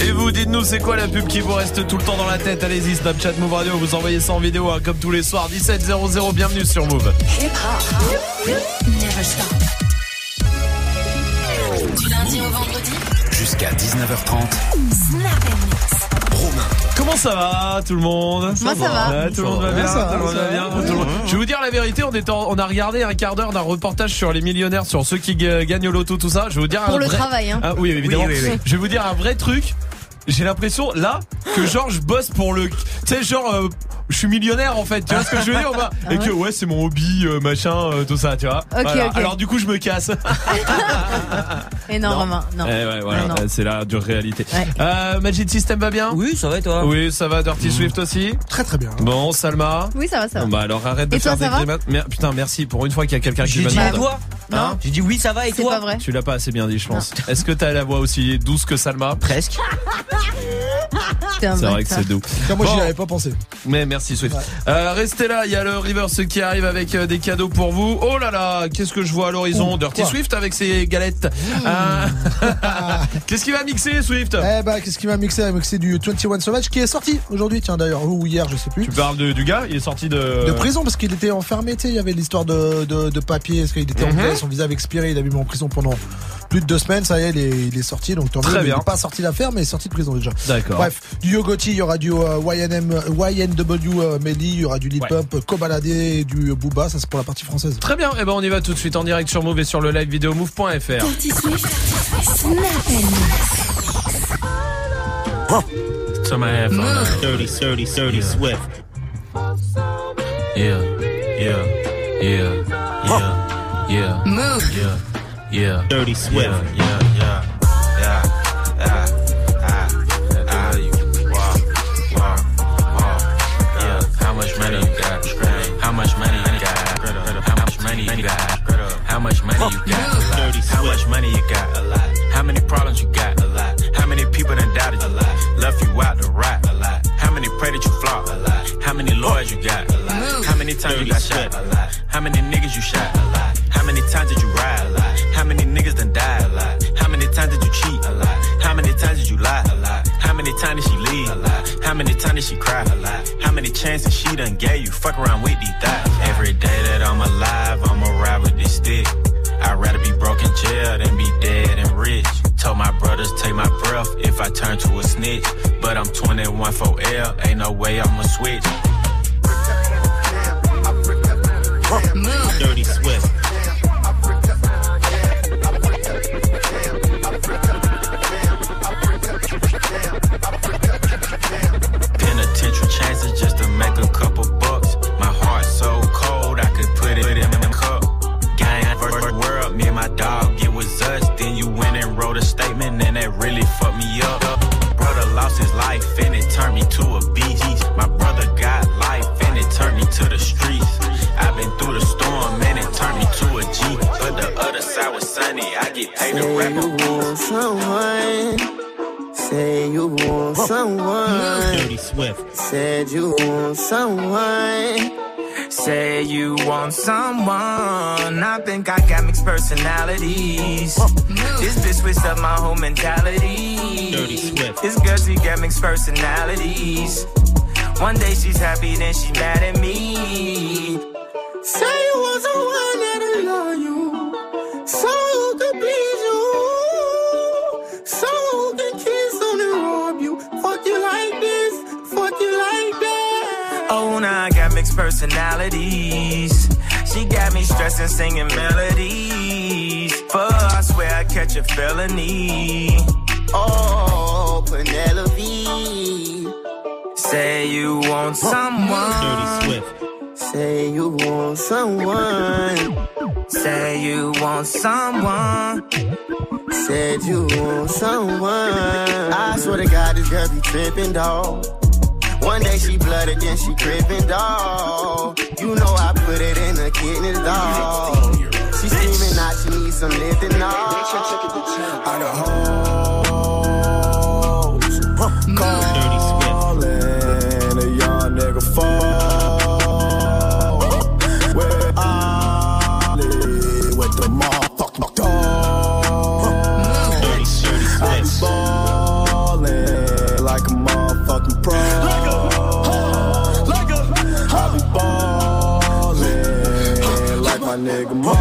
Et vous, dites-nous, c'est quoi la pub qui vous reste tout le temps dans la tête? Allez-y, Snapchat Move Radio, vous envoyez ça en vidéo, hein, comme tous les soirs, 1700, bienvenue sur Move. Du lundi au vendredi, Jusqu'à 19h30. Romain. Comment ça va tout le monde? Moi, ça va. Tout le monde va bien, tout le monde va bien, Je vais vous dire la vérité, on, était en- on a regardé un quart d'heure d'un reportage sur les millionnaires, sur ceux qui ga- gagnent au loto, tout ça. Je vais vous dire Pour un le vrai- travail, hein. Ah, oui, évidemment. Oui, oui, oui. Je vais vous dire un vrai truc. J'ai l'impression là que genre je bosse pour le, tu sais genre euh, je suis millionnaire en fait, tu vois ce que je veux dire ou pas Et que ouais c'est mon hobby euh, machin euh, tout ça, tu vois. Ok, ok. Alors du coup je me casse. Et non, Romain, non. Eh ouais, voilà, Ah, non. euh, c'est la dure réalité. Ouais. Euh, Magic System va bien Oui, ça va et toi? Oui, ça va. Dirty Swift aussi. Très très bien. Bon, Salma. Oui, ça va, ça va. Bon, bah alors arrête de Et toi, faire des grimaces. Mer- Putain, merci pour une fois qu'il y a quelqu'un qui me demande. toi Hein? J'ai dit oui, ça va et C'est toi pas vrai. Tu l'as pas assez bien dit, je pense. Est-ce que t'as la voix aussi douce que Salma? Presque. C'est vrai que c'est doux. Moi j'y avais pas pensé. Mais merci Swift. Euh, restez là, il y a le Reverse qui arrive avec euh, des cadeaux pour vous. Oh là là, qu'est-ce que je vois à l'horizon Ouh, Dirty quoi Swift avec ses galettes. Euh, qu'est-ce qu'il va mixer Swift? Eh bah, qu'est-ce qui m'a mixé Il m'a mixé du 21 Sauvage qui est sorti aujourd'hui, tiens d'ailleurs, ou hier, je sais plus. Tu parles de- du gars? Il est sorti de... De prison parce qu'il était enfermé, tu sais, il y avait l'histoire de, de, de papier, parce qu'il était Mhm. anglais, son visa avait expiré, il avait mis en prison pendant plus de deux semaines, ça y est, il est, il est sorti, donc tant mieux. Il n'est pas sorti d'affaire, mais il est sorti de prison déjà. D'accord. Bref, du Yogoti, il y aura du euh, YNM, euh, Euh, Melly, il y aura du Lil Ouais. Pump, euh, Kobalade et du Booba, ça c'est pour la partie française. Très bien, et ben on y va tout de suite en direct sur Move et sur le live vidéo move.fr. Dirty Swift, Snap Sur ma headphone. Dirty, dirty, dirty Swift. Yeah, yeah, yeah, yeah, yeah, Move. yeah, yeah. Dirty Swift. Yeah, yeah, yeah, money you got? Dirty How much money you got? A lot. How many problems you got? A lot. How many people done doubted you? A lot. Left you out to rot? A lot. How many pray that you flop? A lot. How many lawyers you got? A lot. How many times you got shot? A lot. How many niggas you shot? A lot. How many times did you ride? A lot. How many niggas done died? A lot. How many times did you cheat? A lot. How many times did you lie? A lot. How many times did she leave? A lot. How many times did she cry? A lot. How many chances she done gave you? Fuck around with these thoughts. Every day that I'm alive, I'ma ride with this stick. I'd rather be broke in jail than be dead and rich. Told my brothers take my breath if I turn to a snitch. But I'm 21 for L, ain't no way I'ma switch. Dirty Swift. And it turned me to a beast. My brother got life, and it turned me to the streets. I've been through the storm, and it turned me to a G. But the other side was sunny, I get paid to rap someone. Say you want someone. Dirty Swift. Said you want someone. Say you want someone. I think I got mixed personalities. This bitch switched up my whole mentality. Dirty Swift. This girl, she got mixed personalities. One day she's happy, then she mad at me. Say you want someone that'll love you. Someone who could please Oh, now I got mixed personalities. She got me stressing, singing melodies. But I swear I catch a felony. Oh, Penelope. Say you want someone. Dirty Swift. Say you want someone. Say you want someone. Said you want someone. I swear to God, this girl be tripping, dog. One day she blooded, then she crippin', dog. You know I put it in the kidneys, dog. Nigga Mo.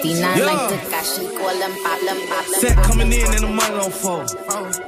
69 Yeah. like the guy she call them pop them pop them. Set coming in and the money don't.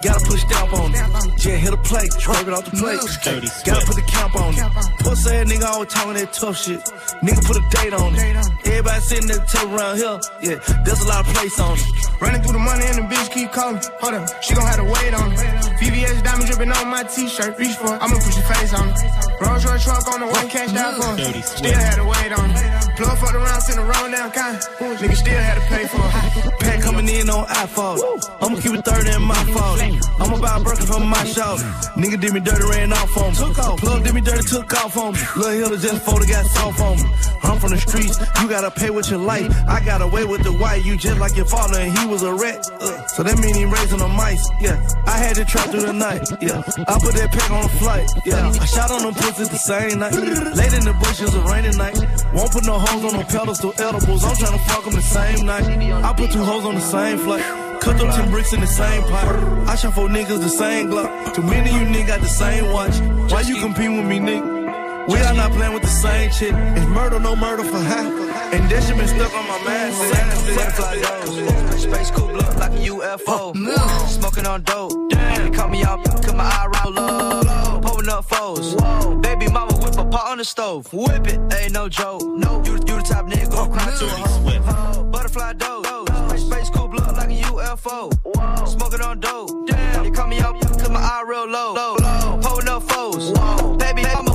Gotta put a stamp on it. Yeah, hit a plate, scrape it off the plate. Dirty Gotta put the camp on it. Pussy ass nigga always talking that tough shit. Nigga put a date on it. Everybody sitting at the table around here. Yeah, there's a lot of place on it. Running through the money and the bitch keep calling. Hold up, she gon' have to wait on it. VVS diamond dripping on my t-shirt. Reach for it, I'ma put your face on it. Rolls Royce truck on the way, cash out for Dirty it. Still had to wait on it. Plug for around, round, send the roll down, kind. Nigga still had to pay for it. Pack coming in on iPhone. I'ma keep it 30 in my phone. I'ma buy a burger from my shop. Nigga did me dirty, ran off on me. Off. Plug did me dirty, took off on me. Lil' Hiller just folded, got soft on me. I'm from the streets, you gotta pay with your life. I got away with the white, you just like your father, and he was a rat. Uh, so that mean he raising the mice. Yeah, I had to trap through the night. Yeah, I put that pack on a flight. Yeah, I shot on them pussies the same night. Late in the bushes, a rainy night. Won't put no hoes on no pedestal edibles. I'm tryna fuck them the same night. I put two hoes on the same flight. Cooked up 10 bricks in the same pot. I shot four niggas the same Glock. Too many you niggas got the same watch. Why you compete with me, nigga? We are not playing with the same shit. It's murder, no murder for half. And that shit been stuck on my mind since Butterfly dose. Space cool look like a UFO. Oh, Smoking on dope. They call me out, cut my eye roll low. Pulling up foes. Baby mama whip a pot on the stove. Whip it, ain't no joke. No, you, you the top nigga, gon' cry to a hoe. Butterfly dose. Space, space cool look like a UFO. Smoking on dope. They call me out, cut my eye real low. Pulling up foes. Baby mama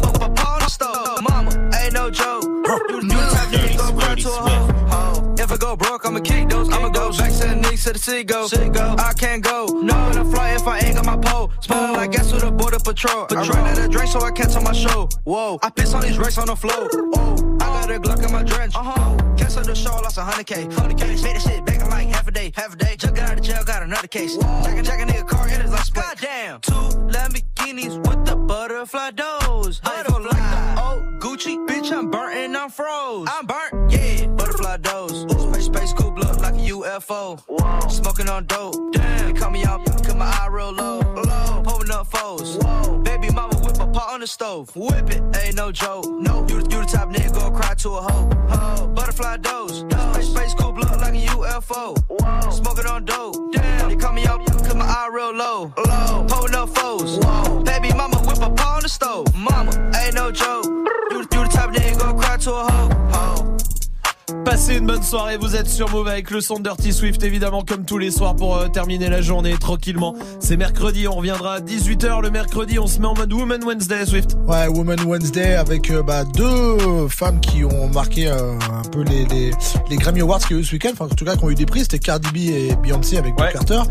whip a pot on the stove. Mama, ain't no joke. You, the top nigga, gon' cry to a hoe. If I go broke, I'ma kick those. I'ma go back to the Knicks to the city go. I can't go. No, I fly if I ain't got my pole. Smelling like gas with a border patrol. I run out of drink so I can't tell my show. Whoa, I piss on these racks on the floor. Oh, I got a Glock in my drench. Uh huh. Cancel the show, lost a hundred K. Hundred K. Made that shit back in like half a day. Half a day. Just got out of jail, got another case. Jacking, jacking a nigga car, it is like split. Goddamn. Two Lamborghinis with the butterfly doors. I feel like the old Gucci. Bitch, I'm burnt and I'm froze. I'm burnt, yeah. Butterfly doors. Space, space, cool blood like a UFO. Whoa. Smoking on dope. Damn. They call me out, cut my eye real low. low. Pulling up foes. Whoa. Baby mama whip a pot on the stove. Whip it, ain't no joke. No, you, you the top nigga, go cry to a hoe. Ho. Butterfly dose. Space, space, cool blood like a UFO. Whoa. Smoking on dope. Damn. They call me out, cut my eye real low. low. Pulling up foes. Whoa. Baby mama whip a pot on the stove. Mama, ain't no joke. You, you the top nigga, go cry to a hoe. ho. Passez une bonne soirée, vous êtes sur Move avec le son de Dirty Swift évidemment comme tous les soirs pour euh, terminer la journée tranquillement. C'est mercredi, on reviendra à 18h le mercredi, on se met en mode Woman Wednesday Swift. Ouais, Woman Wednesday avec euh, bah, deux femmes qui ont marqué euh, un peu les, les, les Grammy Awards qu'il y a eu ce week-end, enfin en tout cas qui ont eu des prix, c'était Cardi B et Beyoncé avec Blue Carter.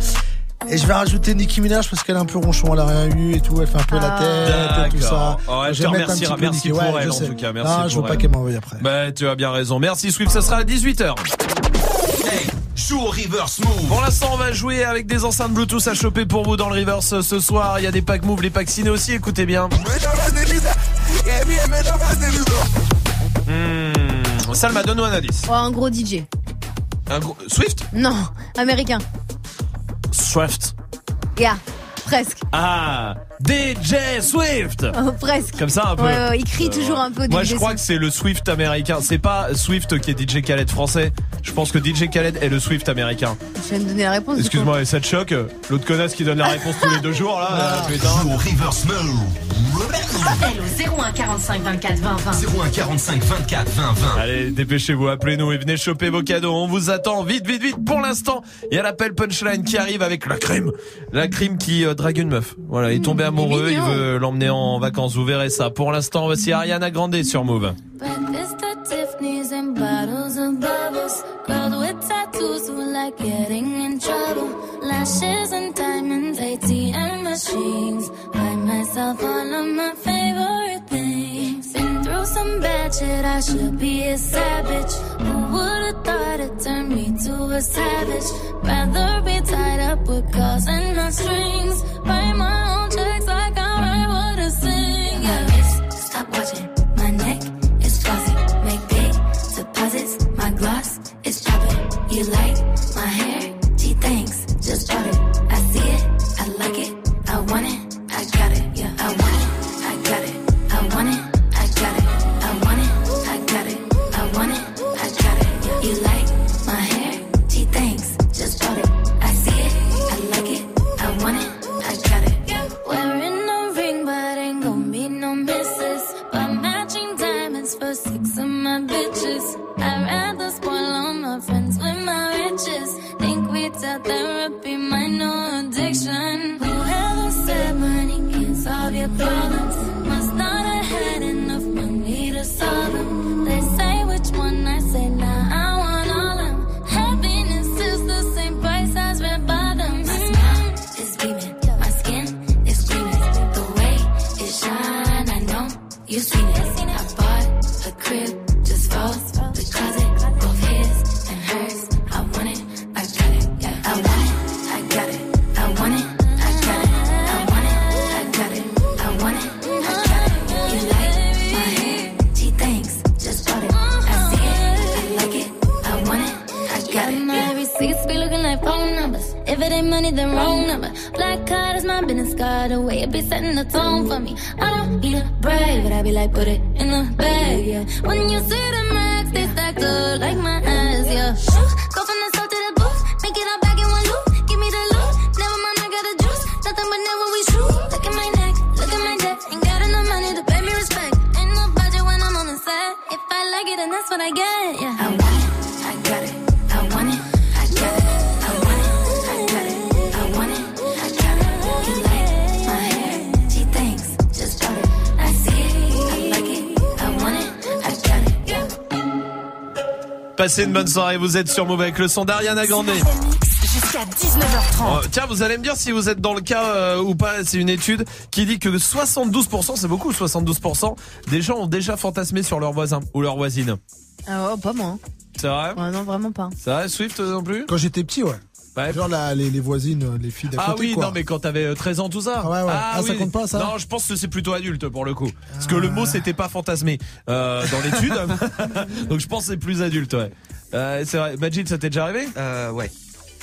Et je vais rajouter Nicki Minaj parce qu'elle est un peu ronchon, elle a rien eu et tout, elle fait un peu la tête et tout ça. Oh, elle Je vais mettre un petit peu merci Nicki. pour Ouais, elle je en tout cas, merci Ah, je veux pas elle. qu'elle m'envoie après. Bah tu as bien raison, merci Swift, ça sera à 18h. Joue au reverse move. Pour l'instant, on va jouer avec des enceintes Bluetooth à choper pour vous dans le reverse ce soir. Il y a des packs move, les packs ciné aussi, écoutez bien. Hmm, Salma, donne-nous un indice. Oh, un gros DJ. Un gros... Swift? Non, américain. Swift. Yeah, presque. Ah, DJ Swift. Oh, presque. Comme ça un peu. Ouais, ouais, il crie Euh, toujours un peu. Moi DJ je crois Swift. que c'est le Swift américain. C'est pas Swift qui est DJ Khaled français. Je pense que DJ Khaled est le Swift américain. Je viens de donner la réponse. Excuse-moi, ça te choque L'autre connasse qui donne la réponse tous les deux jours là. euh, putain. Joue au reverse move. Appel au 01 45 24 20 20. 01 45 24 20 20. Allez, dépêchez-vous, appelez-nous et venez choper vos cadeaux. On vous attend vite, vite, vite. Pour l'instant, il y a l'appel punchline qui arrive avec la crime. La crime qui euh, drague une meuf. Voilà, il est tombé amoureux, il veut l'emmener en vacances. Vous verrez ça. Pour l'instant, voici Ariana Grande sur Move. Some bad shit, I should be a savage. Who would've thought it turned me to a savage? Rather be tied up with calls and not strings. Write my own checks like I write what I sing. Yeah, wrist, stop watching. My neck is fuzzy. Make big deposits. My gloss is chopping. You like be setting the tone for me. I don't need a brag, but I be like, put it in the bag, yeah. When you see the max, they stacked up like my Passez une bonne soirée, vous êtes sur Move avec le son d'Ariana Grande. Jusqu'à 19h30. Oh, tiens, vous allez me dire si vous êtes dans le cas euh, ou pas. C'est une étude qui dit que 72%, c'est beaucoup, 72% des gens ont déjà fantasmé sur leur voisin ou leur voisine. Ah, oh, pas moi. C'est vrai? Ouais, non, vraiment pas. C'est vrai, Swift non plus? Quand j'étais petit, ouais. Genre la- les, les voisines, euh, les filles d'à Ah côté, oui, quoi. non mais quand t'avais euh, 13 ans tout ça. Ah ouais, ouais. Ah, ça oui. compte pas, ça Non, je pense que c'est plutôt adulte pour le coup. Parce que le mot c'était pas fantasmé euh, dans l'étude. Donc je pense que c'est plus adulte, ouais. Euh, c'est vrai. Majid, ça t'est déjà arrivé? Euh, ouais.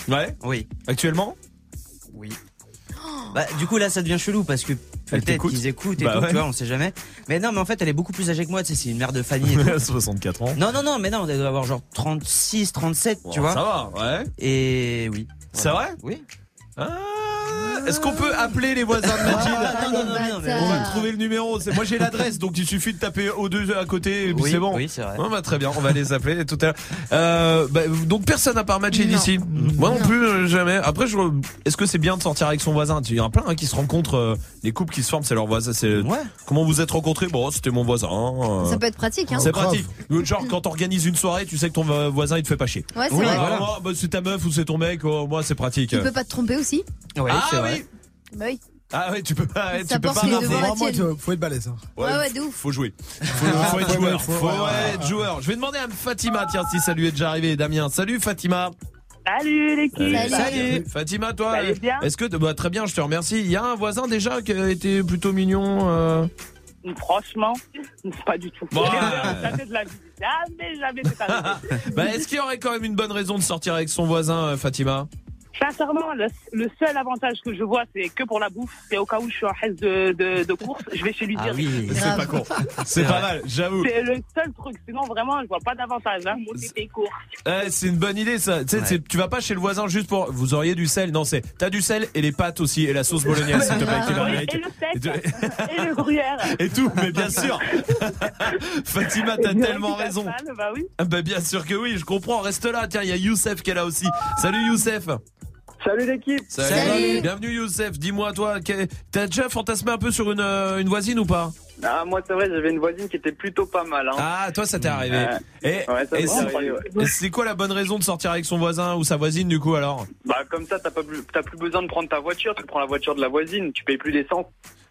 Ouais? Oui. Actuellement? Oui. Bah, du coup, là, ça devient chelou parce que peut-être qu'ils écoutent et Bah tout, ouais. tu vois, on sait jamais. Mais non, mais en fait, elle est beaucoup plus âgée que moi, tu sais, c'est une mère de famille et tout. 64 ans. Non, non, non, mais non, elle doit avoir genre 36, 37, tu vois. Ça va, ouais. Et oui. C'est vrai? Oui. Ah, Est-ce qu'on peut appeler les voisins de Majid non, non, non, non, mais- On va trouver le numéro. Moi j'ai l'adresse, donc il suffit de taper O2 à côté et puis Oui, c'est bon. oui, c'est vrai. Ouais, bah, très bien, on va les appeler tout à l'heure. Euh, bah, donc personne à part Majid ici. Moi non, plus, euh, jamais. Après, je... est-ce que c'est bien de sortir avec son voisin? Il y en a plein hein, qui se rencontrent, euh, les couples qui se forment, c'est leur voisin. C'est comment vous êtes rencontrés? Bon, c'était mon voisin. euh. Ça peut être pratique, hein. C'est pratique. Genre quand t'organises une soirée, tu sais que ton voisin il te fait pas chier. Ouais, c'est vrai. voilà. Moi, bah, c'est ta meuf ou c'est ton mec, oh, moi c'est pratique. Tu peux pas te tromper aussi? Ouais, ah c'est oui. Bah oui. Ah ouais, tu peux pas, tu peux pas il faut être balèze. hein. Ouais, ouais, de ouf. Faut jouer. Faut, faut être joueur. faut- Faut ouais. être joueur. Je vais demander à Fatima, tiens, si ça lui est déjà arrivé, Damien. Salut Fatima. Salut l'équipe. Fatima, toi, Ça allait bien est-ce que bah, très bien, je te remercie. Il y a un voisin déjà qui a été plutôt mignon. euh, Franchement, pas du tout. Bon, jamais, de la vie. Jamais, jamais c'est arrivé. Bah, est-ce qu'il y aurait quand même une bonne raison de sortir avec son voisin, euh, Fatima? Sincèrement, le, le seul avantage que je vois, c'est que pour la bouffe. C'est au cas où je suis en reste de, de, de course, je vais chez lui Ah dire. oui, c'est pas con. C'est pas mal, j'avoue. C'est le seul truc. Sinon, vraiment, je vois pas d'avantage. Hein. Ouais, c'est une bonne idée ça. Tu sais, c'est- tu vas pas chez le voisin juste pour. Vous auriez du sel Non, c'est. T'as du sel et les pâtes aussi et la sauce bolognaise, s'il te plaît. qui va Oui, avec. et le Et steak. tu- et le gruyère. Et tout, mais bien sûr. Fatima, t'as Et tellement raison. Bah oui. Ah Bah bien sûr que oui, je comprends. Reste là. Tiens, il y a Youssef qui est là aussi. Salut Youssef. Salut l'équipe. Salut. Bienvenue Youssef. Dis-moi toi, t'as déjà fantasmé un peu sur une, euh, une voisine ou pas? Ah, moi, c'est vrai, j'avais une voisine qui était plutôt pas mal. Hein. Ah, toi ça t'est arrivé. Euh, Et, ouais, c'est- ouais. c'est quoi la bonne raison de sortir avec son voisin ou sa voisine du coup alors? Bah, comme ça, t'as pas plus, t'as plus besoin de prendre ta voiture, tu prends la voiture de la voisine, tu payes plus d'essence.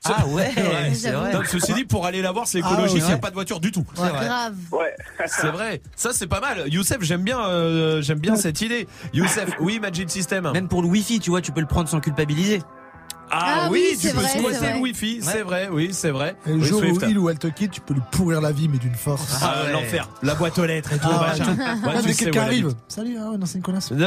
Ah ouais, c'est vrai. Donc, ceci dit, pour aller la voir, c'est Ah, écologique, il ouais. n'y a pas de voiture du tout. Ouais, grave. Ouais. C'est vrai, ça c'est pas mal. Youssef, j'aime bien, euh, j'aime bien cette idée. Youssef, oui, Magic System. Même pour le wifi, tu vois, tu peux le prendre sans culpabiliser. Ah, Ah oui, oui, tu peux vrai, squatter c'est vrai. le wifi, c'est vrai, oui, c'est vrai. Et le Oui, jour Swift. où il ou elle te quitte, tu peux lui pourrir la vie, mais d'une force. Ah, l'enfer, la boîte aux lettres et tout. Ah, machin. ouais. Ah, tu sais arrive. Salut, ah non, c'est une connasse.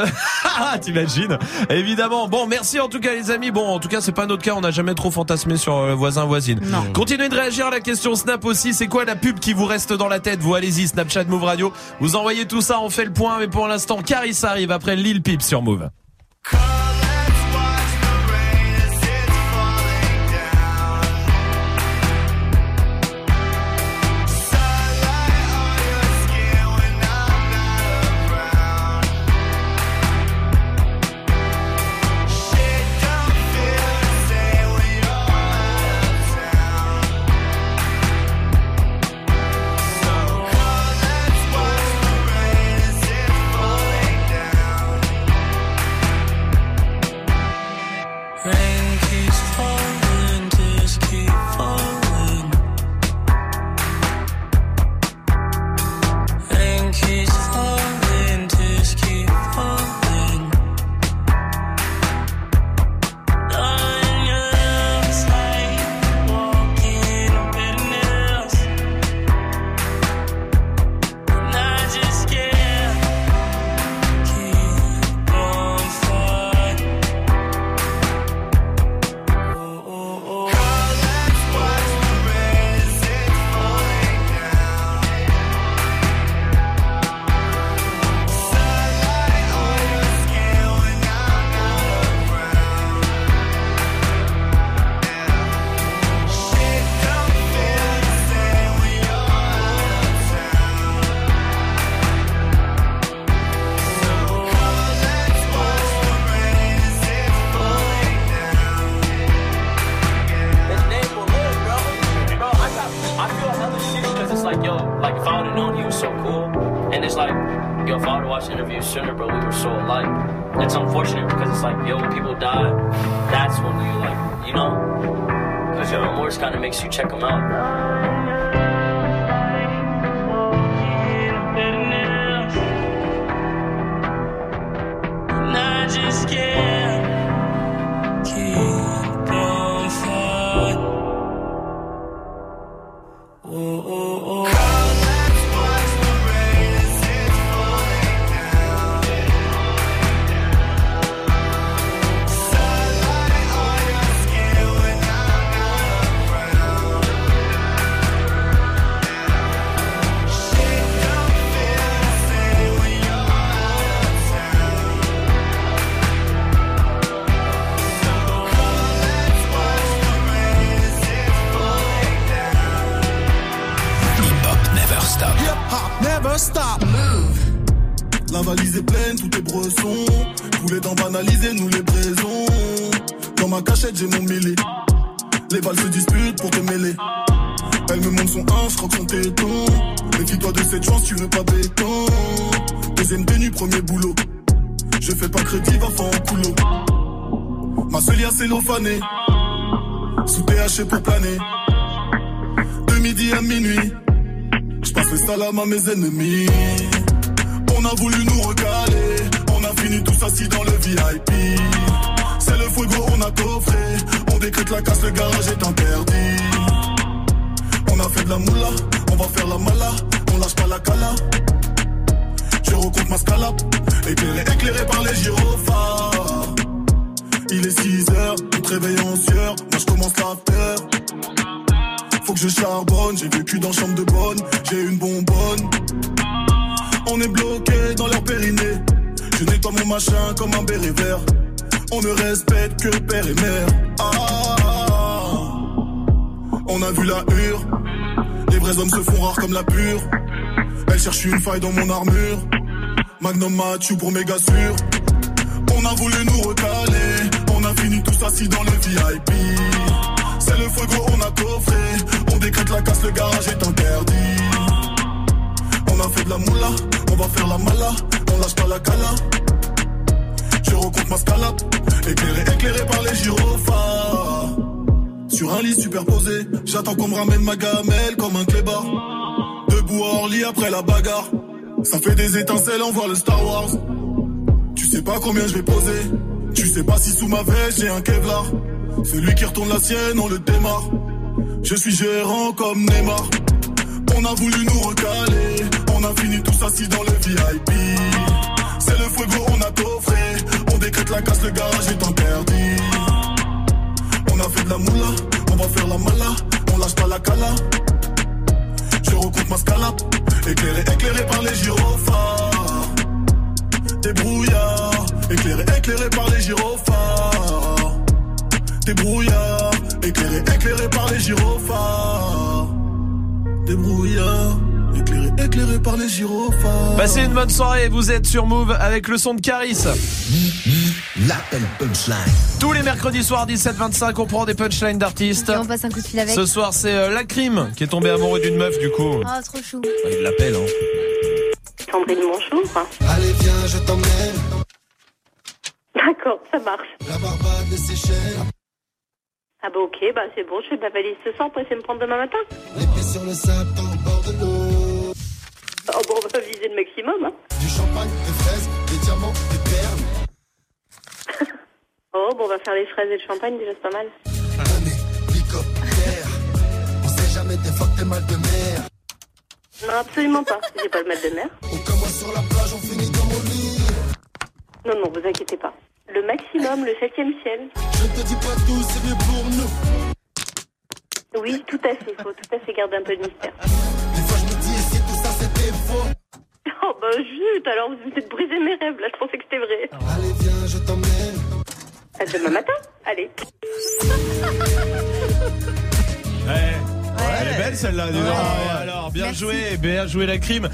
Ah, t'imagines Évidemment. Bon, merci en tout cas les amis. Bon, en tout cas, c'est pas notre cas. On n'a jamais trop fantasmé sur euh, voisin voisine. Continuez de réagir à la question Snap aussi. C'est quoi la pub qui vous reste dans la tête Vous? Allez-y, Snapchat Move Radio. Vous envoyez tout ça. On fait le point. Mais pour l'instant, Caris arrive après Lil Peep sur Move. Éclairé, éclairé par les gyrophares. Il est 6 heures, on te réveille en. Moi je commence l'after. Faut que je charbonne, j'ai vécu dans chambre de bonne, j'ai une bonbonne. On est bloqué dans leur périnée. Je nettoie mon machin comme un béret vert. On ne respecte que père et mère. Ah, on a vu la hure. Les vrais hommes se font rares comme la pure. Elle cherche une faille dans mon armure. Magnum Mathieu pour méga sûr. On a voulu nous recaler. On a fini tous assis dans le VIP. C'est le fuego, on a coffré. On décrète la casse, le garage est interdit. On a fait de la moula, on va faire la mala. On lâche pas la cala. Je recompte ma scalap. Éclairé, éclairé par les gyrophares. Sur un lit superposé, j'attends qu'on me ramène ma gamelle comme un clébard. Debout à Orly après la bagarre. Ça fait des étincelles, on voit le Star Wars. Tu sais pas combien je vais poser. Tu sais pas si sous ma veste j'ai un Kevlar. Celui qui retourne la sienne, on le démarre. Je suis gérant comme Neymar. On a voulu nous recaler. On a fini tous assis dans le VIP. C'est le fuego, on a coffré. On décrète la casse, le garage est interdit. On a fait de la moula, on va faire la mala. On lâche pas la cala. Je recompte ma scalap. Éclairé, éclairé par les gyrophares. Des brouillards. Éclairé, éclairé par les gyrophares. Des brouillards. Éclairé, éclairé par les gyrophares. Des brouillards. Éclairé, éclairé par les gyrophares. Passez une bonne soirée, vous êtes sur Move avec le son de Caris. L'appel punchline. Tous les mercredis soirs 17-25, on prend des punchlines d'artistes. Et on passe un coup de fil avec. Ce soir, c'est euh, la crime qui est tombé amoureux d'une meuf, du coup. Oh, trop chou. Il l'appelle, hein. Sandrine Bonjour. Allez, viens, je t'emmène. D'accord, ça marche. La Barbade des Seychelles. Ah bah ok, bah c'est bon, je fais de la valise ce soir pour essayer de me prendre demain matin. Les pieds sur le sable au bord de l'eau. Oh bon, on va viser le maximum. Hein. Du champagne, des fraises, Oh bon, on va faire les fraises et le champagne, déjà c'est pas mal. On sait jamais des fois que t'es mal de mer. Non, absolument pas. J'ai pas le mal de mer. Aucun mois sur la plage, on finit dans mon lit. Non, non, vous inquiétez pas. Le maximum, le septième ciel. Je te dis pas tout, c'est mieux pour nous. Oui, tout à fait. Faut tout à fait garder un peu de mystère. Des fois, je me dis, si tout ça c'était faux? Oh bah zut, alors vous êtes brisé mes rêves. Là, je pensais que c'était vrai. Allez, viens, je t'emmène. À demain matin. Allez. Elle est belle celle-là, alors, bien joué, bien joué la crime.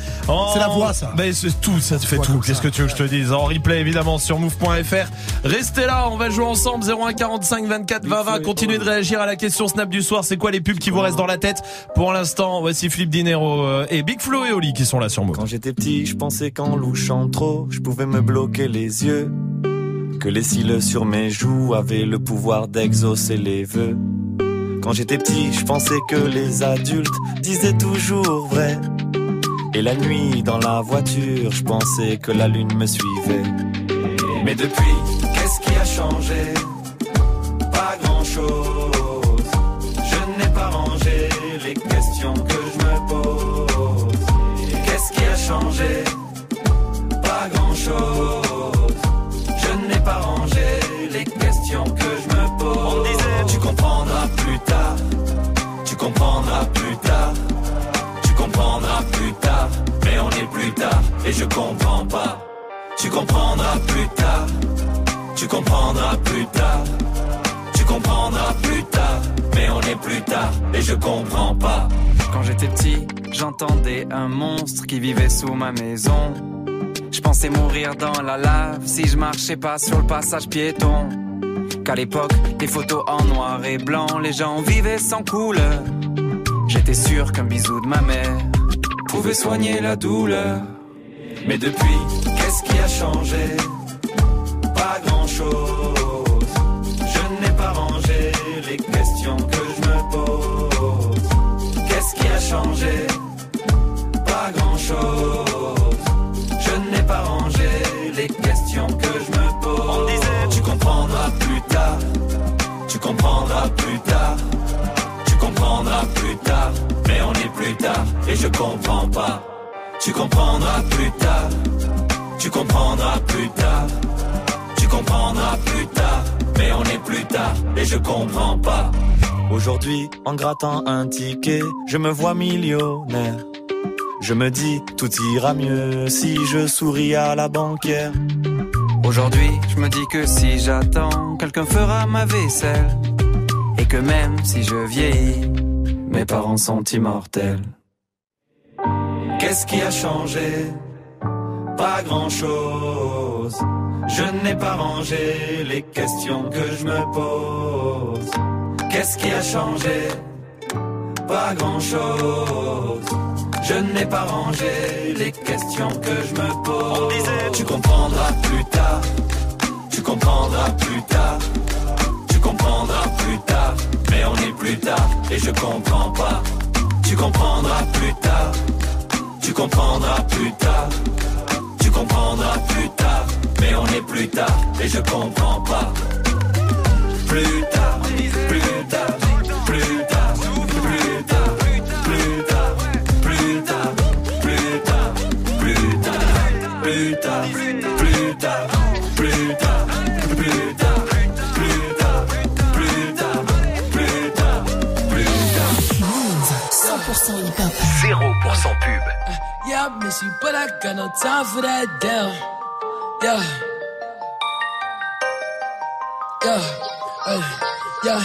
C'est la voix, ça. Ben, c'est tout, ça te fait tout. Qu'est-ce que tu veux que je te dise En replay, évidemment, sur move.fr. Restez là, on va jouer ensemble. 01 45 24 20 20. Continuez de réagir à la question Snap du soir. C'est quoi les pubs qui vous restent dans la tête Pour l'instant, voici Flip Dinero euh, et Big Flo et Oli qui sont là sur Move. Quand j'étais petit, je pensais qu'en louchant trop, je pouvais me bloquer les yeux. Que les cils sur mes joues avaient le pouvoir d'exaucer les vœux. Quand j'étais petit, je pensais que les adultes disaient toujours vrai. Et la nuit, dans la voiture, je pensais que la lune me suivait. Mais depuis, qu'est-ce qui a changé? Pas grand-chose. Je n'ai pas rangé les questions que je me pose. Qu'est-ce qui a changé? Pas grand-chose. Comprendras plus tard. Tu comprendras plus tard. Mais on est plus tard et je comprends pas. Tu comprendras plus tard. Tu comprendras plus tard. Tu comprendras plus tard. Mais on est plus tard et je comprends pas. Quand j'étais petit, j'entendais un monstre qui vivait sous ma maison. Je pensais mourir dans la lave si je marchais pas sur le passage piéton. Qu'à l'époque, les photos en noir et blanc, les gens vivaient sans couleur. J'étais sûr qu'un bisou de ma mère pouvait soigner la douleur. Mais depuis, qu'est-ce qui a changé? Pas grand-chose. Je n'ai pas rangé les questions que je me pose. Qu'est-ce qui a changé? Pas grand-chose. Je n'ai pas rangé les questions que je me pose. On disait, tu comprendras plus tard. Tu comprendras plus tard. Mais on est plus tard et je comprends pas. Tu comprendras plus tard. Tu comprendras plus tard. Tu comprendras plus tard. Mais on est plus tard et je comprends pas. Aujourd'hui, en grattant un ticket, je me vois millionnaire. Je me dis, tout ira mieux si je souris à la banquière. Aujourd'hui, je me dis que si j'attends, quelqu'un fera ma vaisselle. Et que même si je vieillis, mes parents sont immortels. Qu'est-ce qui a changé? Pas grand-chose. Je n'ai pas rangé les questions que je me pose. Qu'est-ce qui a changé? Pas grand-chose. Je n'ai pas rangé les questions que je me pose. On disait, tu comprendras plus tard. Tu comprendras plus tard. Tu comprendras plus tard. Mais on est plus tard et je comprends pas. Tu comprendras plus tard. Tu comprendras plus tard. Tu comprendras plus tard. Mais on est plus tard et je comprends pas. Plus tard, plus tard, I miss you, but I got no time for that damn. Yeah. Yeah. Uh, yeah.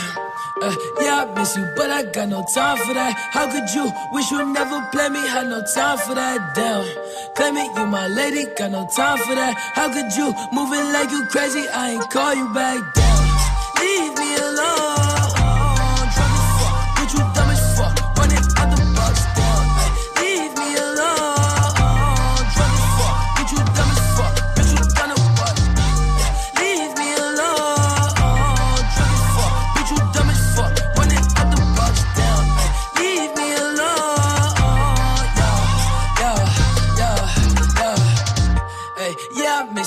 Uh, yeah, I miss you, but I got no time for that. How could you wish you never play me? I had no time for that. Damn. Claim it, you my lady, got no time for that. How could you move it like you crazy? I ain't call you back. Damn. Leave me alone.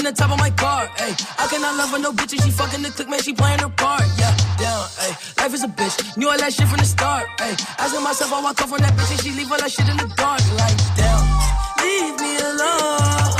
Dropping the top of my car, ayy. I cannot love her, no bitch, and she fucking the click, man, she playing her part, yeah, down, ayy. Life is a bitch, knew all that shit from the start, ayy. Asking myself, I walk off on that bitch, and she leave all that shit in the dark, like, down. Leave me alone,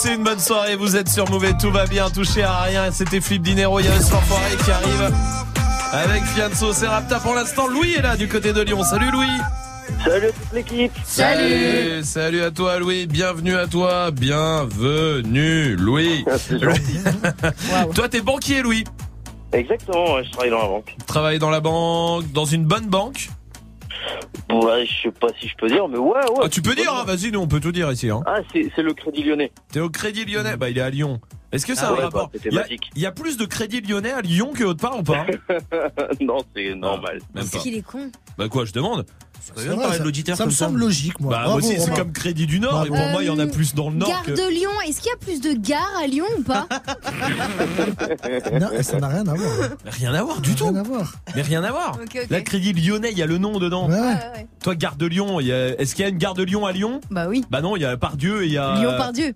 Passez une bonne soirée, vous êtes sur Move, tout va bien, touché à rien. C'était Flip Dinero, il y a ce l'enfoiré qui arrive. Avec Fianso, c'est Rapta pour l'instant. Louis est là du côté de Lyon. Salut Louis. Salut à toute l'équipe. Salut. Salut. À toi Louis, bienvenue à toi, bienvenue Louis. Toi t'es banquier Louis. Exactement, je travaille dans la banque. Travaille dans la banque, dans une bonne banque Ouais, je sais pas si je peux dire, mais ouais, ouais. Ah, tu peux dire, hein, vas-y, nous on peut tout dire ici. Hein. Ah, c'est c'est le Crédit Lyonnais. T'es au Crédit Lyonnais? Bah il est à Lyon. Est-ce que ça Ah a un ouais, rapport? bah, Il y a- thématique. Il y, a plus de Crédit Lyonnais à Lyon que autre part ou pas? Non, c'est normal. Même pas. Qu'il est con. Bah quoi, je demande C'est vrai, ça, ça me semble logique, moi. Bah Bravo, moi aussi, c'est Romain. comme Crédit du Nord, et pour moi il y en a plus dans le Nord Gare que... de Lyon, est-ce qu'il y a plus de gares à Lyon ou pas? Non, ça n'a rien à voir. Mais rien à voir du tout. Rien à voir. Mais rien à voir. Ok, ok. Là, Crédit Lyonnais, il y a le nom dedans. Ouais. ouais. Toi, Gare de Lyon, il y a- est-ce qu'il y a une Gare de Lyon à Lyon? Bah oui. Bah non, il y a Pardieu et il y a... Lyon par Dieu.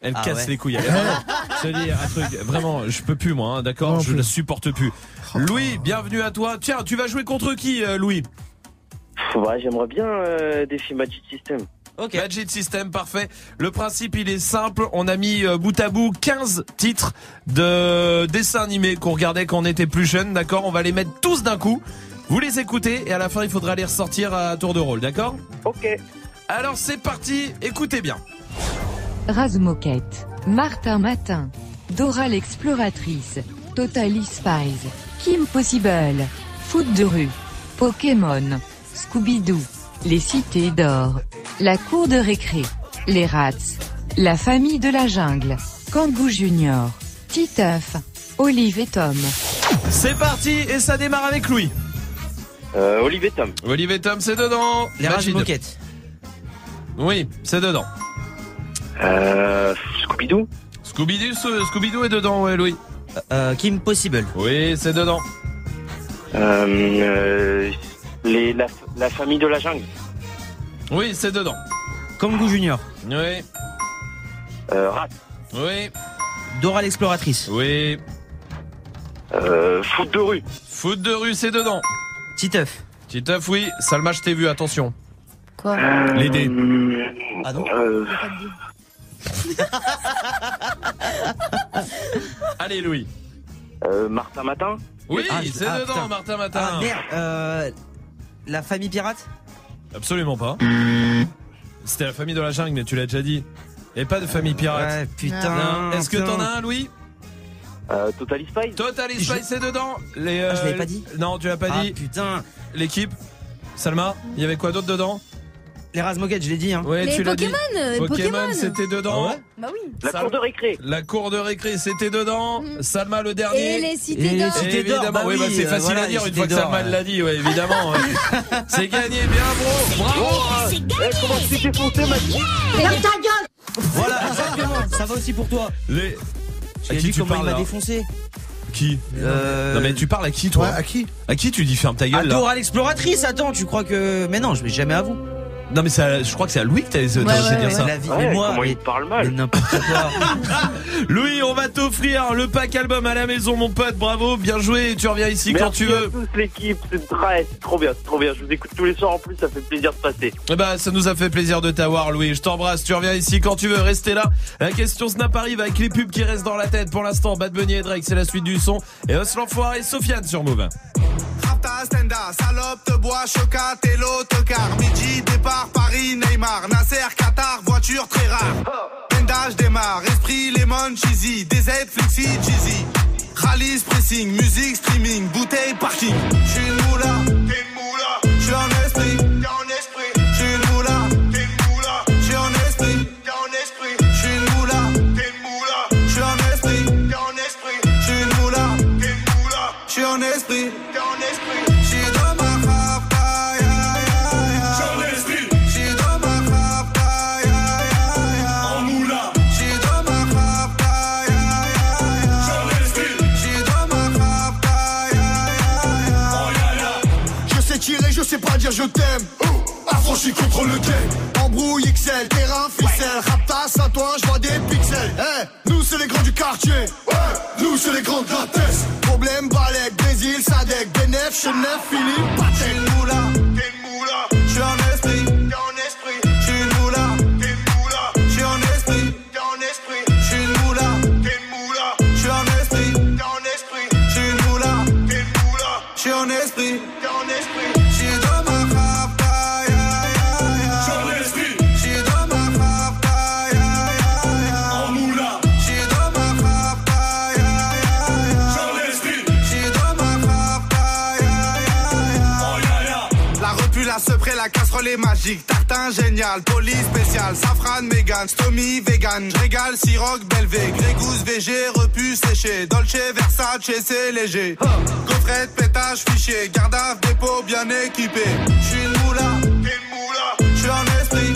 Elle Ah casse ouais. les couilles. Elle- Je te dis un truc, vraiment, je peux plus moi, hein, d'accord? Non Je plus. ne supporte plus. Louis, bienvenue à toi. Tiens, tu vas jouer contre qui, euh, Louis? Ouais, j'aimerais bien euh, défi Magic System. Ok. Magic System, parfait. Le principe, il est simple. On a mis euh, bout à bout 15 titres de dessins animés qu'on regardait quand on était plus jeune, d'accord? On va les mettre tous d'un coup. Vous les écoutez et à la fin, il faudra les ressortir à tour de rôle, d'accord? Ok. Alors, c'est parti. Écoutez bien. Razmoquette, Martin Matin, Dora l'exploratrice, Totally Spies, Kim Possible, Foot de rue, Pokémon, Scooby-Doo, Les Cités d'Or, La Cour de récré, Les Rats, La Famille de la Jungle, Kangoo Junior, Titeuf, Olive et Tom. C'est parti et ça démarre avec Louis. Euh, Olivier Tom. Olivier Tom, c'est dedans. Les moquettes. Oui, c'est dedans. Euh, Scooby-Doo. Scooby-Doo, Scooby-Doo est dedans, ouais, Louis. Euh, Kim Possible. Oui, c'est dedans. Euh, euh, les, la, la famille de la jungle. Oui, c'est dedans. Kangoo Junior. Oui, Euh, Rat. oui, Dora l'exploratrice. oui. Euh, foot de rue. Foot de rue, c'est dedans. Titeuf. Titeuf, oui. Salma, je t'ai vu, attention. Quoi? Les dés. Euh, Ah non euh, Allez, Louis. euh, Martin Matin. Oui, Ah, c'est ah, dedans, putain. Martin Matin. Ah merde. Euh, la famille pirate? Absolument pas. C'était la famille de la jungle, mais tu l'as déjà dit. Et pas de famille pirate. Ouais, putain. Non. Est-ce que t'en as un, Louis? Euh, Totally Spies. Total Je- Spice, c'est dedans. Les, Ah, je l'avais euh, pas dit Non, tu l'as pas Ah dit. putain. L'équipe. Salma, il y avait quoi d'autre dedans? Les Razmoquettes, je l'ai dit. Hein. Ouais, Les tu l'as dit. Pokémon, euh, Pokémon, c'était dedans. Ah ouais Bah oui. La cour de récré. La cour de récré, c'était dedans. Salma, le dernier. Et les cités les d'or. évidemment, bah oui, bah, oui, c'est euh, facile voilà, à dire une fois que Salma l'a dit, ouais, évidemment. ouais. c'est gagné, bien bro, bravo. Oh, eh, comment tu t'es défoncé, Magic Voilà, exactement. Ça va aussi pour toi. Les... À vu tu comment il parles m'a défoncé Qui Euh, Non mais tu parles à qui toi Ouais, à qui À qui tu dis ferme ta gueule là Dora l'exploratrice, attends, tu crois que. Mais non, je vais jamais à vous. Non mais à- je crois que c'est à Louis que t'as t'as Ouais, ouais, dire ouais. ça. La vie, Ouais, mais moi, comment il parle mal. n'importe quoi. Louis, on va t'offrir le pack album à la maison mon pote, bravo, bien joué, tu reviens ici quand tu Merci veux. à tous l'équipe, c'est très- trop bien, c'est trop bien. Je vous écoute tous les soirs en plus, ça fait plaisir de passer. Eh ben, ça nous a fait plaisir de t'avoir, Louis. Je t'embrasse. Tu reviens ici quand tu veux. Restez là. La question Snap arrive avec les pubs qui restent dans la tête. Pour l'instant, Bad Bunny et Drake, c'est la suite du son. Et Os l'enfoiré et Sofiane sur Move. Rapta, Stenda, salope, te bois, chocat et l'autocar. Midi, départ, Paris, Neymar, Nasser, Qatar, voiture très rare. Pendage démarre, esprit, lemon, cheesy, DZ, flexi, cheesy. Rallye, pressing, musique, streaming, bouteille, parking. J'suis moula, t'es moula. je t'aime. Affranchi contre le game Embrouille XL, terrain, ficelle. Raptas à toi, je vois des pixels. Hey, Nous c'est les grands du quartier. Nous c'est les grands de la Problème, Balek, Brésil, Sadek Benef, Chenef, Philippe, Patel, la casserole est magique, tartin génial, poli spécial, safran, mégan, stomy, vegan, régal, siroc, belvé, grégousse, VG, repu, séché, dolce, versace, c'est léger. Coffret, pétage, fichier, garde dépôt bien équipé. J'suis une moula, j'suis un esprit,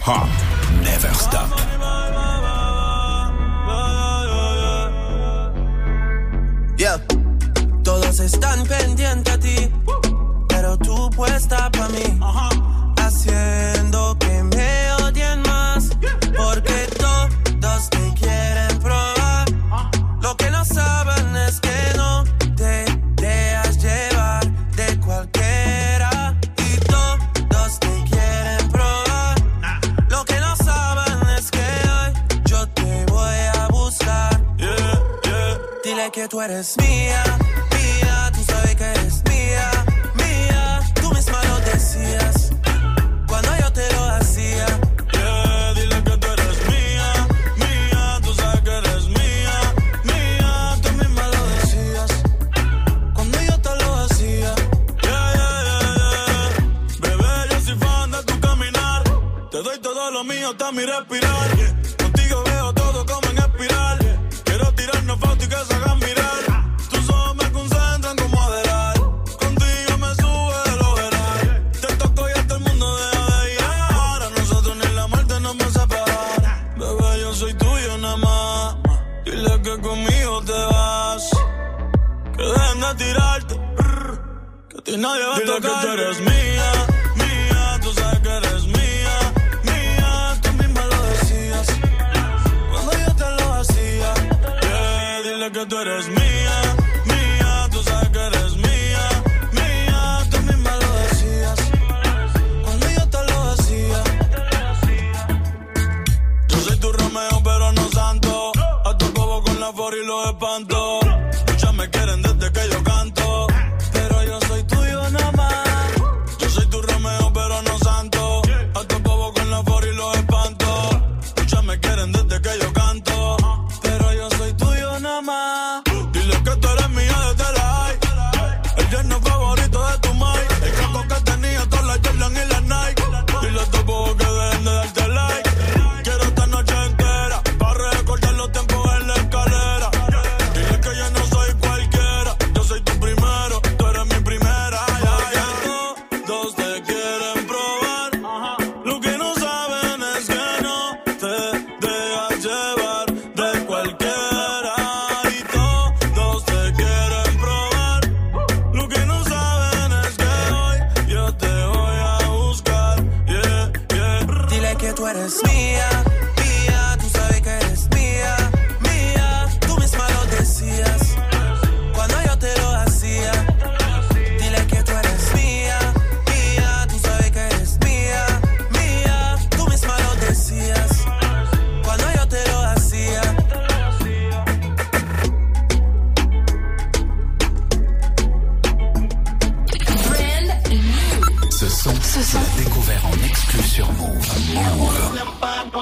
hop. Never stop. Yeah. Todos están pendientes a ti, pero tú puesta para mí. tú eres mía, mía, tú sabes que eres mía, mía, tú misma lo decías cuando yo te lo hacía. Yeah, dile que tú eres mía, mía, tú sabes que eres mía, mía, tú misma lo decías cuando yo te lo hacía. Yeah, yeah, yeah, yeah. bebé, yo soy fan de tu caminar, te doy todo lo mío, hasta mi respirar. siento que tú eres mía, mía, tú sabes que eres mía, mía, tú misma lo decías. Cuando yo te lo hacía, yeah, dile que tú eres mía.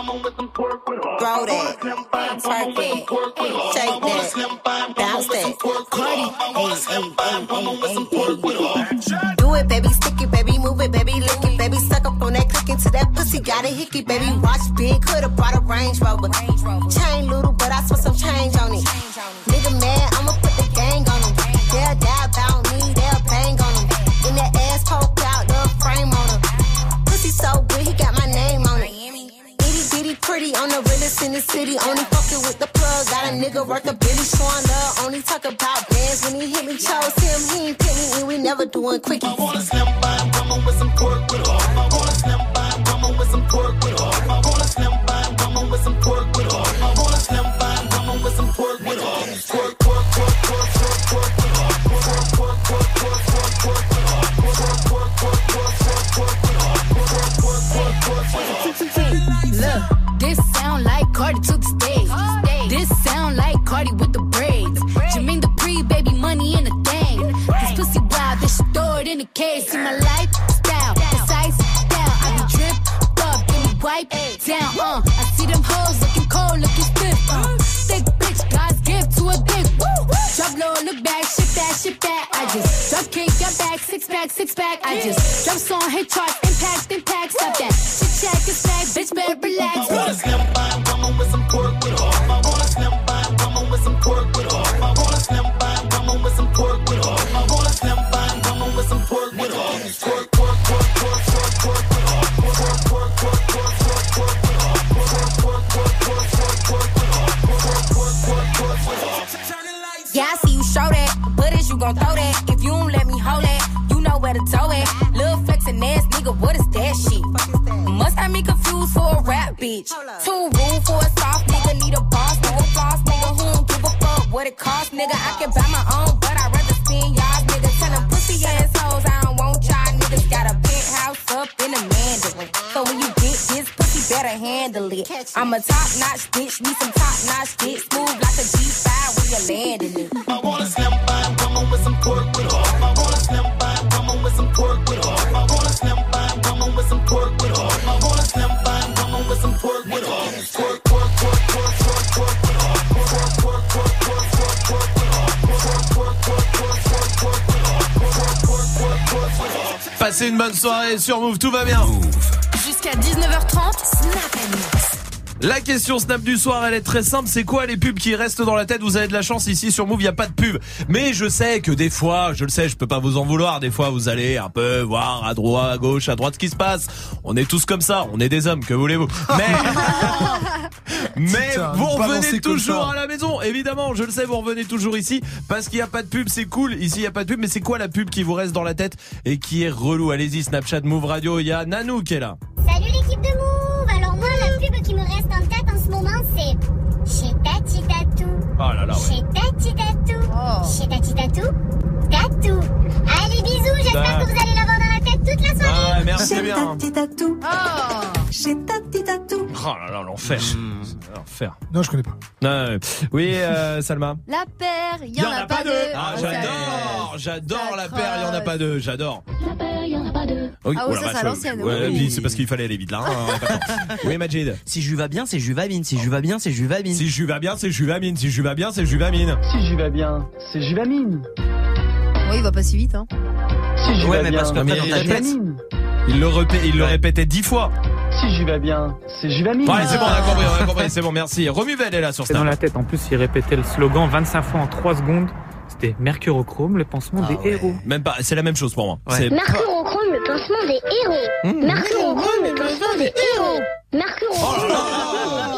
Grow that. Twerk it. Shake that. Bounce that. Party. Do it, baby. Stick it, baby. Move it, baby. Lick it, baby. Suck up on that click into that pussy. Got a hickey, baby. Watch big. Could've brought a Range Rover. Range Rover. We never hit charts, une bonne soirée sur Move, tout va bien. Jusqu'à 19h30, Snap Mix. La question Snap du soir, elle est très simple. C'est quoi les pubs qui restent dans la tête? Vous avez de la chance ici sur Move, il y a pas de pub. Mais je sais que des fois, je le sais, je peux pas vous en vouloir. Des fois, vous allez un peu voir à droite, à gauche, à droite ce qui se passe. On est tous comme ça. On est des hommes, que voulez-vous? Mais mais vous revenez toujours à la maison. Évidemment, je le sais, vous revenez toujours ici parce qu'il y a pas de pub. C'est cool. Ici, il y a pas de pub. Mais c'est quoi la pub qui vous reste dans la tête et qui est relou? Allez-y, Snapchat, Move Radio. Il y a Nanou qui est là. Salut l'équipe de Move Alors moi, la pub qui me reste en tête en ce moment, c'est chez Tati Tatou. Oh là là, ouais. Chez Tati Tatou. Chez Tati Tatou. Tatou. Allez, bisous, j'espère Ah. que vous allez l'avoir dans la tête toute la soirée. Ah, merci bien. Tatou. Chez Tati Tatou. Oh là là, l'enfer. L'enfer. Non, je connais pas. Non, oui, euh, Salma. La paire, il y en a pas deux. Ah, j'adore, j'adore la paire, il y en a pas deux, j'adore. La paire, il y en a pas deux. Oui, Ah oh oui, la ça, c'est l'ancienne, Ouais, oui. c'est parce qu'il fallait aller vite là. hein, a oui, Majid. Si je bien, c'est Juvamine. Si je va bien, c'est Juvamine. Si je bien, c'est Juvamine. Si je bien, c'est Juvamine. Si je vais bien, c'est Juvamine. Oui, il va pas si vite, hein. Si je Ouais, vais mais bien, parce que mais t'as il dans ta tête. Juvamine. Il le, répé- il le répétait dix fois. Si je vais bien, c'est Juvamine. Ouais, c'est bon, on a compris, on a compris, c'est bon, merci. Romuvel est là sur C'est dans la tête. En plus, il répétait le slogan 25 fois en 3 secondes. C'était Mercurochrome, le pansement Ah des héros. Même pas, c'est la même chose pour moi. C'est Mercurochrome, le pansement des héros. Mercurochrome, le pansement des héros. Mercurochrome. Eux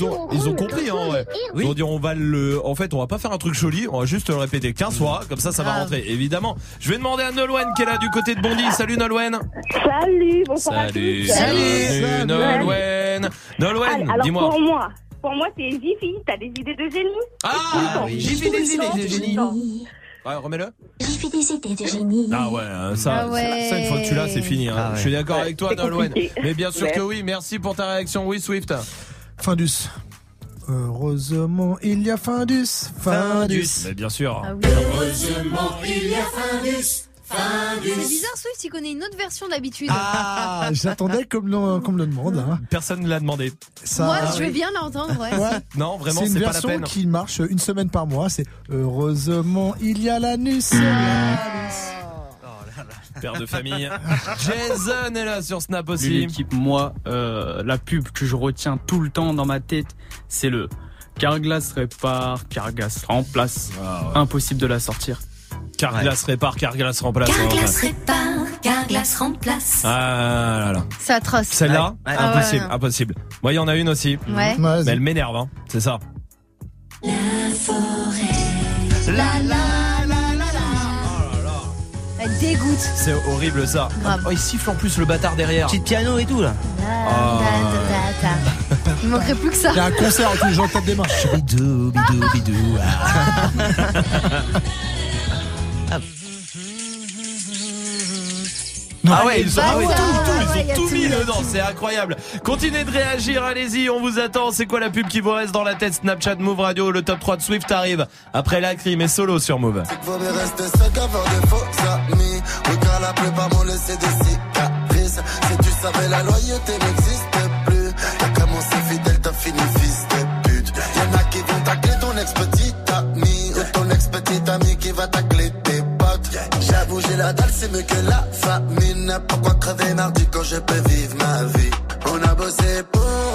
ils ont ils ont compris hein ouais. Ils ont dit on va le en fait on va pas faire un truc joli, on va juste le répéter 15 fois comme ça ça va Ah. rentrer évidemment. Je vais demander à Nolwenn qui est là du côté de Bondy. Salut Nolwenn. Salut, bonsoir à Salut. tous. Salut Nolwenn. Nolwenn, dis-moi. pour moi, pour moi, c'est Jiffy. T'as des idées de génie? Ah, oui. j'ai fait des idées de génie. Ouais, remets-le. J'ai fait des idées de génie. Ah ouais, euh, ça, Ah ouais. ça, une fois que tu l'as, c'est fini. hein. Ah ouais. Je suis d'accord Ouais, avec toi, Nolwenn. Mais bien sûr Ouais. que oui. Merci pour ta réaction. Oui, Swift. Findus. Heureusement, il y a Findus. Findus. Mais bien sûr. Ah Heureusement, il y a Findus. C'est bizarre, Swift, il connaît une autre version d'habitude. Ah, j'attendais comme le, comme le demande. hein. Personne ne l'a demandé. Ça- Moi, je vais bien l'entendre, ouais. Ouais. Non, vraiment, c'est une c'est pas la version peine. qui marche une semaine par mois. C'est heureusement il y a l'anus. Père de famille. Jason est là sur Snap aussi. L'équipe, moi, euh, la pub que je retiens tout le temps dans ma tête, c'est le Carglass répare, Carglass remplace. Impossible de la sortir. Carglass répare, Carglass remplace. Carglass Ouais. répare, Carglass remplace. Ah là là. C'est atroce. Celle-là, Ouais. Ah impossible, ouais. impossible. Moi, il y en a une aussi. Ouais. Mais elle m'énerve, hein. C'est ça. La forêt. La la dégoûte. C'est horrible ça. Grave. Oh, il siffle en plus le bâtard derrière. Petit piano et tout là. Ah. Il manquerait plus que ça. Il y a un concert où tous les gens tapent des mains. Bidou, bidou, bidou. ah ouais, ils ont, Bah ah ouais, ouais, tout, tout, ils ont tout mis dedans, c'est incroyable. Continuez de réagir, allez-y, on vous attend. C'est quoi la pub qui vous reste dans la tête Snapchat, Move Radio, le top 3 de Swift arrive. Après la crime et solo sur Move. Si tu savais, la loyauté n'existe plus. T'as commencé fidèle, t'as fini fils de pute. Y'en a qui vont tacler ton ex-petit ami. Ou ton ex-petit ami qui va tacler. J'ai la dalle, c'est mieux que la famine. Pourquoi crever mardi quand je peux vivre ma vie? On a bossé pour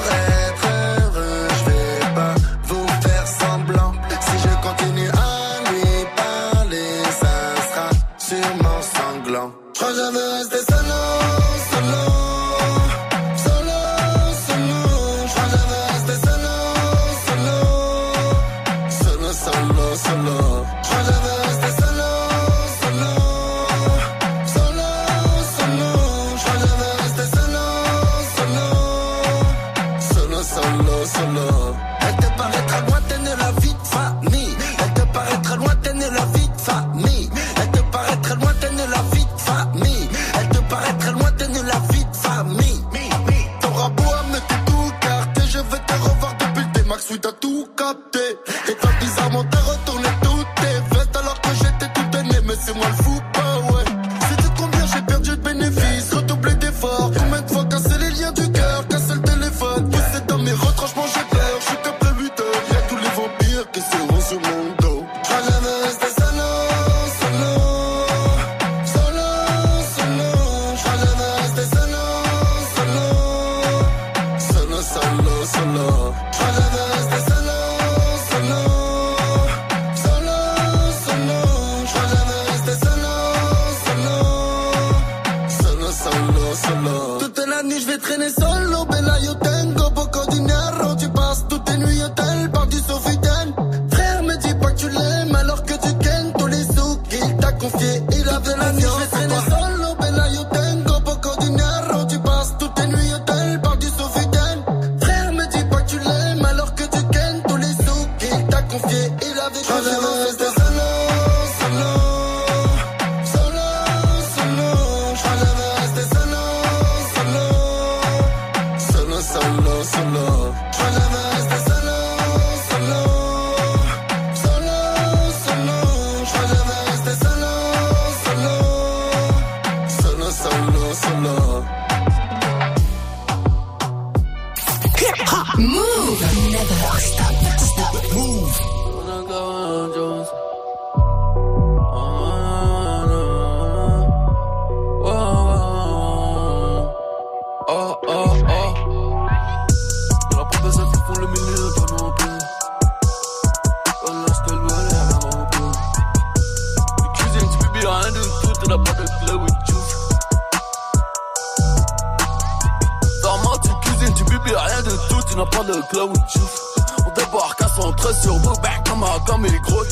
bibis rien de tout, tu n'as pas de juice. On débarque à 113 sur comme un comme il grotte.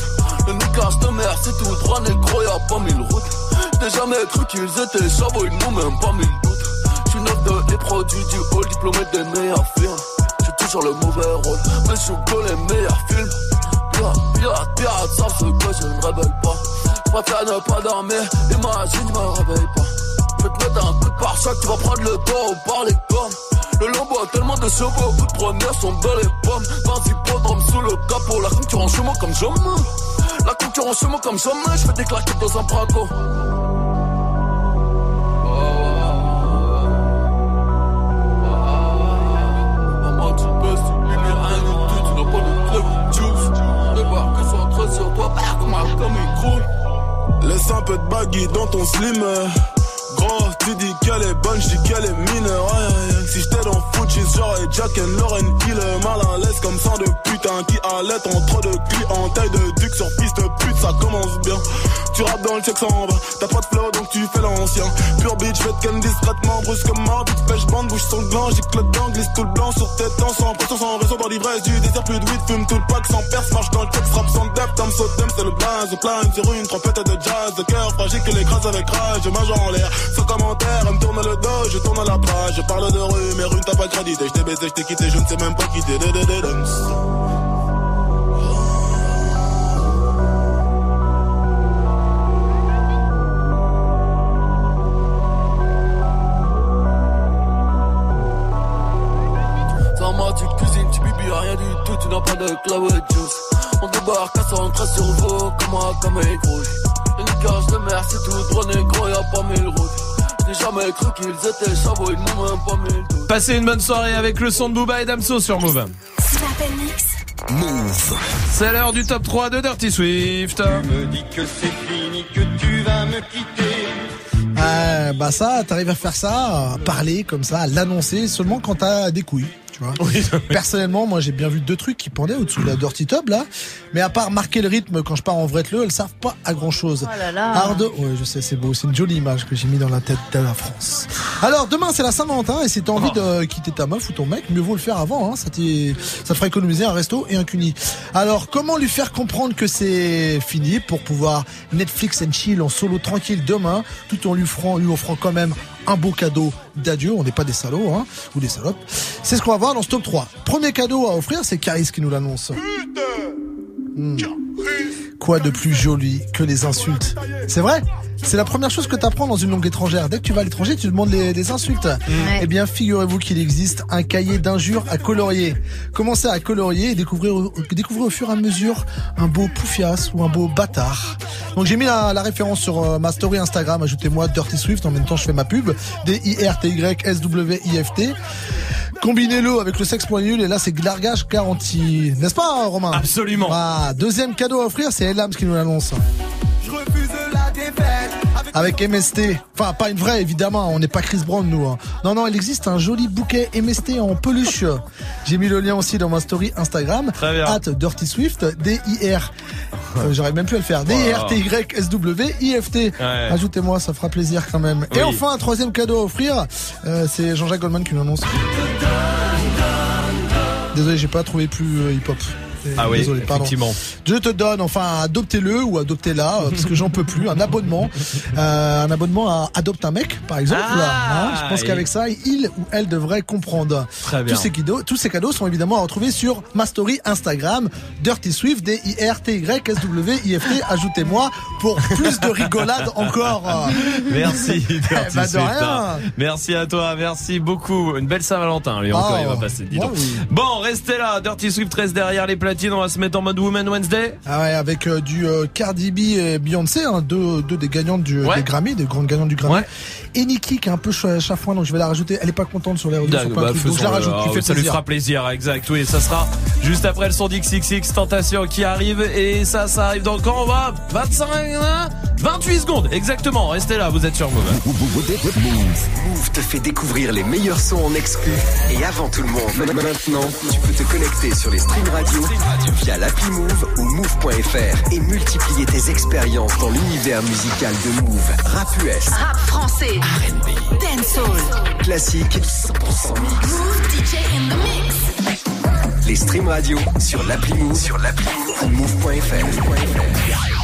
Le niquage de mer, c'est tout droit, négro, y'a pas mille routes. J'ai jamais cru qu'ils étaient chavots, ils n'ont même pas mille doutes. J'suis neuf de les produits du hall, diplômé des meilleures firmes. J'ai toujours le mauvais rôle, mais j'suis les meilleurs films. Pirate, pirate, pirate, savent que je ne révèle pas. J'préfère ne pas dormir, imagine, je me réveille pas. Je vais te mettre un coup de pare-choc, tu vas prendre le dos par les pommes. Le lambeau a tellement de chevaux. Première sont dans les pommes. Dans hippodrome sous le capot. La concurrence chez moi comme jamais. La concurrence chez moi comme jamais. Je fais des claquettes dans un braco. sur toi, comme un micro. Laisse un peu de baggy dans ton slim. Euh, gros, tu dis qu'elle est bonne, je dis qu'elle est mineure. Aïe. Si j'étais dans foot, j'aurais Jack and Lauren le mal à l'aise comme sang de putain qui allait en trop de. Taille de duc sur piste pute, ça commence bien. Tu rappes dans le check sans bas, t'as pas de flow donc tu fais l'ancien. Pure bitch, fais ken discrètement, brusque comme bitch, pêche bande, le gland, j'ai le dedans, glisse tout le blanc sur tes temps, sans pression, sans raison, dans l'ivresse du désir, plus de weed, fume tout le pack, sans perce, marche dans le texte, rap sans depth, Tom Sotem, c'est le blaze, plein sur une trompette de jazz, de cœur fragile que l'écrase avec rage, ma jambe en l'air, sans elle me tourne le dos, je tourne à la page, je parle de rue, mais rue t'as pas de crédit, et je t'ai baisé, je t'ai quitté, je ne sais même pas quitter, tu bibis rien du tout, tu n'as pas de cloud juice. On débarque à 113 sur vos, comme un un rouge. Une cage de mer, c'est tout droit négro, y'a pas mille routes. J'ai jamais cru qu'ils étaient chavots, ils m'ont même pas mis le doute. Passez une bonne soirée avec le son de Booba et Damso sur Move. Move. C'est l'heure du top 3 de Dirty Swift. me dis que c'est fini, que tu vas me quitter. Euh, bah ça, t'arrives à faire ça, à parler comme ça, à l'annoncer seulement quand t'as des couilles. Tu vois. Personnellement, moi j'ai bien vu deux trucs qui pendaient au-dessous de la Dirty Top là, mais à part marquer le rythme quand je pars en vrai le, elles servent pas à grand chose. Oh là là. Hard, ouais je sais c'est beau, c'est une jolie image que j'ai mis dans la tête de la France. Alors demain c'est la Saint-Valentin et si t'as envie de quitter ta meuf ou ton mec, mieux vaut le faire avant, hein, ça, ça te fera économiser un resto et un cuni. Alors comment lui faire comprendre que c'est fini pour pouvoir Netflix and chill en solo tranquille demain, tout en lui offrant, lui offrant quand même un beau cadeau d'adieu, on n'est pas des salauds hein, ou des salopes. C'est ce qu'on va voir dans ce top 3. Premier cadeau à offrir, c'est Caris qui nous l'annonce. Hmm. Quoi de plus joli que les insultes C'est vrai C'est la première chose que tu apprends dans une langue étrangère. Dès que tu vas à l'étranger, tu demandes les, les insultes. Eh bien, figurez-vous qu'il existe un cahier d'injures à colorier. Commencez à colorier et découvrir, découvrir au fur et à mesure un beau poufias ou un beau bâtard. Donc j'ai mis la, la référence sur euh, ma story Instagram. Ajoutez-moi Dirty Swift. En même temps, je fais ma pub. D-I-R-T-Y-S-W-I-F-T. Combinez-le avec le sexe point nul et là c'est largage garanti. N'est-ce pas Romain? Absolument. Ah, deuxième cadeau à offrir, c'est Elams qui nous l'annonce. Je refuse la défaite. Avec MST. Enfin, pas une vraie, évidemment. On n'est pas Chris Brown, nous. hein. Non, non, il existe un joli bouquet MST en peluche. J'ai mis le lien aussi dans ma story Instagram. Très bien. At Dirty Swift. D-I-R. Euh, J'arrive même à le faire. D-I-R-T-Y-S-W-I-F-T. Ouais. Ajoutez-moi, ça fera plaisir quand même. Et enfin, un troisième cadeau à offrir. euh, c'est Jean-Jacques Goldman qui nous annonce. Désolé, j'ai pas trouvé plus euh, hip-hop. Ah oui, Désolé, pardon. effectivement. Je te donne, enfin, adoptez-le ou adoptez-la, euh, parce que j'en peux plus, un abonnement. Euh, un abonnement à Adopte un mec, par exemple. Ah, hein. je pense et- qu'avec ça, il ou elle devrait comprendre. Très bien. Tous ces, cadeaux, tous ces cadeaux sont évidemment à retrouver sur ma story Instagram, Dirty Swift, D-I-R-T-Y-S-W-I-F-T. Ajoutez-moi pour plus de rigolade encore. Merci, Dirty bah, de Swift. rien. Merci à toi, merci beaucoup. Une belle Saint-Valentin, lui encore, il va passer. Dis donc. oui. Bon, restez là. Dirty Swift reste derrière les On va se mettre en mode Woman Wednesday. Ah ouais, avec euh, du euh, Cardi B et Beyoncé, hein, deux, deux des gagnantes du, Ouais. des Grammy, des grandes gagnantes du Grammy. Ouais. Et Nikki qui est un peu cha- chafouin, donc je vais la rajouter. Elle est pas contente sur les réseaux, Bah, donc je la rajoute, Ah, fait ça lui fera plaisir, exact. Oui, ça sera juste après le son d'XXX Tentation qui arrive. Et ça, ça arrive dans quand on va? 25, hein? 28 secondes, exactement. Restez là, vous êtes sur Move. Move. Move te fait découvrir les meilleurs sons en exclu et avant tout le monde. Maintenant, tu peux te connecter sur les streams radio via l'appli Move ou move.fr et multiplier tes expériences dans l'univers musical de Move. Rap US, Rap français. Dancehall. classique, 100% mix. Move DJ in the mix. Les streams radio sur l'appli Move, sur l'appli move.fr.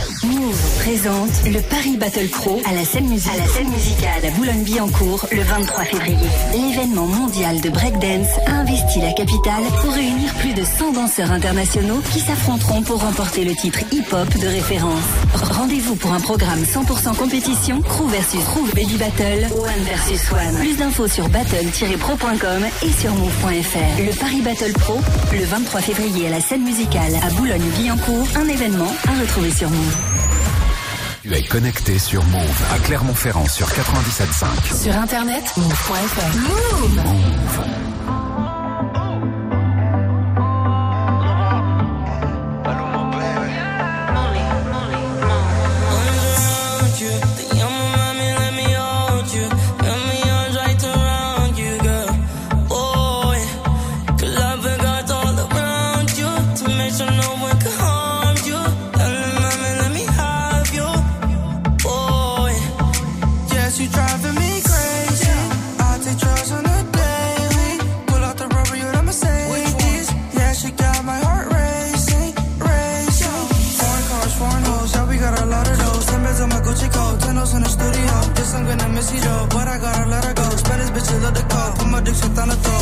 Présente le Paris Battle Pro à la scène, musique- à scène musicale à Boulogne-Billancourt le 23 février. L'événement mondial de breakdance a investi la capitale pour réunir plus de 100 danseurs internationaux qui s'affronteront pour remporter le titre hip-hop de référence. Rendez-vous pour un programme 100% compétition, crew versus crew, baby battle, one versus one. Plus d'infos sur battle-pro.com et sur move.fr. Le Paris Battle Pro, le 23 février à la scène musicale à Boulogne-Billancourt, un événement à retrouver sur Move. Tu es connecté sur Move à Clermont-Ferrand sur 97.5. Sur internet, move.fr. Move. we duikt zat aan het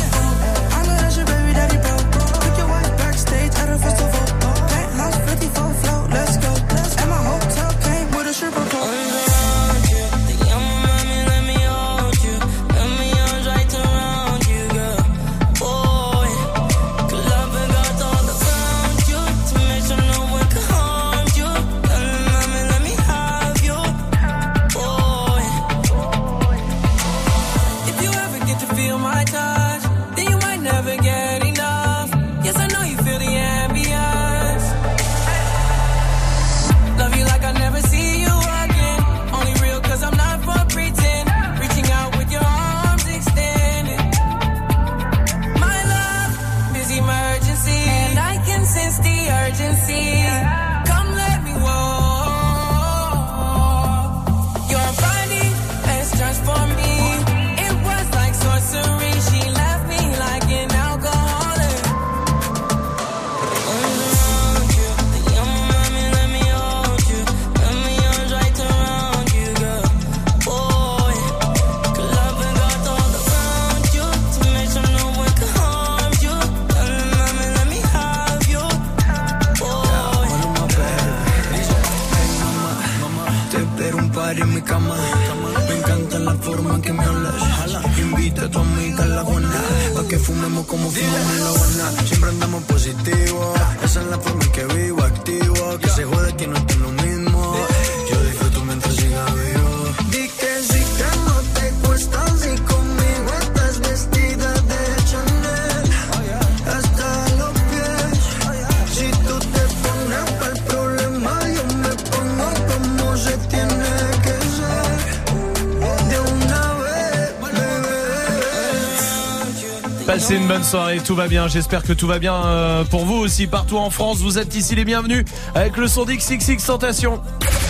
tout va bien. J'espère que tout va bien euh, pour vous aussi partout en France. Vous êtes ici les bienvenus avec le son d'XXX Tentation.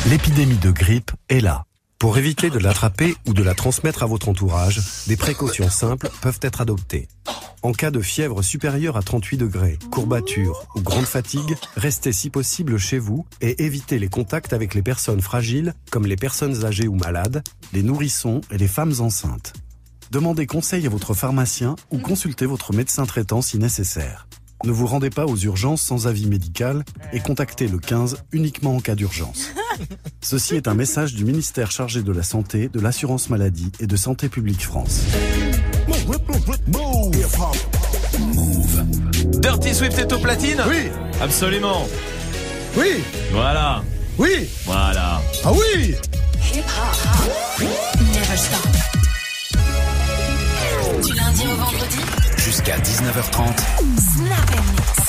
L'épidémie de grippe est là. Pour éviter de l'attraper ou de la transmettre à votre entourage, des précautions simples peuvent être adoptées. En cas de fièvre supérieure à 38 degrés, courbature ou grande fatigue, restez si possible chez vous et évitez les contacts avec les personnes fragiles comme les personnes âgées ou malades, les nourrissons et les femmes enceintes. Demandez conseil à votre pharmacien ou consultez votre médecin traitant si nécessaire. Ne vous rendez pas aux urgences sans avis médical et contactez le 15 uniquement en cas d'urgence. Ceci est un message du ministère chargé de la Santé, de l'Assurance Maladie et de Santé Publique France. Dirty Swift est au platine Oui. Absolument. Oui. Voilà. Oui. Voilà. Ah oui. Hip hop. Never stop. Jusqu'à 19h30. Snap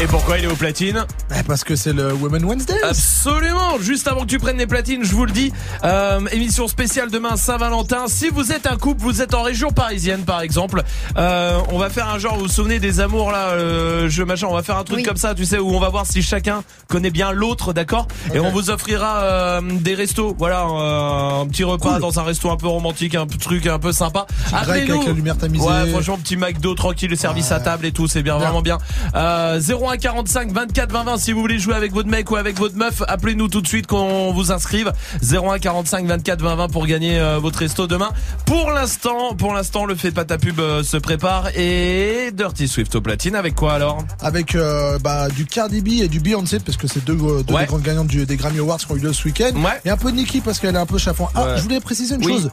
Et pourquoi il est au platine Eh, Parce que c'est le Women Wednesday. Absolument Juste avant que tu prennes les platines, je vous le dis, euh, émission spéciale demain Saint-Valentin. Si vous êtes un couple, vous êtes en région parisienne par exemple, euh, on va faire un genre, vous vous souvenez des amours là, euh, je machin, on va faire un truc Oui. comme ça, tu sais, où on va voir si chacun connaît bien l'autre, d'accord? Et on vous offrira euh, des restos, voilà, euh, un petit repas dans un resto un peu romantique, un truc un peu sympa. Appelez-nous. avec la lumière tamisée. Ouais, franchement, petit McDo tranquille, le service à table et tout, c'est bien, vraiment bien. Euh, 0145 24 20 20 si vous voulez jouer avec votre mec ou avec votre meuf, appelez-nous tout de suite qu'on vous inscrive. 0145 24 20 20 pour gagner euh, votre resto demain. Pour l'instant, pour l'instant, le fait pas ta pub euh, se prépare et Dirty Swift au platine avec quoi alors? Avec euh, bah, du Cardi B et du Beyoncé parce que c'est deux, deux Ouais. des grandes gagnantes du- des Grammy Awards qui ont eu lieu ce week-end. Et un peu de Nicki parce qu'elle est un peu chafouin. Ah, Ouais. je voulais préciser une Oui. chose.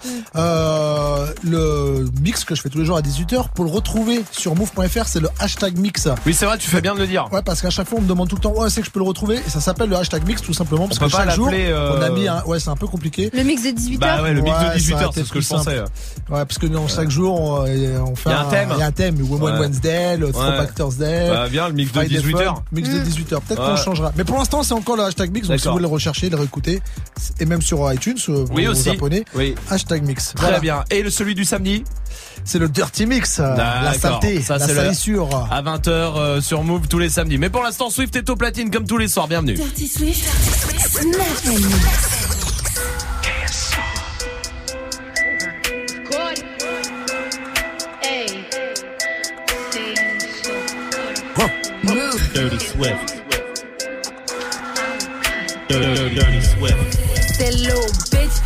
Le mix que je fais tous les jours à 18h, pour le retrouver sur move.fr, c'est le hashtag mix. Oui, c'est vrai, tu fais bien de le dire. Ouais, parce qu'à chaque fois on me demande tout le temps, ouais, c'est que je peux le retrouver et ça s'appelle le hashtag mix tout simplement parce que chaque jour euh, on a mis un, ouais, c'est un peu compliqué. Le mix de 18h. Bah ouais, le mix Ouais, de ça 18 aurait h été c'est ce que je pensais. simple. Ouais, parce que dans chaque jour, on, euh, on fait Il y a un thème. Il y a un thème. Ouais. Wednesday, le Ouais. Throwback Thursday. Bah, bien, le mix de Friday 18 Fun, heures. Mix de Mm. 18h. Peut-être Ouais. qu'on le changera. Mais pour l'instant, c'est encore le hashtag mix. Donc si vous voulez le rechercher, le réécouter. Et même sur iTunes, euh, Oui vous aussi. abonnez. Oui. Hashtag mix. Très Voilà. bien. Et le celui du samedi? C'est le Dirty Mix. euh, La saleté. Ça, la c'est le- salissure. à 20h sur Move tous les samedis. Mais pour l'instant, Swift est au platine comme tous les soirs. Bienvenue. Dirty Swift. Dirty Swift. Dirty Swift. That little bitch,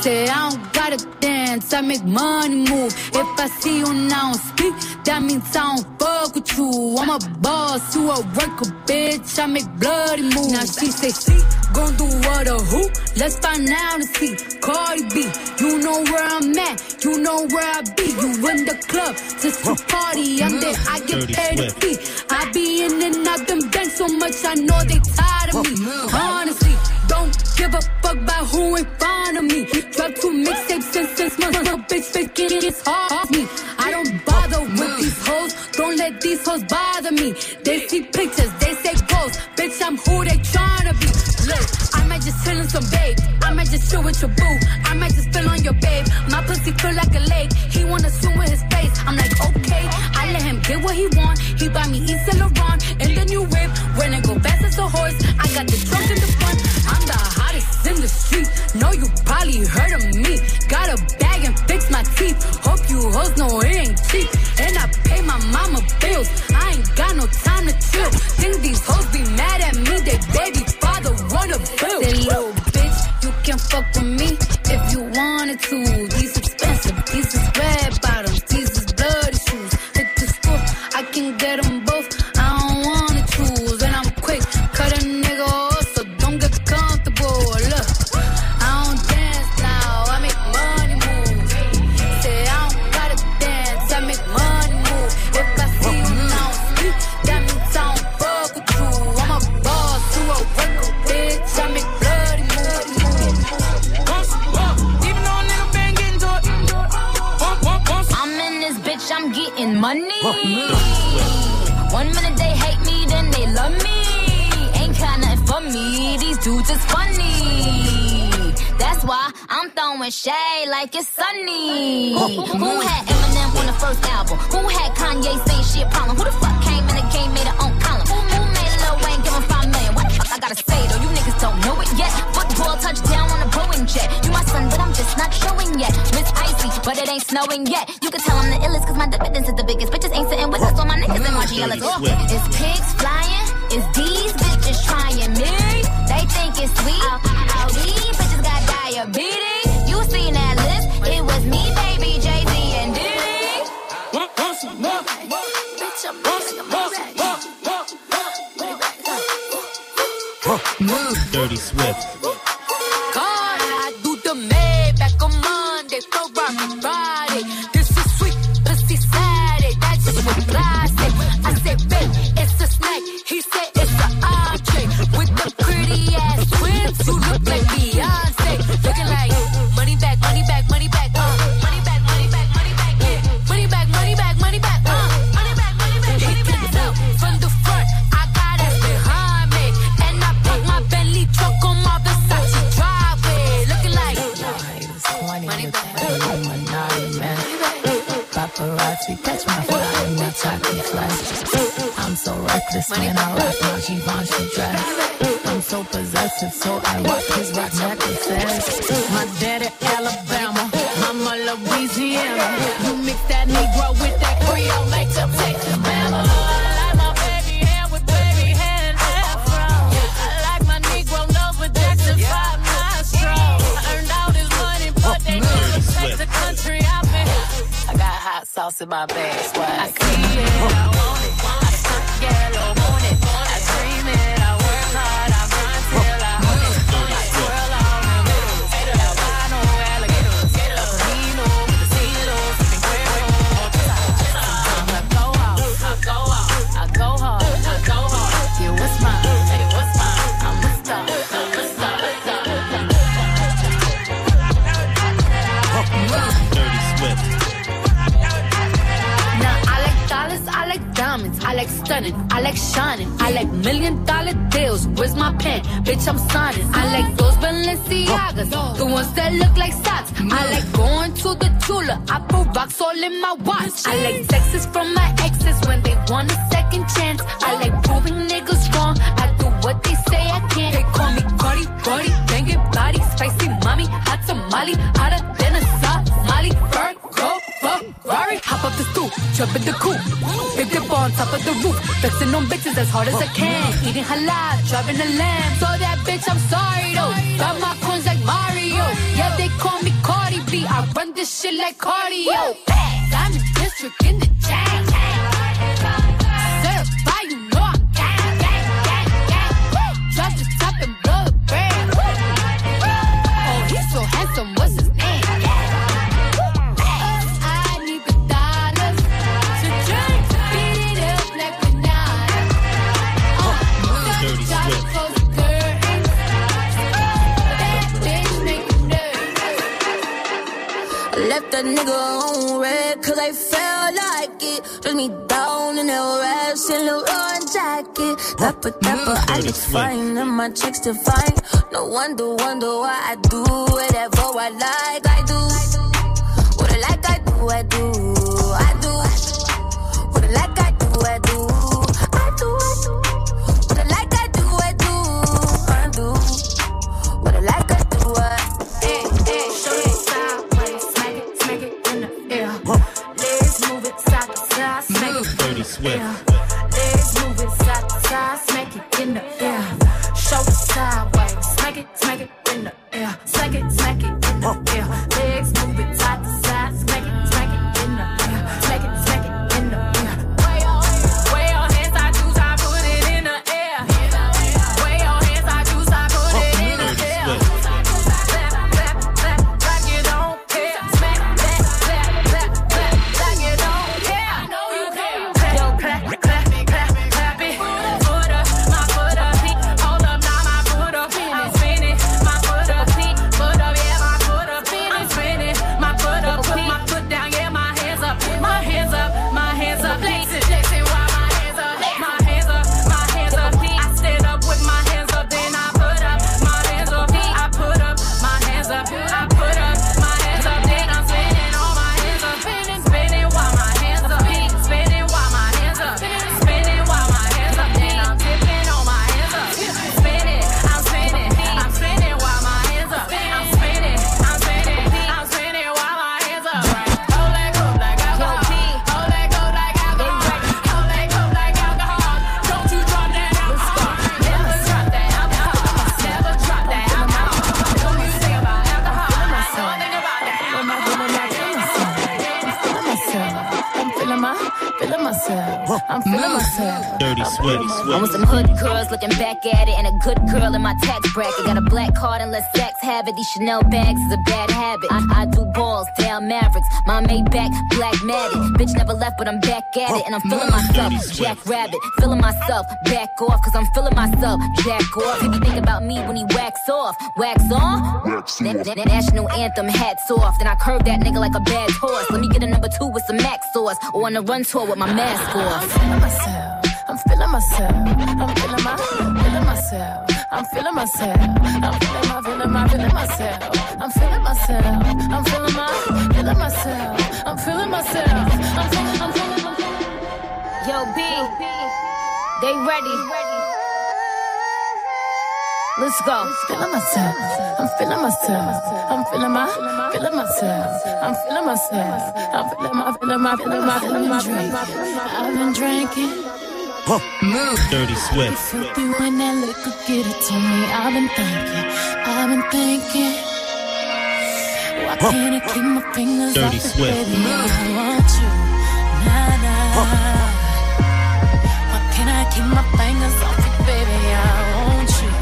Say I don't gotta dance, I make money move. If I see you now speak, that means I don't fuck with you. I'm a boss, you a worker, bitch. I make bloody moves. Now she say she gon' do what or who? Let's find out and see. Cardi B, you know where I'm at, you know where I be. You in the club just to party. I'm there, I get Dirty paid to be. I be in and out them banks so much, I know they tired of me. Honestly, don't give a fuck about who in front of me. Drop two mixtapes since since months. No bitch faking it's hard off me. I don't bother with these hoes. Don't let these hoes bother me. They see pictures, they say ghosts. Bitch, I'm who they tryna be. Look, I might just chill in some babe. I might just chill with your boo. I might just spill on your babe. My pussy feel like a lake. He wanna swim with his face. I'm like, okay. I let him get what he want. He buy me East Saint Laurent and the new whip. When it go fast as a horse, I got the trunk in the front. I'm the hottest in the street. Know you probably heard of me. Got a bag and fix my teeth. Hope you hoes know it ain't cheap. And I pay my mama bills. I ain't got no time to chill. Think these hoes be mad at me. They baby wanna bill. That little bitch, you can fuck with me if you wanted to. Money. One minute they hate me, then they love me. Ain't got nothing for me, these dudes is funny. That's why I'm throwing shade like it's sunny. Oh, Who had Eminem on the first album? Who had Kanye saying shit problem? Who the fuck came in the game, made her own column? Who made Lil Wayne give him five million? What the fuck I gotta say though? You niggas don't know it yet. Football touchdown on a Jet. You my son, but I'm just not showing yet. Miss Icy, but it ain't snowing yet. You can tell I'm the illest cause my dividends is the biggest. Bitches ain't sitting with us, so my niggas in Margiela's. It's pigs flying, it's these bitches trying me. They think it's sweet. I got a black card and let sex have it. These Chanel bags is a bad habit. I, I do balls, damn Mavericks. My mate back, black magic. Bitch never left, but I'm back at it. And I'm feeling myself, Jack Rabbit. Feeling myself, back off, cause I'm feeling myself, Jack off. If you think about me when he wax off, wax on? Wax na- national anthem, hats off. Then I curve that nigga like a bad horse. Let me get a number two with some max sauce. Or on a run tour with my mask off. I'm feeling myself, I'm feeling myself, I'm feeling my, feeling myself. I'm feeling myself. I'm feeling my, feeling my, feeling myself. I'm feeling myself. I'm feeling my, feeling myself. I'm feeling myself. I'm feeling, I'm. Yo, B, they ready. Let's go. I'm feeling myself. I'm feeling myself. I'm feeling my, feeling myself. I'm feeling myself. I'm feeling my, feeling my, feeling my, feeling my, feeling my. I've been drinking. Huh. Move. Dirty Swift. It's something when that liquor get it to me. I've been thinking. I've been thinking. Why huh. can't I keep my fingers Dirty off the baby? I want you. Nah, nah. Huh. Why can't I keep my fingers off baby? I want you.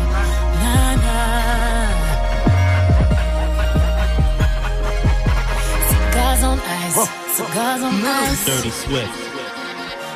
Nah, nah. Cigars on ice. Huh. Cigars on ice. Dirty Swift.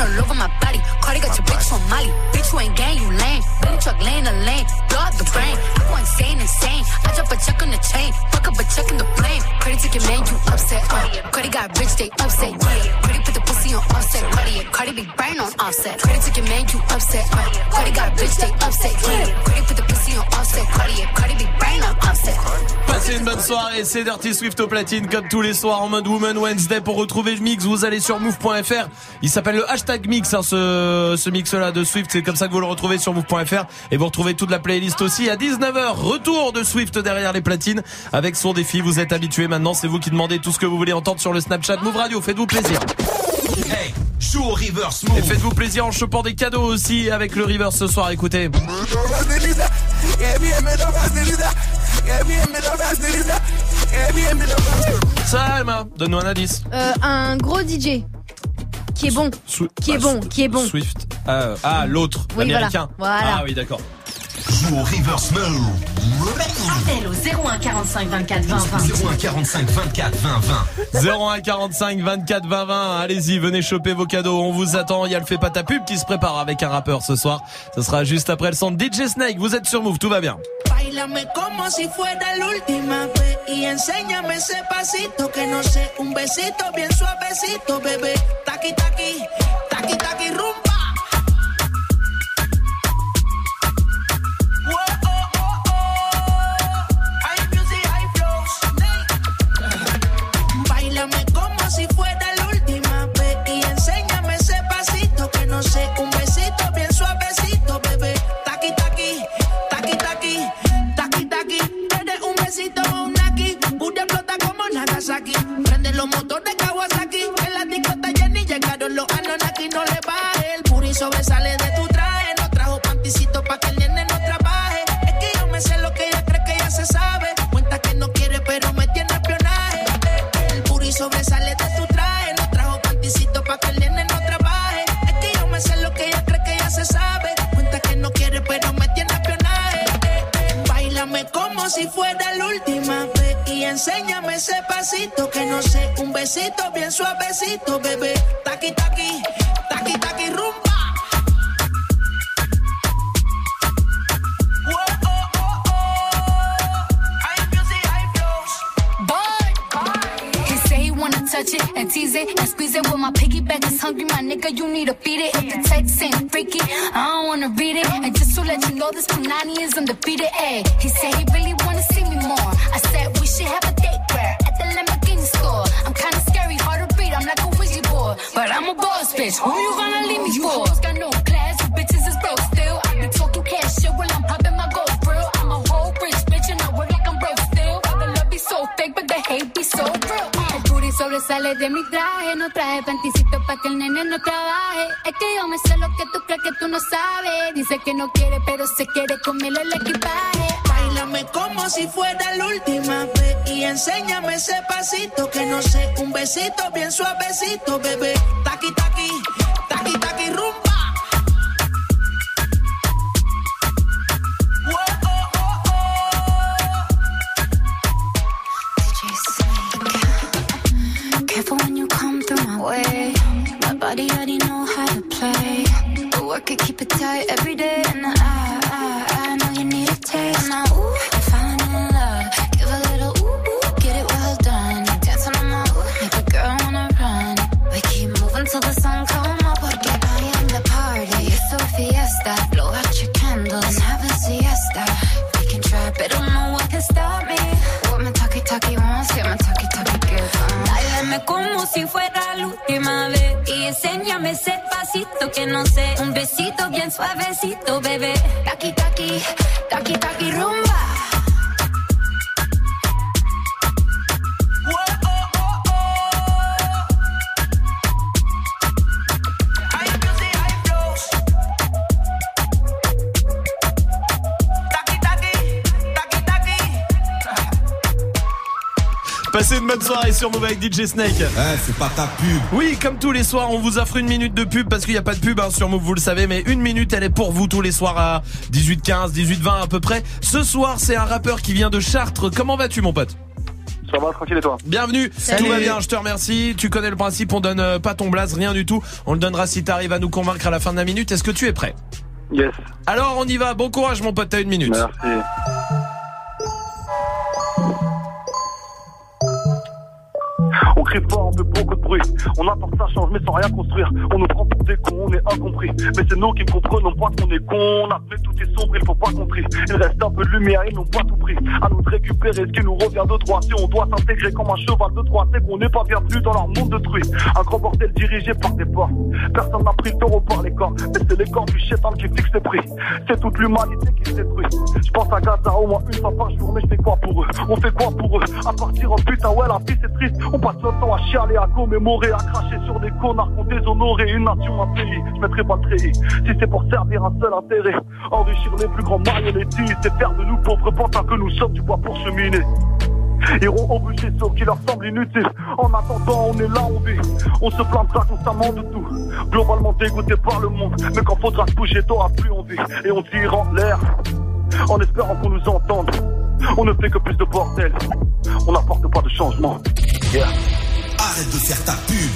All over my body. Cardi got your bitch on Molly. Bitch, you ain't gang, you lame. Billy truck laying the lane. Blow up the brain. I go insane, insane. I drop a check on the chain. Fuck up a check in the flame. Cardi took your man, you upset. Uh. Cardi got rich, they upset. Yeah. Cardi put the pussy on offset. Cardi, yeah. Cardi big brain on offset. Cardi took your man, you upset. Uh. Cardi got rich, they upset. Yeah. Cardi put the pussy on offset. Cardi. Cardi big brain on offset. Passez une bonne soirée, c'est Dirty Swift au platine comme tous les soirs en mode Woman Wednesday pour retrouver le mix. Vous allez sur move.fr. Il s'appelle le hashtag mix, hein, ce, ce mix là de Swift. C'est comme ça que vous le retrouvez sur move.fr et vous retrouvez toute la playlist aussi à 19h. Retour de Swift derrière les platines avec son défi. Vous êtes habitués maintenant, c'est vous qui demandez tout ce que vous voulez entendre sur le Snapchat Move Radio. Faites-vous plaisir. Hey, joue au reverse Et faites-vous plaisir en chopant des cadeaux aussi avec le reverse ce soir. Écoutez. Ça, Emma, donne-nous un indice. Euh, un gros DJ. Qui est bon. Swi- Qui est bah, bon, qui est bon. Swift. Ah, ah, l'autre, Oui, l'américain. voilà. Voilà. Ah oui, d'accord. Joue au reverse mode. Appel au 01 45 24 20 20. 01 45 24 20 20. 01 45 24 20 20. Allez-y, venez choper vos cadeaux. On vous attend. Il y a le fait pas ta pub qui se prépare avec un rappeur ce soir. Ce sera juste après le son de DJ Snake. Vous êtes sur Move, tout va bien. Bailame como si fuera la última vez y enséñame ese pasito que no sé, un besito bien suavecito, bebé. Taqui taqui, taqui taqui rumba. No quiere, pero se quiere comerle el equipaje. Bailame como si fuera la última vez y enséñame ese pasito que no sé, un besito bien suavecito, bebé. Sur Move avec DJ Snake. Eh, c'est pas ta pub. Oui, comme tous les soirs, on vous offre une minute de pub parce qu'il n'y a pas de pub hein, sur Move, vous le savez, mais une minute, elle est pour vous tous les soirs à 18h15, 18h20 à peu près. Ce soir, c'est un rappeur qui vient de Chartres. Comment vas-tu, mon pote? Ça va, tranquille et toi? Bienvenue, Salut. tout va bien, je te remercie. Tu connais le principe, on donne euh, pas ton blaze, rien du tout. On le donnera si t'arrives à nous convaincre à la fin de la minute. Est-ce que tu es prêt? Yes. Alors on y va, bon courage mon pote, t'as une minute. Merci. Apporte ça change, mais sans rien construire. On nous prend pour des cons, on est incompris. Mais c'est nous qui comprenons pas qu'on est cons. On a fait tout est sombre, il faut pas qu'on trie. Il reste un peu de lumière, ils n'ont pas tout pris. À nous récupérer ce qui nous revient de droit. Si on doit s'intégrer comme un cheval de Troie, c'est qu'on n'est pas bienvenu dans leur monde de truie. Un grand bordel dirigé par des porcs. Personne n'a pris le taureau par les cornes. Mais c'est les cornes du chétan qui fixent les prix. C'est toute l'humanité qui se détruit. Je pense à Gaza au moins une fois par jour, mais je fais quoi pour eux? On fait quoi pour eux? À partir en putain, ouais, la vie c'est triste. On passe notre temps à chialer, à commémorer, à cracher sur des connards qui ont déshonoré une nation, un pays. Je mettrai pas le si c'est pour servir un seul intérêt. Enrichir les plus grands marionnettistes et faire de nous pauvres pantins que nous sommes du bois pour cheminer. Iront au bûcher ce qui leur semble inutile. En attendant, on est là, on vit. On se plaindra constamment de tout. Globalement dégoûté par le monde. Mais quand faudra se bouger, t'auras plus envie. Et on tire en l'air. En espérant qu'on nous entende. On ne fait que plus de bordel. On n'apporte pas de changement. Yeah. Arrête de faire ta pub.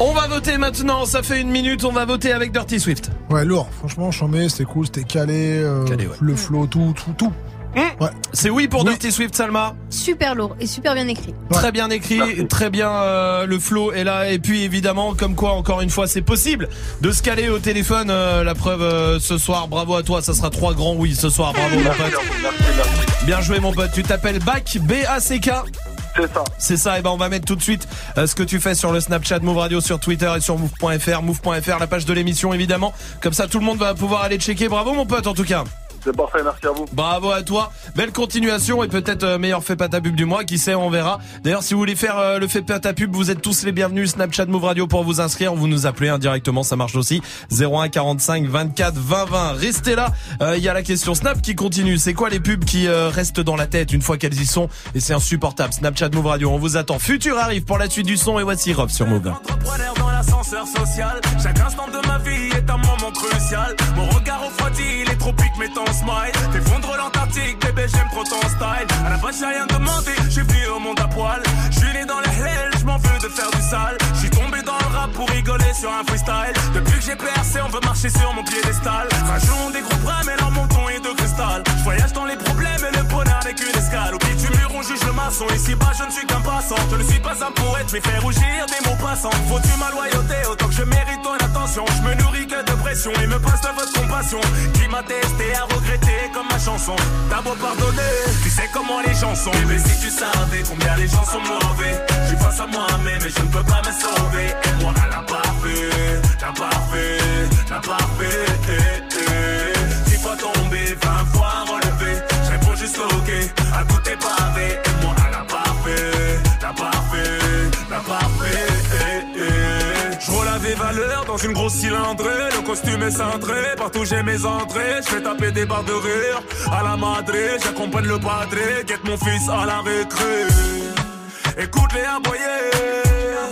On va voter maintenant, ça fait une minute, on va voter avec Dirty Swift. Ouais, lourd. Franchement, chambé, c'était cool, c'était calé. euh, Le flow, tout, tout, tout. Ouais. C'est oui pour Dirty Swift, Salma Super lourd et super bien écrit. Très bien écrit, très bien euh, le flow est là et puis évidemment comme quoi encore une fois c'est possible de se caler au téléphone euh, la preuve euh, ce soir bravo à toi ça sera trois grands oui ce soir bravo mon pote. Bien joué mon pote tu t'appelles Bac B A C K c'est ça. C'est ça, et ben on va mettre tout de suite euh, ce que tu fais sur le Snapchat Move Radio, sur Twitter et sur move.fr, move.fr, la page de l'émission évidemment. Comme ça tout le monde va pouvoir aller checker. Bravo mon pote en tout cas. C'est parfait, merci à vous. Bravo à toi. Belle continuation et peut-être euh, meilleur fait pas ta pub du mois. Qui sait, on verra. D'ailleurs, si vous voulez faire euh, le fait pas ta pub, vous êtes tous les bienvenus. Snapchat Move Radio pour vous inscrire. Vous nous appelez indirectement, ça marche aussi. 01 45 24 20 20. Restez là. Euh, Il y a la question Snap qui continue. C'est quoi les pubs qui euh, restent dans la tête une fois qu'elles y sont? Et c'est insupportable. Snapchat Move Radio, on vous attend. Futur arrive pour la suite du son et voici Rob sur Move. Entrepreneur dans l'ascenseur social. Chaque instant de ma vie est un moment crucial. Mon regard refroidit les tropiques met ton smile. T'effondres l'Antarctique, bébé, j'aime trop ton style. À la base, j'ai rien demandé, j'ai venu au monde à poil. J'suis né dans les hell, j'm'en veux de faire du sale. J'suis tombé dans le rap pour rigoler sur un freestyle. Depuis que j'ai percé, on veut marcher sur mon piédestal. Rajon des gros bras, mais maçon. Ici bas, je ne suis qu'un passant. Je ne suis pas un poète, mais fais rougir des mots passants. Faut-tu ma loyauté autant que je mérite ton attention? Je me nourris que de pression et me passe de votre compassion. Qui m'a testé à regretter comme ma chanson? T'as beau pardonner, tu sais comment les gens sont. Bébé, si tu savais combien les gens sont mauvais. Je face à moi-même mais je ne peux pas me sauver. Et moi, elle a pas fait, t'as pas fait, t'as pas fait. Eh, eh. Dix fois tombé, vingt fois relevé. Je réponds juste ok, à tout pavé. Dans une grosse cylindrée. Le costume est cintré, partout j'ai mes entrées. Je fais taper des barres de rire à la madré. J'accompagne le padré, guette mon fils à la récré. Écoute-les aboyer, je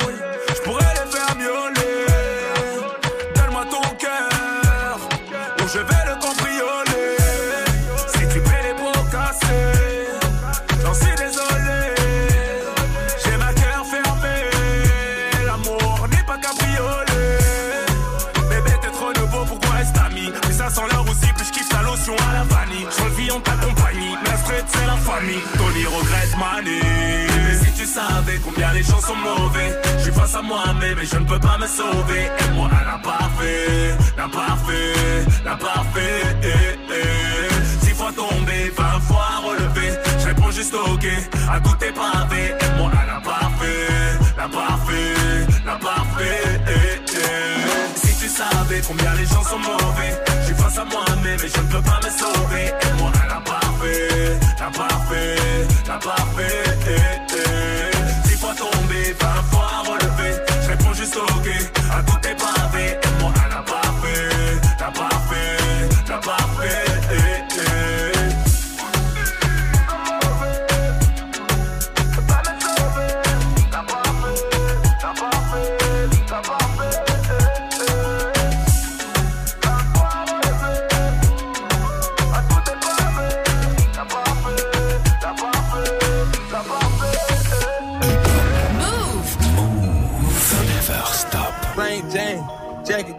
Savais combien les gens sont mauvais. Je suis face à moi-même et je ne peux pas me sauver. Et moi, elle n'a pas fait, n'a pas fait, n'a pas fait. Eh, eh. Six fois tombé, vingt fois relevé. Je réponds juste ok, à tout est pavé. Et moi, elle n'a pas fait, n'a pas fait, n'a pas fait. Eh. Si tu savais combien les gens sont mauvais. Je suis face à moi-même et je ne peux pas me sauver. Et moi, elle n'a pas fait, n'a pas fait, n'a pas fait. Six fois tombé, vingt fois relevé. Je réponds juste ok, à tout pavé.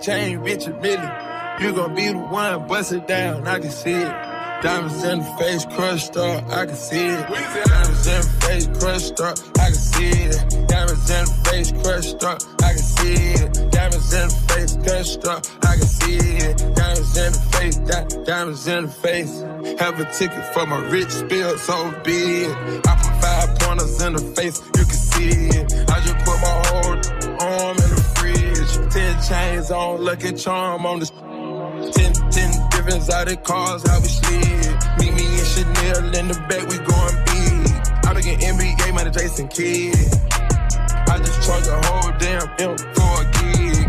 Chain, Richard Millie. You gon' be the one, bust it down, I can see it. Diamonds in the face, crushed up, I can see it. Diamonds in the face, crushed up, I can see it. Diamonds in the face, crushed up, I can see it. Diamonds in the face, crushed up, I can see it. Diamonds in the face, di- diamonds in the face. Have a ticket for my rich spill, so be it. I put five pointers in the face, you can see it. I just put my whole Ten chains on, lucky charm on the Ten, ten different exotic cars, how we slid. Meet me in Chanel in the back, we going big. I at NBA, man, Jason Kidd. I just charge a whole damn M for a gig.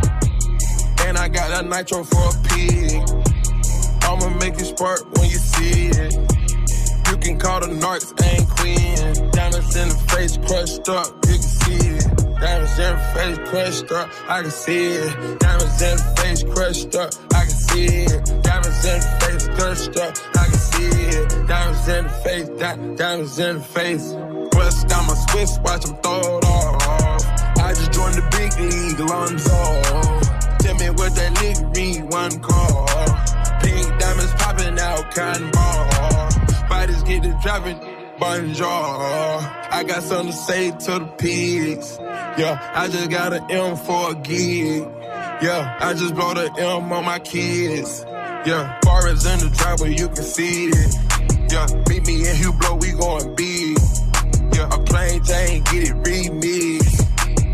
And I got that nitro for a pig. I'ma make it spark when you see it. You can call the narcs, ain't queen. Diamonds in the face, crushed up, Diamonds in the face, crushed up, I can see it. Diamonds in the face, crushed up, I can see it. Diamonds in the face, crushed up, I can see it. Diamonds in the face, di- diamonds in the face. Bust down my Swiss, watch them throw it off. I just joined the big league, Lonzo. Tell me what that nigga mean, one call. Pink diamonds popping out, cotton ball. Bodies get to dropping, bonjour. I got something to say to the pigs. Yeah, I just got an M for a gig. Yeah, I just blow the M on my kids. Yeah, bar is in the driveway, you can see it. Yeah, meet me in Hublot, we going big. Yeah, a plain Jane, get it remixed.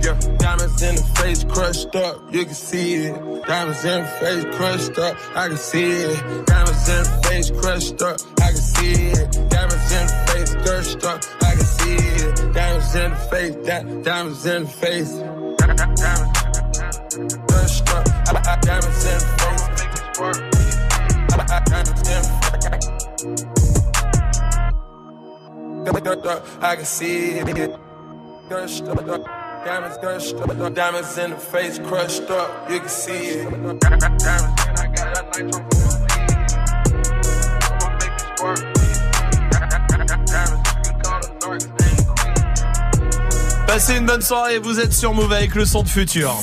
Yeah, diamonds in the face crushed up, you can see it. Diamonds in the face crushed up, I can see it. Diamonds in the face crushed up, I can see it. Diamonds in the face crushed up, I can see it. Diamonds in the face, di- diamonds in the face. Diamonds crushed up, I- diamonds in the face, Diamonds in the face. I can see it. Crushed up. Diamonds crushed up, diamonds in the face crushed up, you can see it. Diamonds, and I got that nitro I'ma make it spark. Diamonds, you can call the narcs, Passez une bonne soirée, vous êtes sur Move avec le son de futur.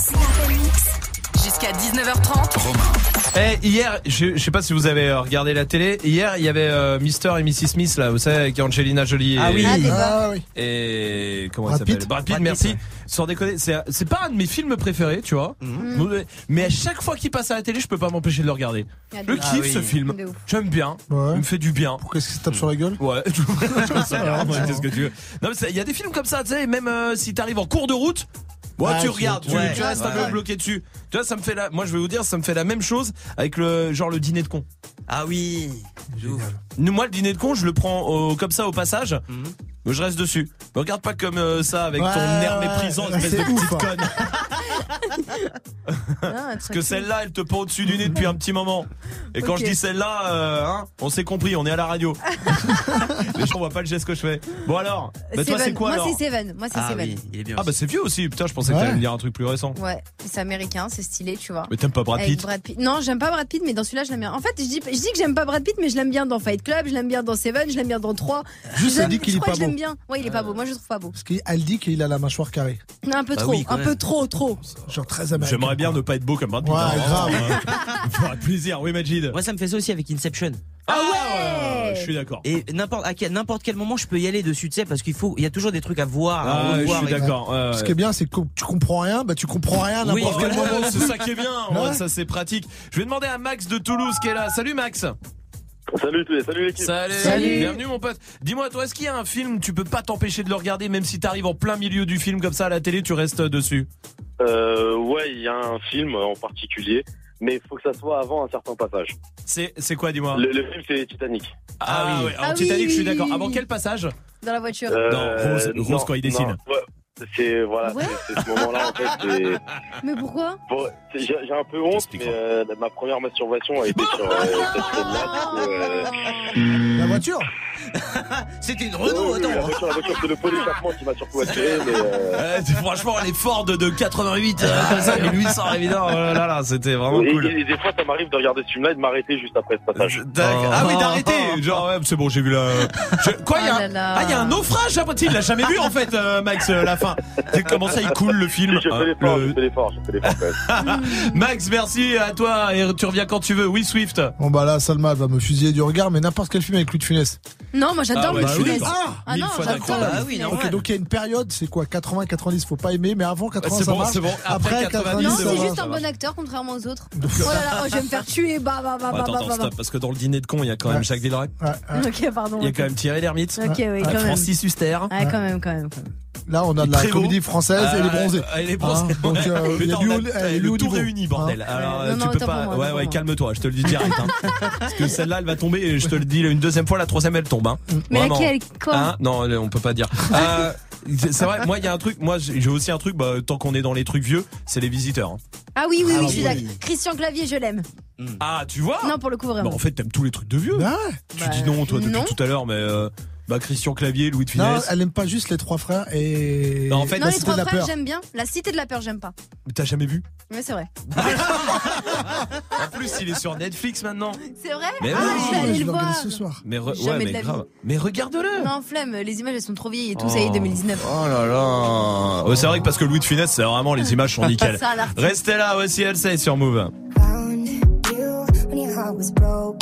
Jusqu'à 19h30. Eh, hier, je, je sais pas si vous avez euh, regardé la télé. Hier, il y avait euh, Mister et Mrs Smith là, vous savez, avec Angelina Jolie. Ah et, oui. Ah. Ah oui. Et comment Brad s'appelle Pitt. Brad Pitt, Brad merci. Sans déconner, c'est c'est pas un de mes films préférés, tu vois. Mhm. Mais à chaque fois qu'il passe à la télé, je peux pas m'empêcher de le regarder. Ah, Je de kiffe ce Ah oui. film. J'aime bien. Il me fait du bien. Pourquoi est-ce qu'il se tape sur la gueule Ouais, je sais rien, moi, qu'est-ce que tu veux. Non, mais ça- il y a des films comme ça, tu sais, même euh, si t'arrives en cours de route, ouais, Ouais, tu tu- regardes, tu, ouais. tu restes un Ouais. peu bloqué dessus. Tu vois, ça me fait la, moi je vais vous dire, ça me fait la même chose avec le genre le dîner de con. Ah oui. Nous, Moi, le dîner de con, je le prends au- comme ça au passage. Mais je reste dessus. Regarde pas comme euh, ça avec ton air méprisant, espèce de petite hein. conne. Parce que celle-là, elle te pend au-dessus du nez depuis un petit moment. Et quand je dis celle-là, euh, hein, on s'est compris, on est à la radio. Les gens voient pas le geste que je fais. Bon alors, bah, toi c'est quoi Moi, alors c'est Seven. Moi, c'est Seven. Ah bah c'est vieux aussi. Putain, je pensais que Ouais. t'allais me dire un truc plus récent. Ouais, c'est américain, c'est stylé, tu vois. Mais t'aimes pas Brad Pitt Brad Pitt. Non, j'aime pas Brad Pitt, mais dans celui-là, je l'aime bien. En fait, je dis, je dis que j'aime pas Brad Pitt, mais je l'aime bien dans Fight Club, je l'aime bien dans Seven, je l'aime bien dans 3. Juste, elle dit qu'il est pas que je l'aime beau. bien. Ouais, il est pas beau. Moi, je le trouve pas beau. Parce qu'elle dit qu'il a la mâchoire carrée. Un peu Bah trop, un peu trop, trop. Genre très américain. J'aimerais bien ne pas être beau comme Brad Pitt. Ouais, grave. hein. Faudrait plaisir, oui Majid. Moi, ça me fait ça aussi avec Inception. Ah ouais Je suis d'accord. Et n'importe à quel- n'importe quel moment, je peux y aller dessus, tu sais, parce qu'il faut, il y a toujours des trucs à voir, à Ah, je revoir. suis d'accord. ouais, Ce ouais. qui est bien, c'est que tu comprends rien, bah tu comprends rien à Oui, n'importe quel voilà, moment. c'est ça qui est bien. Ouais. Ouais, ça c'est pratique. Je vais demander à Max de Toulouse qui est là. Salut Max. Salut, salut l'équipe. Salut. Salut. Bienvenue mon pote. Dis-moi, toi, est-ce qu'il y a un film, tu peux pas t'empêcher de le regarder, même si t'arrives en plein milieu du film comme ça à la télé, tu restes dessus? Euh, ouais, il y a un film en particulier, mais il faut que ça soit avant un certain passage. C'est c'est quoi, dis-moi? Le, le film, c'est Titanic. Ah, oui. Alors Ah Titanic, oui, je suis d'accord. Avant quel passage? Dans la voiture. Euh, Non, Rose- Rose non, quand il dessine. non, ouais, c'est voilà, Ouais. c'est- c'est ce moment-là en fait. c'est- Mais pourquoi? Bon, j'ai j'ai un peu honte, mais euh, ma première masturbation a été sur euh, cette scène-là. euh, La voiture? C'était une Oui, Renault, oui, La attends. voiture, la voiture, c'est le pot d'échappement qui m'a surtout attiré, mais. euh, franchement, les Ford de 88, euh, comme ça, 1800 évidemment, oh là là, là, c'était vraiment et, cool. et- et des fois, ça m'arrive de regarder ce film-là et de m'arrêter juste après ce passage. Tac. Ah oui, d'arrêter. Genre, ouais, c'est bon, j'ai vu la. je- Quoi, il y a Oh un... Ah, il y a un naufrage après. Il l'a jamais vu en fait, euh, Max, euh, la fin. Comment ça, il coule le film. Je fais Euh, l'effort, le- je fais l'effort, je fais l'effort quand même. Max, merci à toi et tu reviens quand tu veux. Oui, Swift. Bon bah là, Salma elle va me fusiller du regard, mais n'importe quel film avec Louis de Funès. Non, moi j'adore Ah ouais, bah oui, Funès. bah, Ah non, j'adore. Ah oui, Ok, donc il y a une période, c'est quoi 80, 90, faut pas aimer, mais avant 80 c'est ça bon, marche. bon. Après 90, Non, c'est juste ça un va. bon acteur, contrairement aux autres. Oh là là, oh, je vais me faire tuer. Bah, bah, bah, bah, Attends, bah, attends, bah, stop, parce que dans le dîner de con, il y a quand même. Jacques ouais. Ok, pardon. Il y a quand même Thierry Lhermitte. Ok, oui, quand même. Francis Huster. Ouais, quand même, quand même. Là, on a de la Prévost. comédie française et les bronzés. Ah, bronzés. Hein, donc, euh, il y a Putain, du on a- haut- t'as il est le tout niveau. réuni, bordel. Hein. Alors, Non, euh, non, tu peux pas. ouais, ouais, calme-toi. Je te le dis direct. hein. Parce que celle-là, elle va tomber. Et je te le dis une deuxième fois, la troisième, elle tombe. Hein. Mais Vraiment. laquelle? Quoi? Hein? Non, on peut pas dire. Euh, c'est vrai. Moi, il y a un truc. Moi, j'ai aussi un truc. Bah, tant qu'on est dans les trucs vieux, c'est les visiteurs. hein. Ah oui, oui, Ah oui, je suis oui. d'accord. Christian Clavier, je l'aime. Ah, tu vois? Non, pour le coup, Bah, vraiment. en fait, t'aimes tous les trucs de vieux. Bah ouais. tu Bah, dis non, toi, depuis non. tout à l'heure, mais euh, bah Christian Clavier, Louis de Non, Funès. elle aime pas juste les trois frères et. Non, en fait, Non, la les cité trois de la frères, peur. j'aime bien. La cité de la peur, j'aime pas. Mais T'as jamais vu? Mais c'est vrai. En plus, il est sur Netflix maintenant. C'est vrai? Mais Ah, oui. je vais aller le voir. ce soir. Mais re- Jamais ouais, de mais la vie. grave. Mais regarde-le. Non, flemme, les images elles sont trop vieilles et tout, Oh. ça y est, 2019. Oh là là. Ouais, c'est vrai que parce que Louis de Funès, c'est vraiment les images sont nickel. Restez là, voici Elsay sur Move. found you when your heart was broke.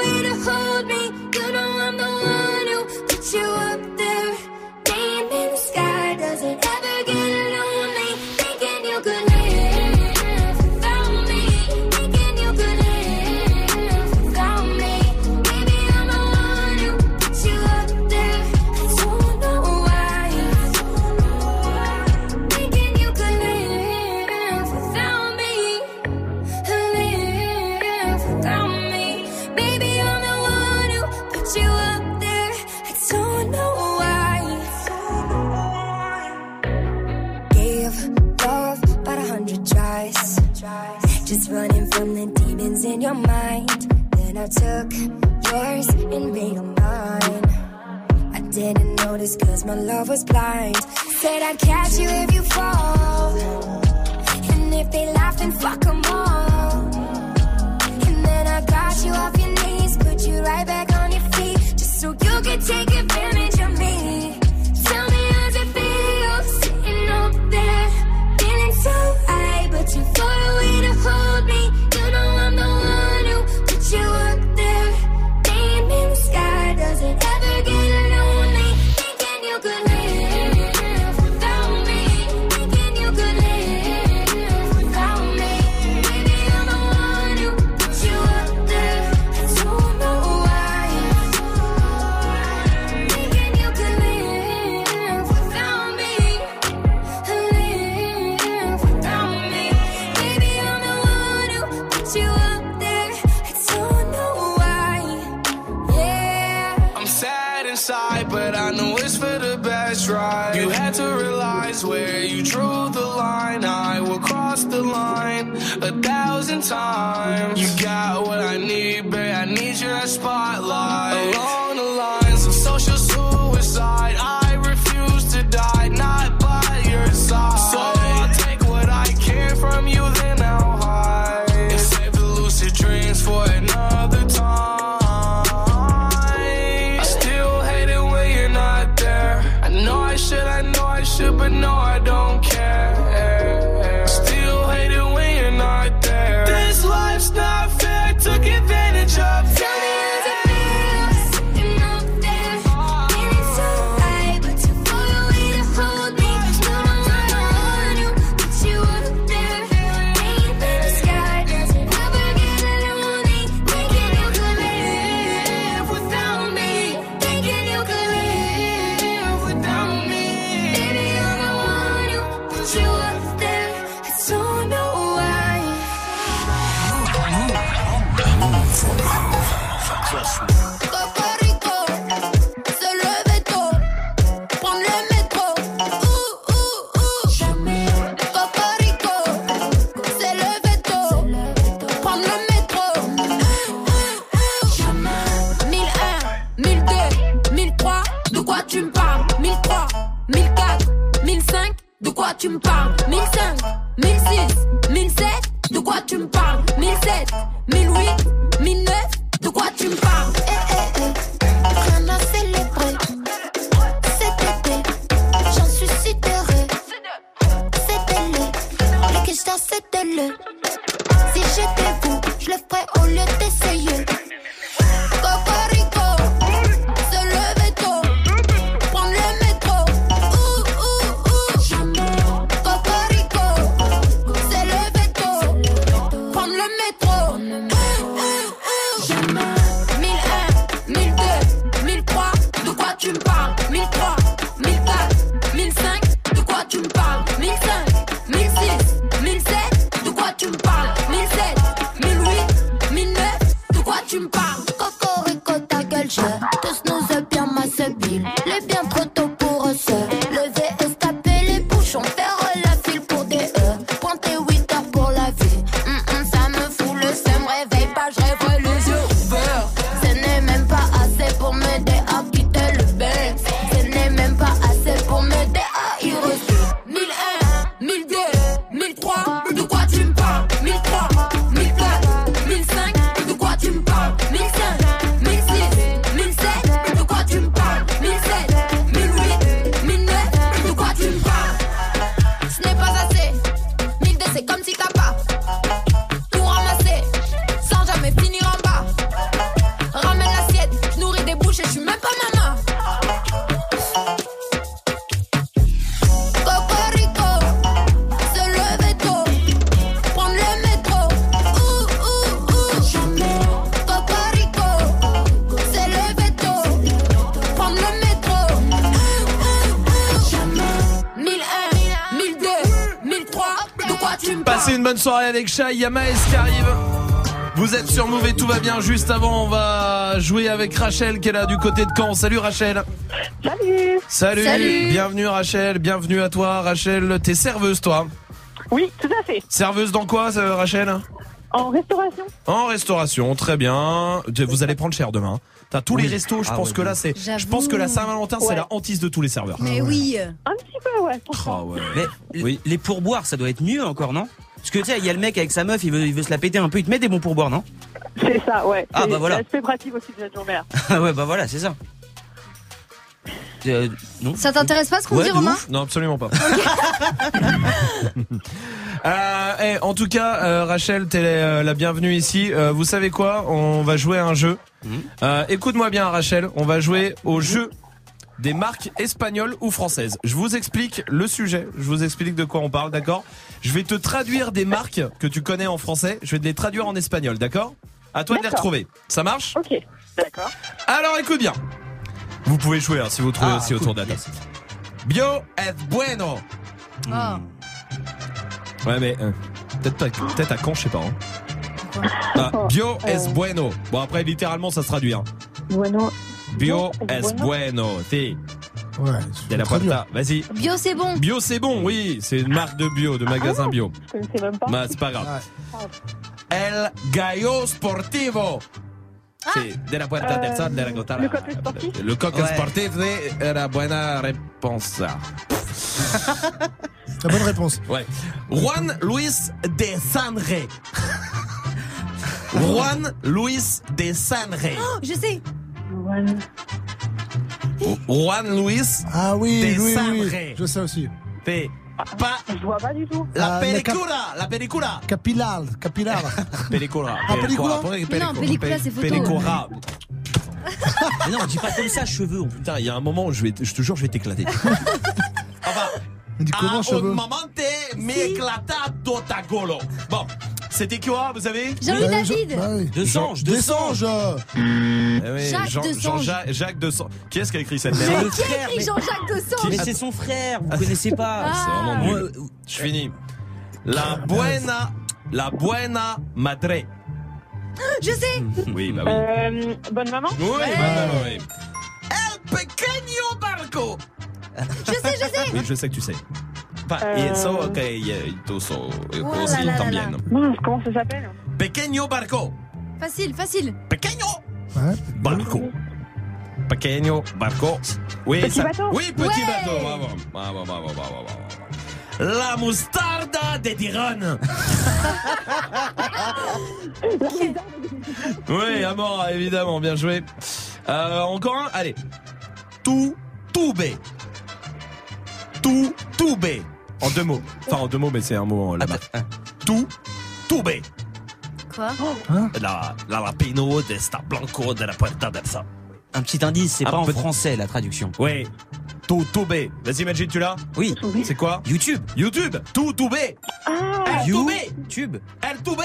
you from the demons in your mind. Then I took yours and made them mine. I didn't notice cause my love was blind. Said I'd catch you if you fall. And if they laugh, then fuck 'em all. And then I got you off your knees, put you right back on your feet, just so you could take advantage thousand times. You got what I need, babe. I need your spotlight. Along quoi tu me parles 1005, 1006, soirée avec Shai Yamaes qui arrive. Vous êtes sur Move et tout va bien. Juste avant, on va jouer avec Rachel qui est là du côté de Caen. Salut Rachel. Salut Salut. Salut. Bienvenue Rachel. Bienvenue à toi Rachel. T'es serveuse toi. Oui, tout à fait. Serveuse dans quoi euh, Rachel? En restauration En restauration. Très bien. Vous allez prendre cher demain. T'as tous les restos. Je Ah pense ouais, que là c'est. Je pense que la Saint-Valentin c'est la hantise de tous les serveurs. Mais oui. Un petit peu, ouais. Ah ouais. Mais les- les pourboires, ça doit être mieux encore, non? Parce que tu sais, il y a le mec avec sa meuf, il veut, il veut se la péter un peu, il te met des bons pourboires, non? C'est ça, ouais. Ah, C'est- bah voilà. C'est pratique aussi de cette journée-là. Ah ouais, bah voilà, c'est ça. Euh, non Ça t'intéresse pas ce qu'on Ouais, dit, Romain. Non, absolument pas. Euh, eh, en tout cas, euh, Rachel, t'es euh, la bienvenue ici. Euh, vous savez quoi? On va jouer à un jeu. Euh, Écoute-moi bien, Rachel. On va jouer au jeu des marques espagnoles ou françaises. Je vous explique le sujet. Je vous explique de quoi on parle, d'accord? Je vais te traduire des marques que tu connais en français. Je vais te les traduire en espagnol, d'accord? À toi de les retrouver. Ça marche? Ok, d'accord. Alors écoute bien. Vous pouvez jouer hein, si vous trouvez Ah, aussi autour de la table. Bio es bueno. Oh. Ouais, mais euh, peut-être pas, peut-être à quand, je sais pas. hein. Ah, bio Euh. es bueno. Bon après littéralement ça se traduit. Hein. Bueno. Bio es es bueno. Si. Ouais, De la puerta. Vas-y. Bio, c'est bon. Bio c'est bon, oui. C'est une marque de bio, de magasin bio. Je même pas. Bah c'est pas grave. El Gallo Sportivo. C'est de la puerta del sol de la gota. Le coq sportif Le coq Ouais. sportif c'est la buena réponse. La bonne réponse. Ouais. Juan Luis de Sanre. Juan Luis de Sanre. Oh, je sais. Juan Luis Ah oui, de oui, oui. Je sais aussi. Fait pas Je vois pas du tout. la Ah, cap- pellicula, la pellicula. Capillar, capillar. Pellicula. Ah, pellicula Non, pellicula, c'est photo. Pellicula. Mais non, dis pas comme ça, cheveux. Putain, il y a un moment où je vais, je te jure, je vais t'éclater. enfin, dit comment, un momente mi éclatato tagolo. Bon, c'était quoi, vous savez Jean-Louis Bah, je- David. bah oui. De sange, de Des sanges. Eh Jacques Jean, de Sange. Jacques, Jacques de Sange. Qui est-ce qui a écrit cette C'est merde le Qui a écrit mais- Jean-Jacques Dossange Mais c'est son frère, vous connaissez pas. Ah. C'est vraiment nul. euh, Je finis. La buena, la buena madre. Je sais. Oui, bah oui. Euh, bonne maman Oui, bah, Ouais. bah, oui. El pequeño barco. Je sais, je sais. Oui, je sais que tu sais. Euh. eso que so, Oh aussi también. comment ça s'appelle? Pequeño barco. Facile, facile. Pequeño Ouais. barco. pequeño barco. Oui, Petit bateau Oui, petit Ouais. bateau. Bravo. Bravo, bravo, bravo, bravo, bravo. La mostarda de Diron. oui, à mort, évidemment, bien joué. Euh, encore un, allez. Tout, tout B. Tout, tout B. En deux mots. Enfin, en deux mots, mais c'est un mot là-bas. Tout, tout B. Quoi? La, la rapino de esta blanco de la puerta del sol. Un petit indice, c'est Un pas en français la traduction. Oui. Tout, tout B. Vas-y, Magic, tu l'as? Oui. C'est quoi? YouTube. YouTube. Tout, tout B. Ah. YouTube. L, tout B.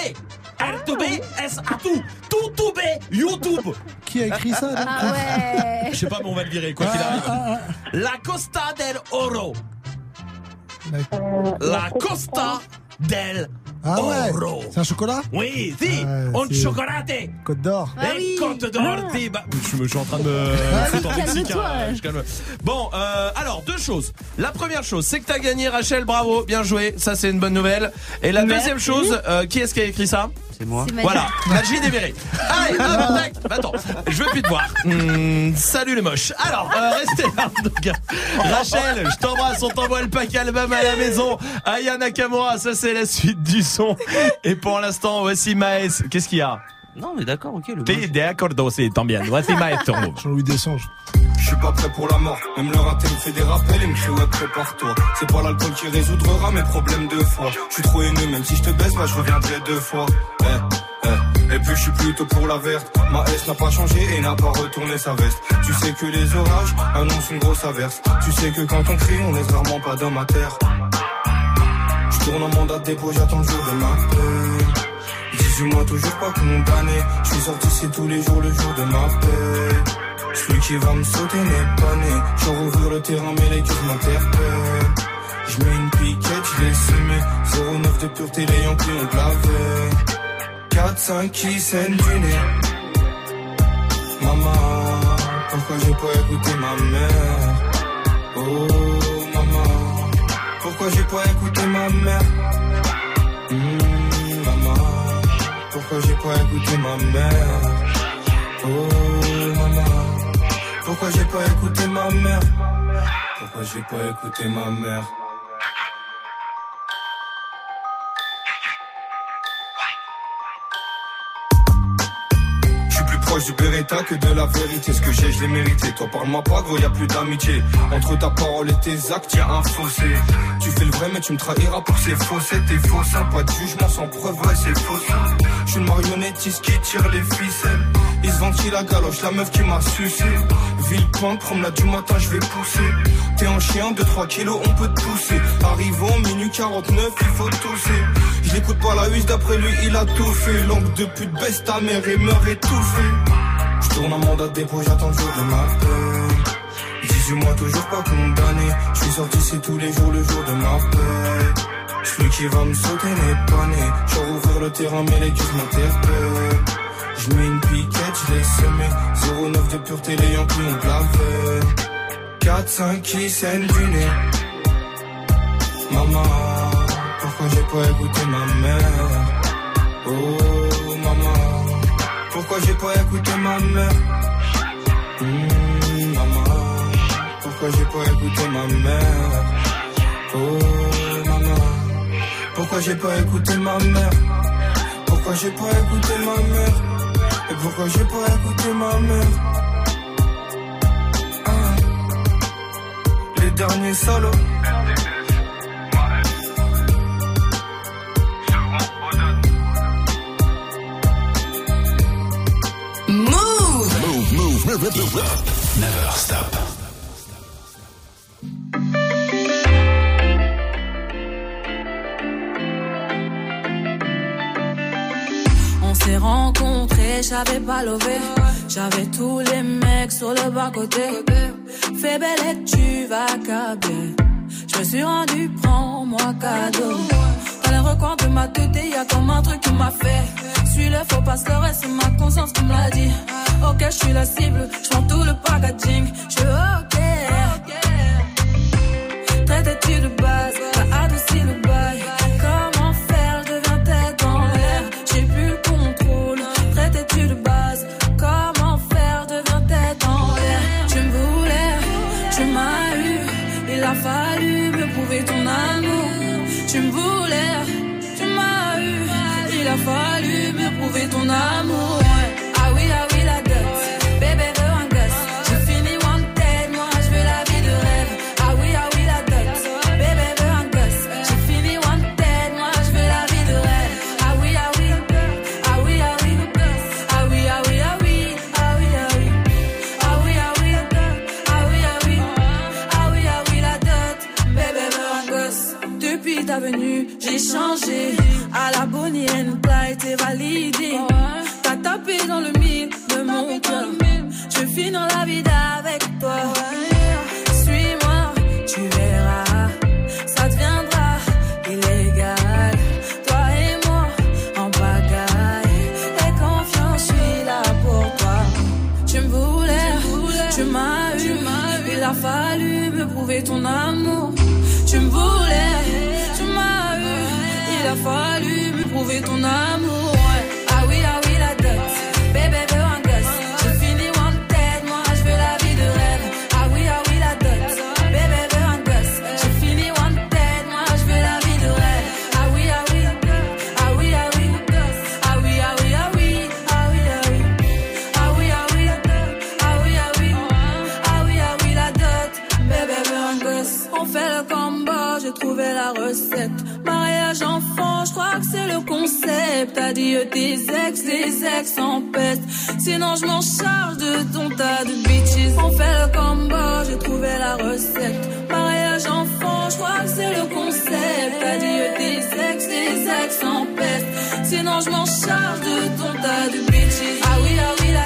L, tout B. S, A, tout. Tout, tout B. YouTube. Qui a écrit ça là? Ah ouais. Je sais pas, mais on va le virer, quoi qu'il arrive. La Costa del Oro. La Costa del Ah ouais Oro. C'est un chocolat? Oui, si. Un c'est- chocolate. Côte d'or. Ah oui. Côte d'Or, t'es- bah, je, me- je suis en train de me Ah calme-toi. euh, je calme. Bon, euh, alors deux choses. La première chose, c'est que t'as gagné, Rachel. Bravo, bien joué. Ça, c'est une bonne nouvelle. Et la Merci. deuxième chose, euh, qui est-ce qui a écrit ça? C'est moi. Voilà, Magie dévérée. Allez, hop, tac. Attends, je veux plus te voir. Hmm, salut les moches. Alors, euh, restez là. Donc, Rachel, je t'embrasse. On t'envoie le pack album à la maison. Aya Nakamura, ça c'est la suite du son. Et pour l'instant, voici Maes. Qu'est-ce qu'il y a? Non, mais d'accord, ok. Le T'es d'accord aussi, tant bien. Voici Maes. Jean-Louis. Je suis pas prêt pour la mort, même le raté me fait des rappels et me crie ouais prépare-toi C'est pas l'alcool qui résoudra mes problèmes de foi Je suis trop haineux, même si je te baisse, bah je reviendrai deux fois Eh, eh. Et puis je suis plutôt pour la verte Ma S n'a pas changé et n'a pas retourné sa veste Tu sais que les orages annoncent une grosse averse Tu sais que quand on crie, on laisse rarement pas d'homme à terre Je tourne en mandat de dépôt, j'attends le jour de ma paix 18 mois toujours pas condamné Je suis sorti c'est tous les jours le jour de ma paix celui qui va me sauter n'est pas né. Je rouvre le terrain, mais les cœurs m'interpellent. Je mets une piquette, je l'ai semé. 09 de pureté, les Yankees ont lavé. 4-5 qui saignent du nez. Maman, pourquoi j'ai pas écouté ma mère? Oh, pourquoi j'ai pas écouté ma mère? Hmm, maman, pourquoi j'ai pas écouté ma mère? Oh, maman. Pourquoi j'ai pas écouté ma mère Pourquoi j'ai pas écouté ma mère Proche du Beretta que de la vérité. Ce que j'ai je l'ai mérité. Toi parle-moi pas gros y a plus d'amitié. Entre ta parole et tes actes y a un fossé. Tu fais le vrai mais tu me trahiras pour ces faussettes T'es faux ça Pas de jugement sans preuve. Ouais c'est faux Je suis une marionnettiste qui tire les ficelles Ils se la galoche la meuf qui m'a sucé. Villepinte promenade du matin je vais pousser. T'es un chien de 3 kilos on peut te pousser. Arrivant minuit 49 il faut tousser. Je l'écoute pas la huisse d'après lui il a tout fait. Langue de pute baisse ta mère et meurt étouffée. Je tourne un mandat de dépôt j'attends le jour de ma paix. 18 mois toujours pas condamné. Je suis sorti c'est tous les jours le jour de ma paix. Celui qui va me sauter n'est pas né. Je rouvrir le terrain mais les gueules m'interpellent je mets une piquette, je l'ai semé 09 de pureté, les Yankees ont lavé 4-5 qui saignent du nez. Maman, pourquoi j'ai pas écouté ma mère? Oh maman, pourquoi j'ai pas écouté ma mère? Hmm, Maman, pourquoi j'ai pas écouté ma mère? Oh maman, pourquoi j'ai pas écouté ma mère? Pourquoi j'ai pas écouté ma mère? Et pourquoi j'ai pas écouté ma mère? Ah. Les derniers solos Move. Move, move, move, move, move. Never stop. S'est rencontrés, j'avais pas levé. J'avais tous les mecs sur le bas côté. Fais belle et tu vas câbler. Je me suis rendu, prends-moi cadeau. Dans les recoins de ma tête, y a comme un truc qui m'a fait. Suis le faux pas se le reste, c'est ma conscience qui me l'a dit. Ok, je suis la cible, je tout le packaging. Je ok. Traite-tu de base, tes ex, tes ex en peste. Sinon, je m'en charge de ton tas de bitches. On fait le combo, j'ai trouvé la recette. Mariage enfant, je crois que c'est le concept. Adieu tes ex, tes ex en peste. Sinon, je m'en charge de ton tas de bitches. Ah oui, ah oui, la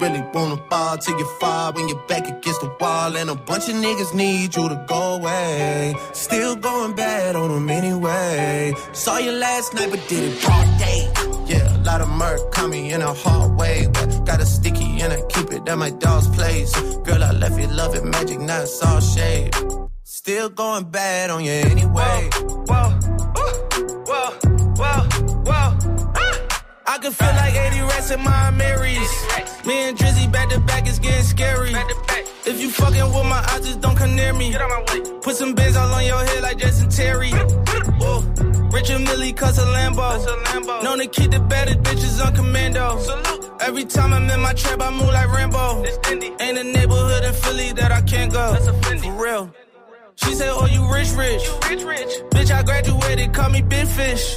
really wanna fall till you fall when you're back against the wall. And a bunch of niggas need you to go away. Still going bad on them anyway. Saw you last night, but did it broad day. Yeah, a lot of murk caught me in a hard way. But got a sticky and I keep it at my dog's place. Girl, I left you love it magic, not all shade. Still going bad on you anyway. Whoa, whoa, whoa, whoa. Ah! I can feel like 80 rats in my Marys. Me and Drizzy back to back is getting scary. If you fucking with my eyes, just don't come near me. Put some bins all on your head like Jason Terry. Whoa. Richard Millie cuss a Lambo. Known to keep the better bitches on commando. Salute. Every time I'm in my trap, I move like Rambo. Ain't a neighborhood in Philly that I can't go. For real. She said, Oh, you rich, rich. rich rich Bitch, I graduated, call me Big Fish.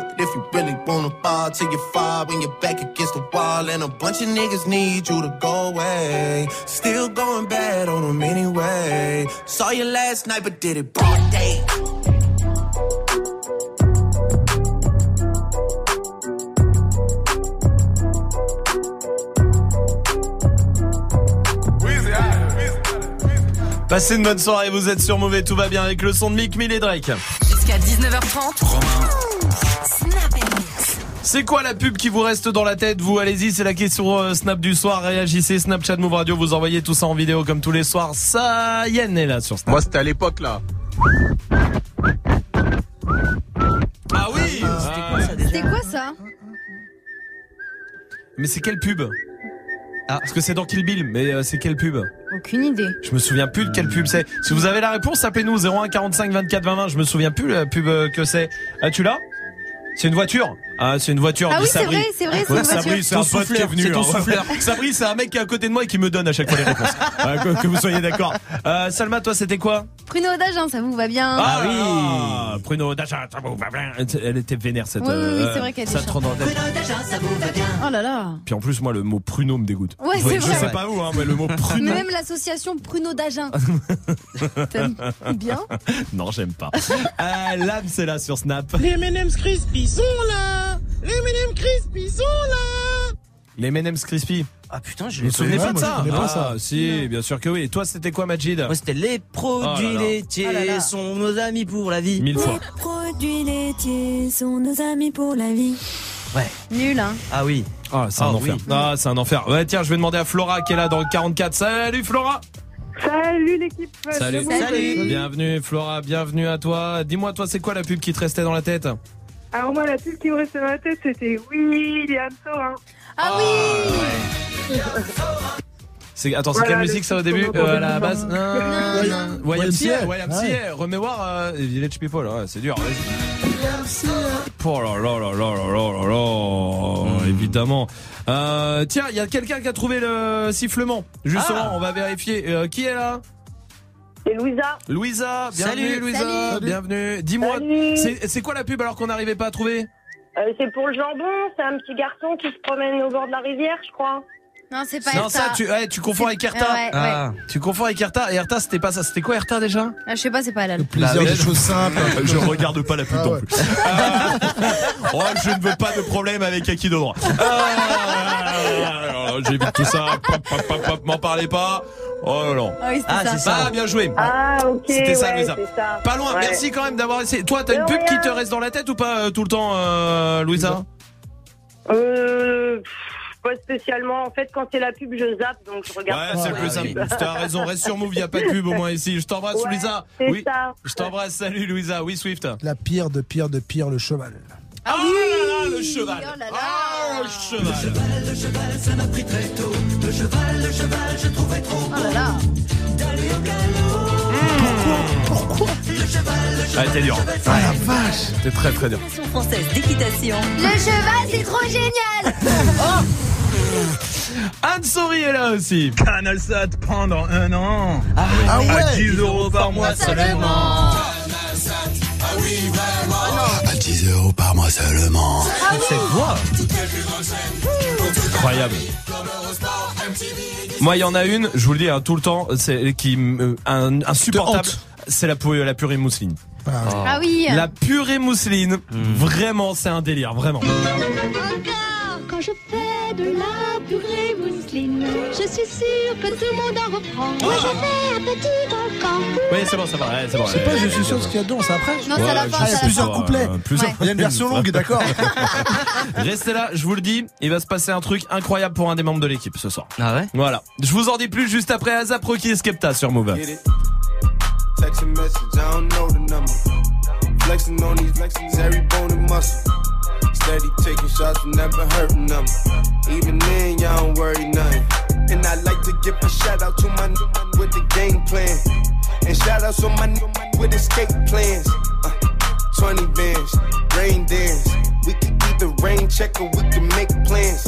if you really wanna fall to your five when you're back against the wall. And a bunch of niggas need you to go away. Still going bad on them anyway. Saw you last night, but did it broad day. Passez une bonne soirée, vous êtes sur Mauvais, tout va bien avec le son de Mick Mill et Drake. Jusqu'à 19h30. Romain. C'est quoi la pub qui vous reste dans la tête Vous, allez-y, c'est la question euh, Snap du soir. Réagissez, Snapchat Move Radio, vous envoyez tout ça en vidéo comme tous les soirs. Ça, Yen est là sur Snap. Moi, c'était à l'époque, là. Ah oui C'était quoi ça Mais c'est quelle pub? Ah, parce que c'est dans Kill Bill, mais euh, c'est quelle pub? Aucune idée. Je me souviens plus de quelle pub c'est. Si vous avez la réponse, appelez-nous 01 45 24 20 20. Je me souviens plus la pub euh, que c'est. Ah, tu l'as? C'est une voiture? Ah, c'est une voiture. Ah oui, c'est Sabri. vrai, c'est vrai, Ouais. Sabri, c'est un Ton pote qui est venu. c'est ton hein. souffleur. Sabri, c'est un mec qui est à côté de moi et qui me donne à chaque fois les réponses. Euh, que, que vous soyez d'accord. Euh, Salma, toi, c'était quoi? Pruno d'Agen, ça vous va bien? Ah oui Bruno Dachin, ça vous va bien. Elle était vénère cette. Oui, oui, oui, euh, c'est vrai qu'elle était ça te rend dans la tête. Oh là là. Puis en plus, moi, le mot pruneau me dégoûte. Ouais, c'est Je vrai. sais pas où, hein, mais le mot Mais pruneau. même l'association Pruno d'Agen. T'aimes bien? Non, j'aime pas. Euh, Lab, c'est là sur Snap. Les M&M's Crispy sont là Les M&M's Crispy sont là Les M&M's Crispy. Ah putain, je Vous vous souvenez connais pas de ça moi, je connais pas Ah, ça. si, bien sûr que oui. Et toi, c'était quoi, Majid Moi, c'était les produits Oh là là. laitiers Oh là là. sont nos amis pour la vie. Mille fois. Produits laitiers sont nos amis pour la vie. Ouais. Nul, hein Ah oui. Ah, c'est un Oh, enfer. Ah, c'est un enfer. Ouais, tiens, je vais demander à Flora qui est là dans le 44. Salut Flora Salut l'équipe. Salut. Move. Salut. Bienvenue Flora, bienvenue à toi. Dis-moi, toi, c'est quoi la pub qui te restait dans la tête? Alors moi, la pub qui me restait dans la tête, c'était William Sorin. Ah oui C'est Attends, c'est Voilà, quelle le musique ça au titre début qu'on euh, à la base Non, non. YMCA. YMCA. Euh, Village People, ouais, c'est dur. Vas-y. Oh là là là là là là là là, évidemment. Euh, tiens, il y a quelqu'un qui a trouvé le sifflement. Justement, Ah. on va vérifier. Euh, qui est là? Et Louisa. Louisa, bienvenue Salut. Louisa, Salut. bienvenue. Dis-moi, c'est c'est quoi la pub alors qu'on n'arrivait pas à trouver Euh, c'est pour le jambon, c'est un petit garçon qui se promène au bord de la rivière, je crois. Non, c'est pas Non, Erta. ça, tu, ouais, tu confonds avec Erta. Ah ouais, ouais. Ah. Tu confonds avec Erta. Et Erta, c'était pas ça. C'était quoi Erta déjà Ah, je sais pas, c'est pas halal. Plaisir Bah, des choses simples. Je regarde pas la pub Ah non ouais. plus. Euh, oh, je ne veux pas de problème avec Aki de droit. Euh, J'évite tout ça. Pop, pop, pop, pop, m'en parlez pas. Oh là là. Ah oui, Ah, ça. c'est ça. Ah, bien joué. Ah, ok. C'était ça, ouais, Louisa. ça. Pas loin. Ouais. Merci quand même d'avoir essayé. Toi, t'as une pub qui te reste dans la tête ou pas euh, tout le temps, euh, Louisa Euh, pas spécialement. En fait, quand c'est la pub, je zappe, donc je regarde. Ouais, pas. c'est le plus simple. T'as raison. Reste sur Move. Y a pas de pub au moins ici. Je t'embrasse, Ouais, Louisa. Oui. ça. Je t'embrasse. Salut, Louisa. Oui, Swift. La pire de pire de pire, le cheval. Ah, là là, le cheval. Oh là là. Ah, le cheval. Oh là là. Ah, t'es dur. Ah la vache T'es très très dur. française d'équitation. Le cheval, c'est trop génial Anne Souris est là aussi. Canal Sat pendant un an. Ah À ouais 10 euros par mois seulement. À 10 euros par mois seulement. Cette voix. Incroyable. Moi, il y en a une, je vous le dis hein, tout le temps, c'est qui me- un, insupportable. C'est la, la purée mousseline. Ah oui La purée mousseline, vraiment, c'est un délire, vraiment. Encore, quand je fais de la purée mousseline, je suis sûre que tout le monde en reprend. Moi, je fais un petit volcan. Oui, c'est bon, ça va, ouais, c'est bon. Je sais pas, je suis sûr de ce qu'il y a dedans, c'est après Non, c'est à la Ouais, fin, je Ah, il y a c'est plusieurs couplets. Euh, plusieurs Ouais. Il y a une version longue, d'accord Restez là, je vous le dis, il va se passer un truc incroyable pour un des membres de l'équipe ce soir. Ah ouais? Voilà. Je vous en dis plus juste après Azap Rocky et Skepta sur Move. Text a message, I don't know the number. Flexing on these flexings, every bone and muscle. Steady taking shots, but never hurting them. Even then, y'all don't worry nothing. And I like to give a shout out to my new with the game plan. And shout outs to my new with escape plans. Uh, 20 bands, rain dance. We can either rain check or we can make plans.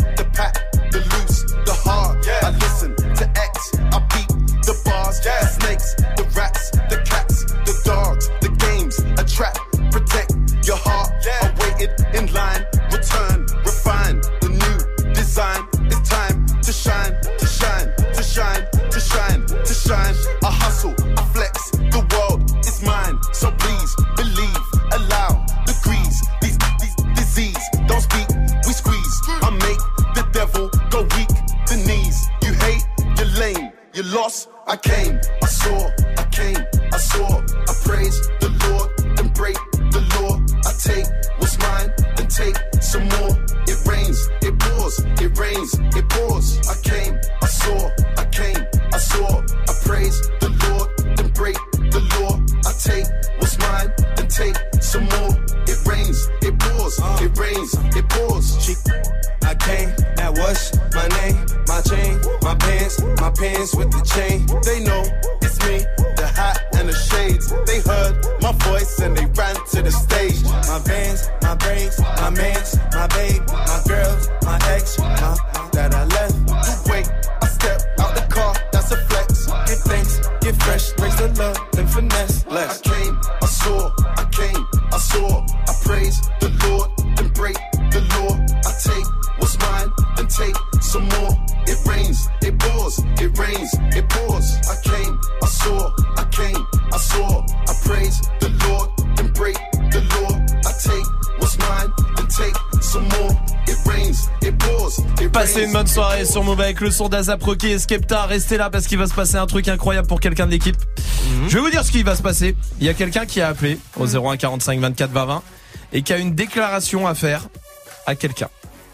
I came, I saw, soirée sur Move avec le son d'Azap Rocky et Skepta. Restez là parce qu'il va se passer un truc incroyable pour quelqu'un de l'équipe. Je vais vous dire ce qui va se passer. Il y a quelqu'un qui a appelé au 01 45 24 20 20 et qui a une déclaration à faire à quelqu'un.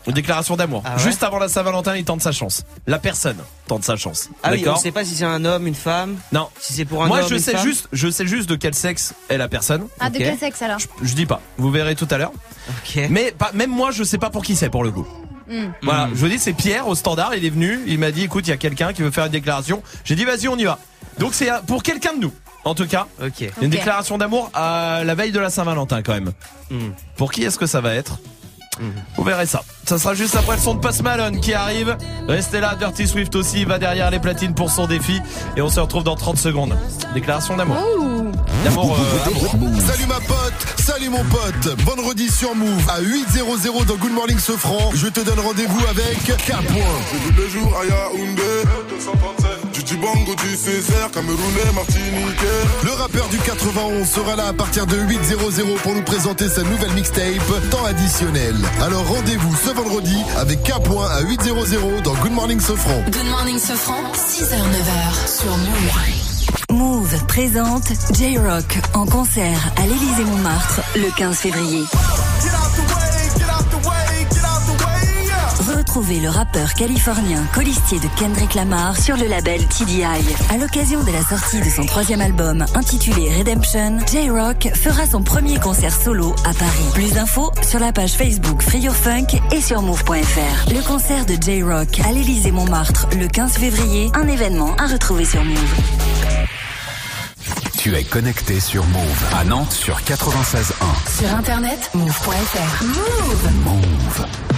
Une déclaration d'amour. Ah ouais Juste avant la Saint-Valentin, il tente sa chance. La personne tente sa chance. Ah oui, on sait pas si c'est un homme, une femme. Non. Si c'est pour un Moi, homme, je une sais femme. juste, je sais juste de quel sexe est la personne. Ah, de quel sexe alors Je dis pas. Vous verrez tout à l'heure. Ok. Mais pas, même moi, je sais pas pour qui c'est pour le coup. Hmm. Voilà, Mm. je vous dis, c'est Pierre au standard, il est venu, il m'a dit, écoute, il y a quelqu'un qui veut faire une déclaration. J'ai dit, vas-y, on y va. Donc c'est euh, pour quelqu'un de nous, en tout cas. Ok. Une déclaration d'amour à la veille de la Saint-Valentin quand même. Mm. Pour qui est-ce que ça va être Mm. Vous verrez ça. Ça sera juste après le son de Post Malone qui arrive. Restez là, Dirty Swift aussi va derrière les platines pour son défi. Et on se retrouve dans 30 secondes. Déclaration d'amour. D'amour. euh. Salut ma pote, salut mon pote. Vendredi sur Move à 8.00 dans Good Morning Sofran. Je te donne rendez-vous avec K. Tous les jours à Yaoundé. Du Djibango, du Césaire, Camerounais, Martiniquais. Le rappeur du 91 sera là à partir de 8.00 pour nous présenter sa nouvelle mixtape, temps additionnel. Alors rendez-vous ce vendredi avec K. à 8.00 dans Good Morning Sofran. Good morning, Sofran. 6h, 9h sur Move. Move présente J-Rock en concert à l'Élysée Montmartre le 15 février. Retrouvez le rappeur californien colistier de Kendrick Lamar sur le label TDI. À l'occasion de la sortie de son troisième album intitulé Redemption, J-Rock fera son premier concert solo à Paris. Plus d'infos sur la page Facebook Free Your Funk et sur move.fr. Le concert de J-Rock à l'Élysée Montmartre le 15 février, un événement à retrouver sur Move. Tu es connecté sur Move à Nantes sur 96.1. Sur internet, move.fr. Move. Move.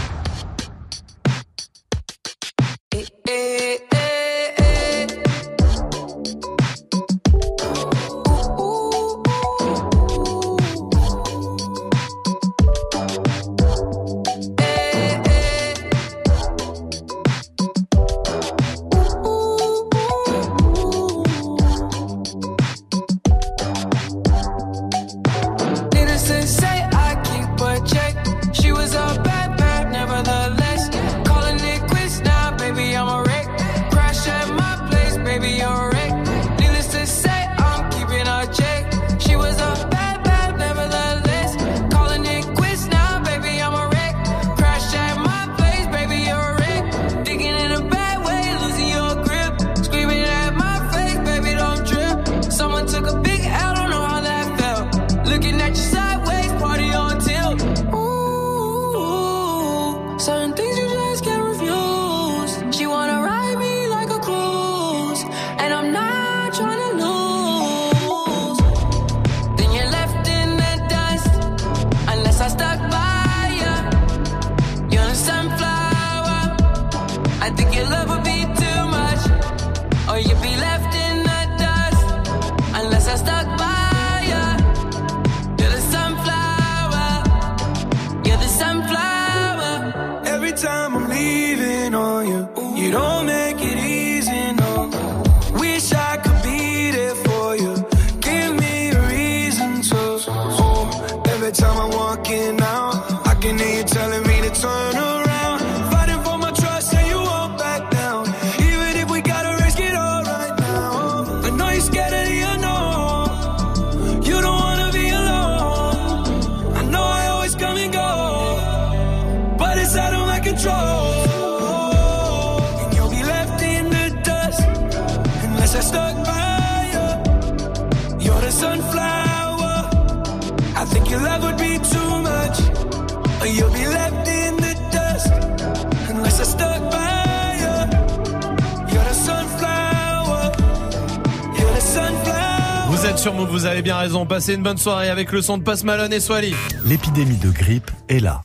Passez une bonne soirée avec le son de Passe Malone et Swally. L'épidémie de grippe est là.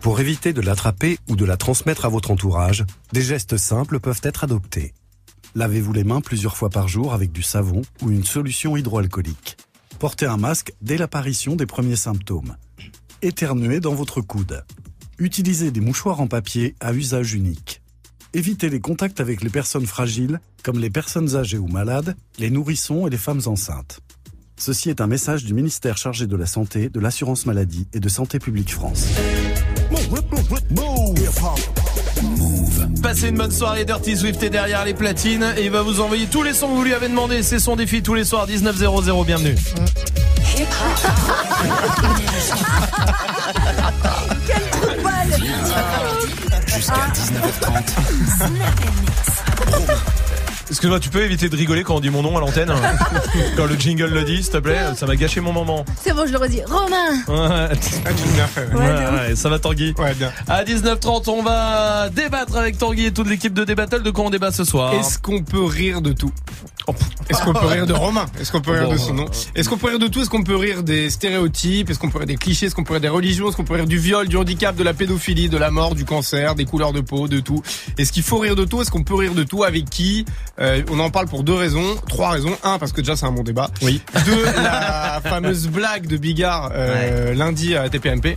Pour éviter de l'attraper ou de la transmettre à votre entourage, des gestes simples peuvent être adoptés. Lavez-vous les mains plusieurs fois par jour avec du savon ou une solution hydroalcoolique. Portez un masque dès l'apparition des premiers symptômes. Éternuez dans votre coude. Utilisez des mouchoirs en papier à usage unique. Évitez les contacts avec les personnes fragiles, comme les personnes âgées ou malades, les nourrissons et les femmes enceintes. Ceci est un message du ministère chargé de la Santé, de l'Assurance Maladie et de Santé publique France. Passez une bonne soirée, Dirty Swift est derrière les platines et il va vous envoyer tous les sons que vous lui avez demandé. C'est son défi tous les soirs, 19.00, bienvenue. Quel trou de balle Jusqu'à 19h30. Excuse-moi, tu peux éviter de rigoler quand on dit mon nom à l'antenne Quand le jingle le dit, s'il te plaît, ça m'a gâché mon moment. C'est bon, je le redis. Romain Ouais, Ouais, ouf. ouais, ça va Tanguy Ouais, bien. À 19h30, on va débattre avec Tanguy et toute l'équipe de Débattle. De quoi on débat ce soir Est-ce qu'on peut rire de tout Est-ce qu'on peut rire de Romain Est-ce qu'on peut rire Bon. de son nom Est-ce qu'on peut rire de tout Est-ce qu'on peut rire des stéréotypes Est-ce qu'on peut rire des clichés Est-ce qu'on peut rire des religions Est-ce qu'on peut rire du viol, du handicap, de la pédophilie, de la mort, du cancer, des couleurs de peau, de tout Est-ce qu'il faut rire de tout Est-ce qu'on peut rire de tout Avec qui Euh, On en parle pour deux raisons, trois raisons. Un, parce que déjà c'est un bon débat. Oui. Deux, la fameuse blague de Bigard euh, lundi à TPMP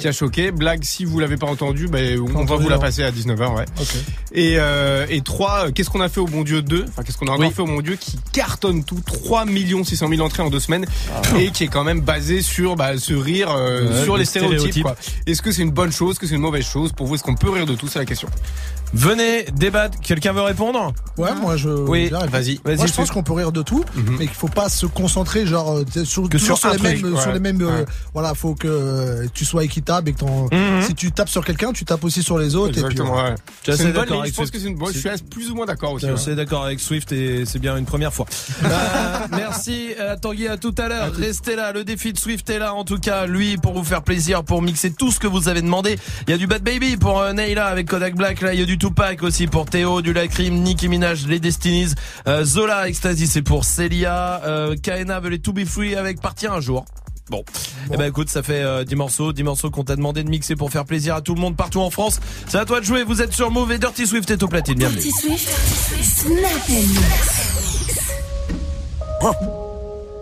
qui a choqué. Blague, si vous l'avez pas entendu, ben, on va vous la passer à 19h. Ouais. Et, euh, et trois, qu'est-ce qu'on a fait au bon Dieu 2 Enfin, qu'est-ce qu'on a encore Oui. fait au bon Dieu qui cartonne tout? 3 600 000 entrées en deux semaines et qui est quand même basé sur bah, ce rire euh, Ouais, sur les les stéréotypes. Est-ce que c'est une bonne chose? Est-ce que c'est une mauvaise chose? Pour vous, est-ce qu'on peut rire de tout? C'est la question. Venez débattre. Quelqu'un veut répondre? Ouais, moi je. Oui, vas-y. Vas-y, Moi je pense qu'on peut rire de tout, mais qu'il faut pas se concentrer genre euh, sur, Que sur sur, les truc, mêmes, sur ouais. les mêmes. euh. Voilà, faut que euh, tu sois équitable et que ton- Mhm. si tu tapes sur quelqu'un, tu tapes aussi sur les autres. Exactement. et puis, ouais. Je d'accord avec Je pense que c'est une bonne. Je suis plus ou moins d'accord aussi. Je ouais. suis d'accord avec Swift et c'est bien une première fois. Euh, merci euh, Tanguy à tout à l'heure. Restez là, le défi de Swift est là en tout cas. Lui pour vous faire plaisir, pour mixer tout ce que vous avez demandé. Il y a du Bad Baby pour euh, Neyla avec Kodak Black. Là il y a du Tupac aussi pour Théo, du Lacrim, Nicki Minaj, les Destinies, euh, Zola, Ecstasy c'est pour Celia, euh, Kaena veut les To Be Free avec Partir un jour. Bon, eh ben écoute, ça fait euh, 10 morceaux, 10 morceaux qu'on t'a demandé de mixer pour faire plaisir à tout le monde partout en France. C'est à toi de jouer, vous êtes sur Move et Dirty Swift est au platine, bienvenue. Dirty Swift, Snap and Mix.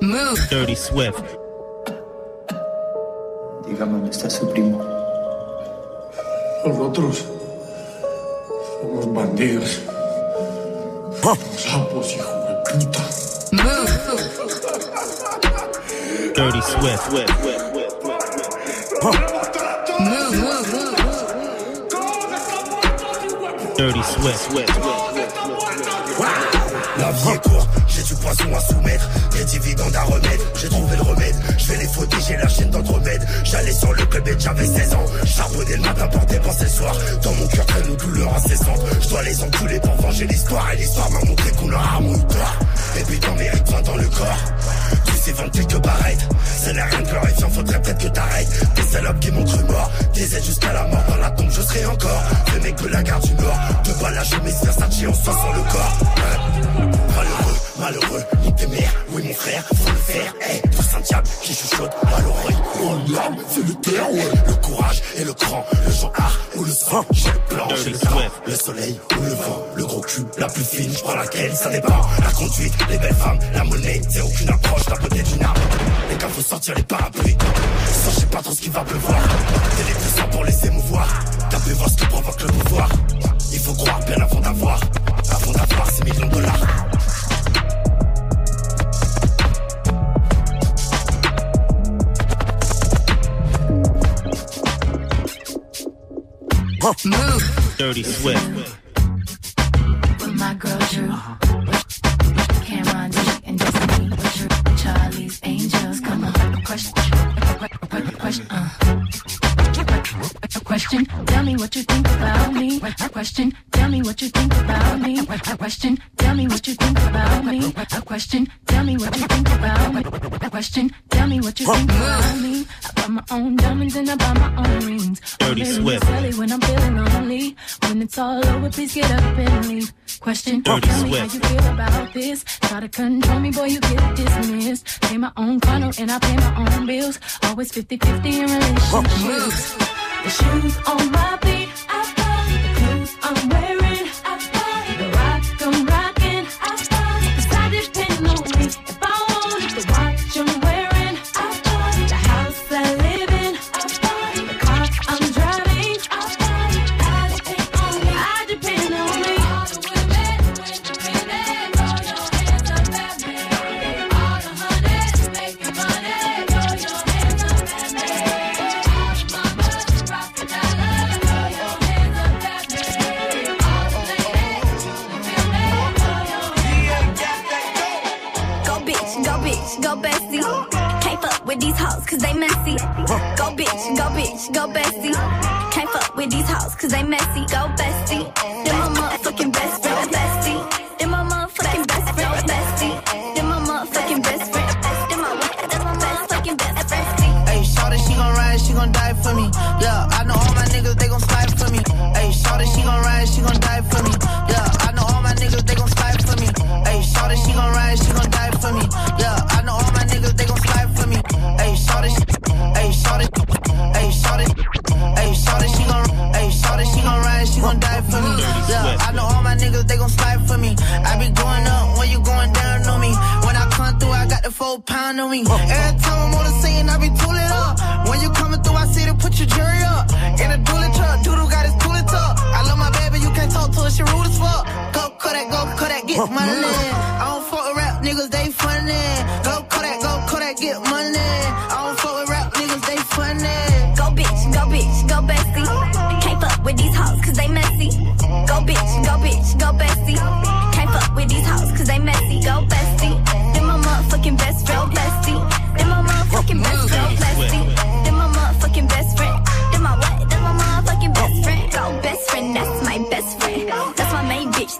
Move. Dirty Swift. Dígame, ¿me está su primo? Nosotros somos bandidos. Sapos, hijo de puta. Dirty Swift. Dirty Swift. La vie est courte, j'ai du poisson à soumettre, des dividendes à remettre, j'ai trouvé le remède, je vais les fauter, j'ai la chaîne d'entremède, j'allais sur le club j'avais 16 ans, charbonner le matin pour dépenser le soir, dans mon cœur traîne une douleur incessante, je dois les enculer pour venger l'histoire, et l'histoire m'a montré qu'on leur a mon et puis t'en mérites toi dans le corps, tu sais vendre quelques barrettes, ça n'a rien de glorifiant, faudrait peut-être que t'arrêtes, des salopes qui m'ont cru mort, des aides jusqu'à la mort, dans la tombe je serai encore, le mec de la gare du Nord, de pas la chemise Versace, on sent sur le corps, Malheureux, malheureux, nique tes mères, oui mon frère, faut le faire, hey, tout un diable qui chuchote à l'oreille. Oh l'âme, c'est le terre, ouais. Le courage et le cran, le genre art ou le sang. J'ai le plan, j'ai le temps, le soleil ou le vent, le gros cul, la plus fine, je prends laquelle, ça dépend. La conduite, les belles femmes, la monnaie, c'est aucune approche, la beauté d'une arme. Les gars, faut sortir les parapluies. Sans, je pas trop ce qui va pleuvoir. T'es les puissants pour les émouvoir. T'as voir ce qui provoque le pouvoir. Il faut croire bien avant d'avoir, avant d'avoir ces millions de dollars. Dirty Swift. With my girl Drew. Cameron D and Destiny. Drew, Charlie's Angels. Come on. Question. Question. Uh. A question. Tell me what you think about me. A question. Tell me what you think about me. A question. Tell me what you think about me. A question. Tell me what you think about me. A question. Tell me what you think about me. Got my own diamonds and I buy my own rings. Dirty Swift. when I'm feeling lonely. When it's all over, please get up and leave. Question, Dirty tell me Swift. how you feel about this. Try to control me, boy, you get dismissed. Pay my own condo and I pay my own bills. Always 50-50 in relationships. The shoes on my feet, I buy. The clothes I'm wearing, Go bitch, go bitch, go bestie. Can't fuck with these hoes cause they messy. Go bestie. Then my motherfucking best friend, I know all my niggas, they gon' slide for me. I be going up when you going down on me. When I come through, I got the four pound on me. Every time I'm on the scene, I be tooling up. When you coming through, I see to put your jury up. In a dually truck, doodle got his tooling tuck. I love my baby, you can't talk to her, she rude as fuck. Go Kodak, go Kodak, get money. I don't fuck with rap niggas, they funny. Go Kodak, go Kodak, get money.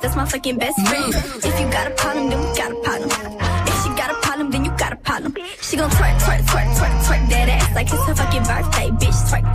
That's my fucking best friend. If you got a problem, then we got a problem. If she got a problem, then you got a problem. She gon' twerk, twerk, twerk, twerk, twerk that ass like it's her fucking birthday, bitch. Twerk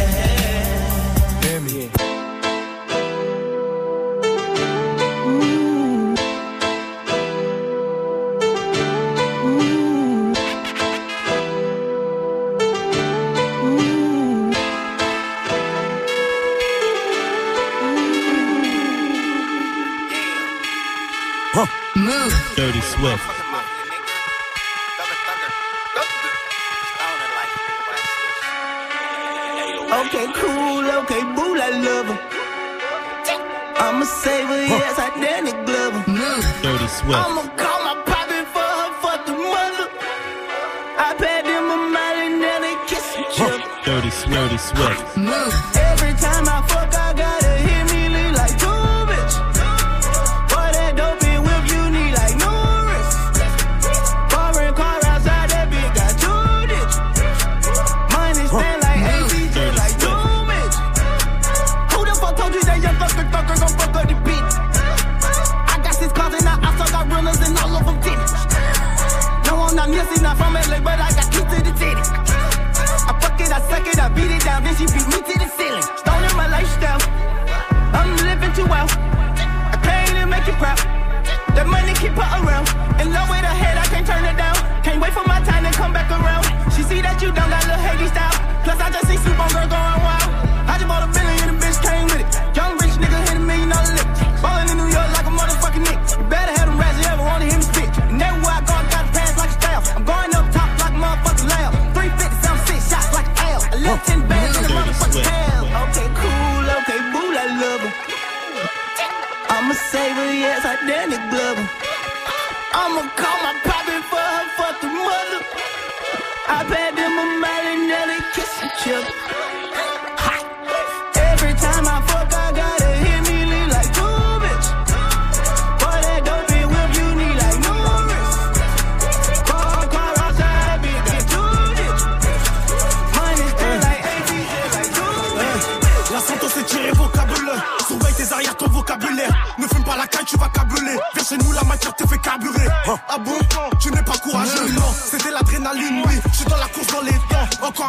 Move. Dirty Swift. Okay, cool, okay, boo, I love her. I'm a saver, yes, I Danny Glover. Move. Dirty Swift. I'ma call my poppy for her fucking mother. I paid them a mile and then they kiss each other. Dirty Swift. Dirty Swift. Move. Every time I and she beat me to the ceiling. Stolen my lifestyle. I'm living too well. I came to make you proud. That money keep her around. In love with her head, I can't turn it down. Can't wait for my time to come back around. She see that you don't got little Hades style. Plus, I just see Supergirl going. pretty ass, I it blubber. I'ma call my poppin' for her fucking mother. I pay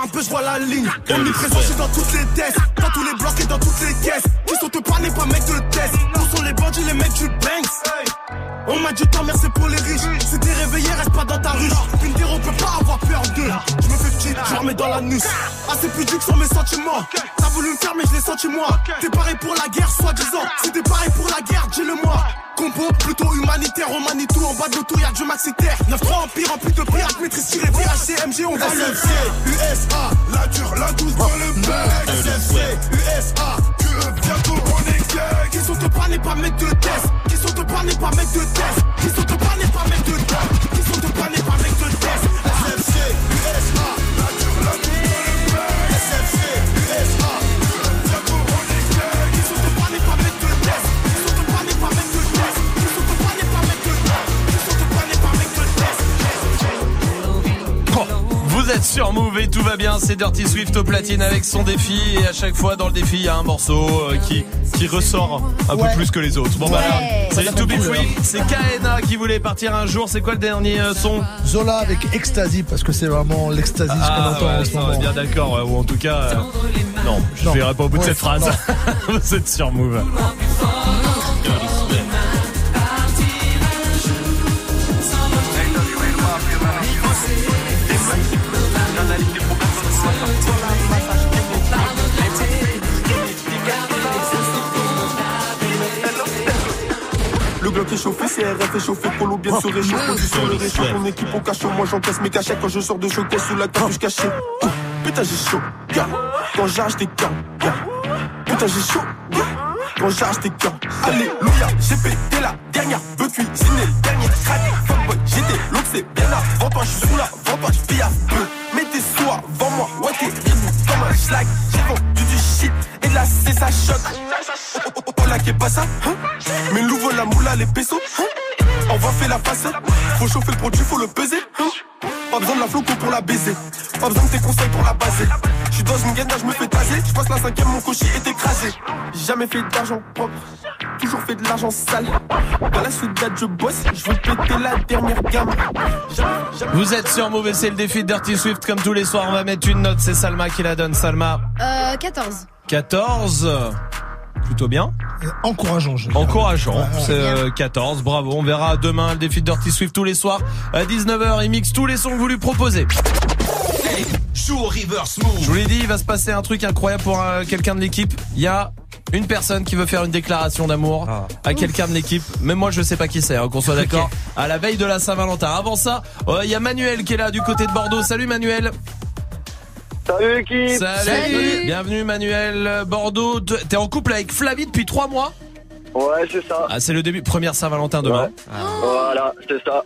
un peu, je vois la ligne. Omniprésent, je suis dans toutes les tests. Dans tous les blocs et dans toutes les caisses. Qui sont te n'est pas mec de test. Où sont les bandits, les mecs du Banks on m'a dit tant merci pour les riches. Si t'es réveillé, reste pas dans ta ruche. Terre, on peut pas avoir peur d'eux. Je me fais petite, je remets dans la nuque. Assez pudique sur mes sentiments. T'as voulu me faire, mais je l'ai senti moi. T'es paré pour la guerre, soi-disant. Si t'es paré pour la guerre, dis-le moi. Compo plutôt humanitaire, on En bas de l'auto, y'a du maxitaire. 9-3 empire, rempli de pirates, maîtrise tiré, CMG, on va le SFC, USA, la dure, la douce dans le bec. SFC, USA, tout va bien, c'est Dirty Swift au platine avec son défi et à chaque fois dans le défi il y a un morceau euh, qui, qui ressort un peu plus que les autres. Bon bah Ouais. c'est To Be Free, c'est KNA qui voulait partir un jour, c'est quoi le dernier euh, son Zola avec Ecstasy parce que c'est vraiment l'ecstasy ce qu'on Ah entend en ouais, ce ça, on moment. bien d'accord, ouais, ou en tout cas, euh, non, je Non. verrai pas au bout de cette phrase. Vous êtes sur Move. Est chauffé, CRF est chauffé, Polo bien se réchauffe, position le réchauffe, mon équipe au cachot, moi j'encaisse mes cachets quand je sors de showcase sous la capuche cachée. Oh, Putain j'ai chaud, gars, quand j'arrache des gars. Putain j'ai chaud, gars, quand j'arrache des gants. Alléluia, j'ai pété la dernière, veux cuisiner le dernier crack. Fuckboy, j'étais l'autre c'est bien avant toi, je suis sous la, avant toi, je vis à peu. Mets tes avant moi, ouais t'es rebou comme un schlag. J'ai vendu du shit et là c'est ça choc. Là qui est pas ça, hein Mais l'ouvre la moula, les pesos, hein On va faire la face, faut chauffer le produit, faut le peser, hein Pas besoin de la floco pour la baiser, pas besoin de tes conseils pour la baser. Je suis dans une gaine, je me fais taser, je passe la cinquième, mon cocher est écrasé. Jamais fait d'argent propre, toujours fait de l'argent sale. Dans la soudade, je bosse, je veux péter la dernière gamme. Jamais, jamais- Vous êtes sur et c'est le défi de Dirty Swift comme tous les soirs. On va mettre une note, c'est Salma qui la donne. Salma, Euh, 14. 14. Plutôt bien. Encourageant, je Encourageant. Ouais, C'est euh, 14. Bravo. On verra demain le défi de Dirty Swift tous les soirs à 19h. Il mixe tous les sons que vous lui proposez. Joue au reverse move. Je vous l'ai dit, il va se passer un truc incroyable pour euh, quelqu'un de l'équipe. Il y a une personne qui veut faire une déclaration d'amour à quelqu'un de l'équipe. Même moi, je sais pas qui c'est, hein, qu'on soit d'accord. À la veille de la Saint-Valentin. Avant ça, euh, il y a Manuel qui est là du côté de Bordeaux. Salut Manuel. Salut l'équipe Salut. Bienvenue Manuel. Bordeaux, t'es en couple avec Flavie depuis trois mois? Ouais, c'est ça. Ah, c'est le début. Première Saint-Valentin demain. Voilà, c'est ça.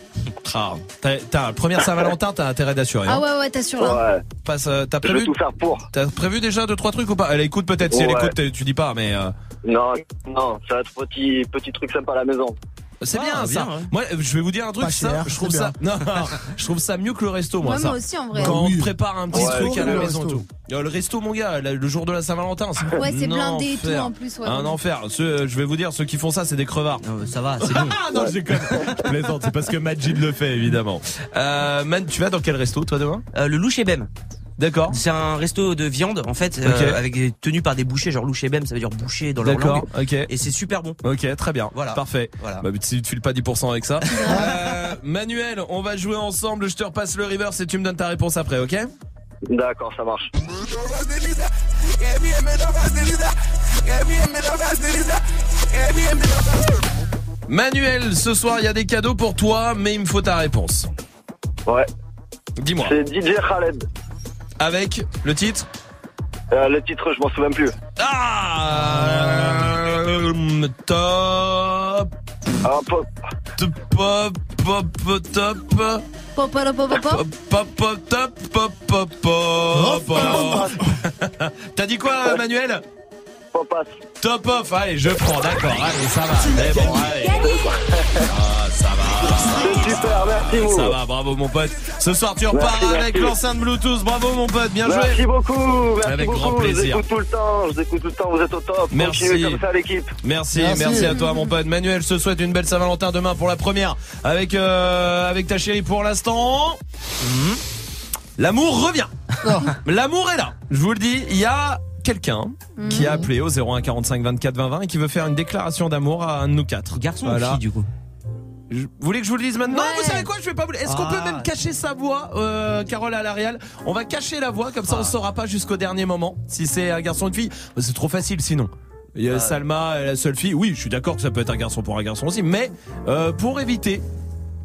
Ah, t'as, t'as- première Saint-Valentin, t'as intérêt d'assurer. Ah hein. ouais, ouais, t'assures là. Passe, euh, t'as Je vais prévu? tout faire pour. T'as prévu déjà deux trois trucs ou pas? Elle écoute peut-être. Si elle Ouais. écoute, tu dis pas, mais. euh, Non, non, ça va être petit, petit truc sympa à la maison. C'est Ah, bien ça. bien, ouais. Moi, je vais vous dire un truc. Ça, cher, je trouve ça. bien. Non, je trouve ça mieux que le resto, moi. Ouais, ça. moi aussi, en vrai. Quand Ah on prépare un petit Ouais, truc à la le maison, resto. tout. Euh, Le resto, mon gars, le jour de la Saint-Valentin, c'est Ouais, c'est un blindé et tout, enfer. en plus, ouais. Un enfer. Ceux, je vais vous dire, ceux qui font ça, c'est des crevards. ça va, c'est Ah non, je déconne. Je plaisante, c'est parce que Majid le fait, évidemment. Euh, Man, tu vas dans quel resto, toi, demain? Euh, le Louche et Bem. D'accord. C'est un resto de viande en fait, euh, avec des tenues par des bouchers, genre Louche et Bem, ça veut dire boucher dans leur D'accord, langue. ok. Et c'est super bon. Ok, très bien. Voilà. Parfait. Voilà. Bah, si tu te files pas 10% avec ça. Euh, Manuel, on va jouer ensemble. Je te repasse le reverse et tu me donnes ta réponse après, ok? D'accord, ça marche. Manuel, ce soir, il y a des cadeaux pour toi, mais il me faut ta réponse. Ouais. Dis-moi. C'est DJ Khaled. Avec le titre Euh, le titre, je m'en souviens plus. Ah euh, Top. Ah, pop. Top, pop, pop, top. Pop, pop, pop, pop. Pop, pop, pop, top, pop, pop, pop. T'as dit quoi, Manuel? Off. Top off, allez, je prends, d'accord, allez, ça va. Mais bon, allez. Ah, ça va. C'est super, merci vous. Ça va, bravo mon pote. Ce soir tu repars Merci, avec l'enceinte Bluetooth, bravo mon pote, bien joué. Merci beaucoup, merci Avec beaucoup. grand Je vous plaisir. écoute tout le temps, je vous écoute tout le temps, vous êtes au top. Merci. Comme ça l'équipe. Merci, merci, à toi mon pote. Manuel je te souhaite une belle Saint-Valentin demain pour la première avec euh, avec ta chérie pour l'instant. Mhm. L'amour revient. L'amour est là. Je vous le dis, il y a quelqu'un qui a appelé au 01 45 24 20 20 et qui veut faire une déclaration d'amour à un de nous quatre. Garçon ou fille, du coup Je- Vous voulez que je vous le dise maintenant Ouais. Vous savez quoi Je vais pas vous. le- Est-ce qu'on Ah. peut même cacher sa voix, euh, Carole à l'Arial On va cacher la voix comme ça, on saura pas jusqu'au dernier moment si c'est un garçon ou une fille. Bah, C'est trop facile sinon. Il y a Salma, la seule fille. Oui, je suis d'accord que ça peut être un garçon pour un garçon aussi, mais euh, pour éviter.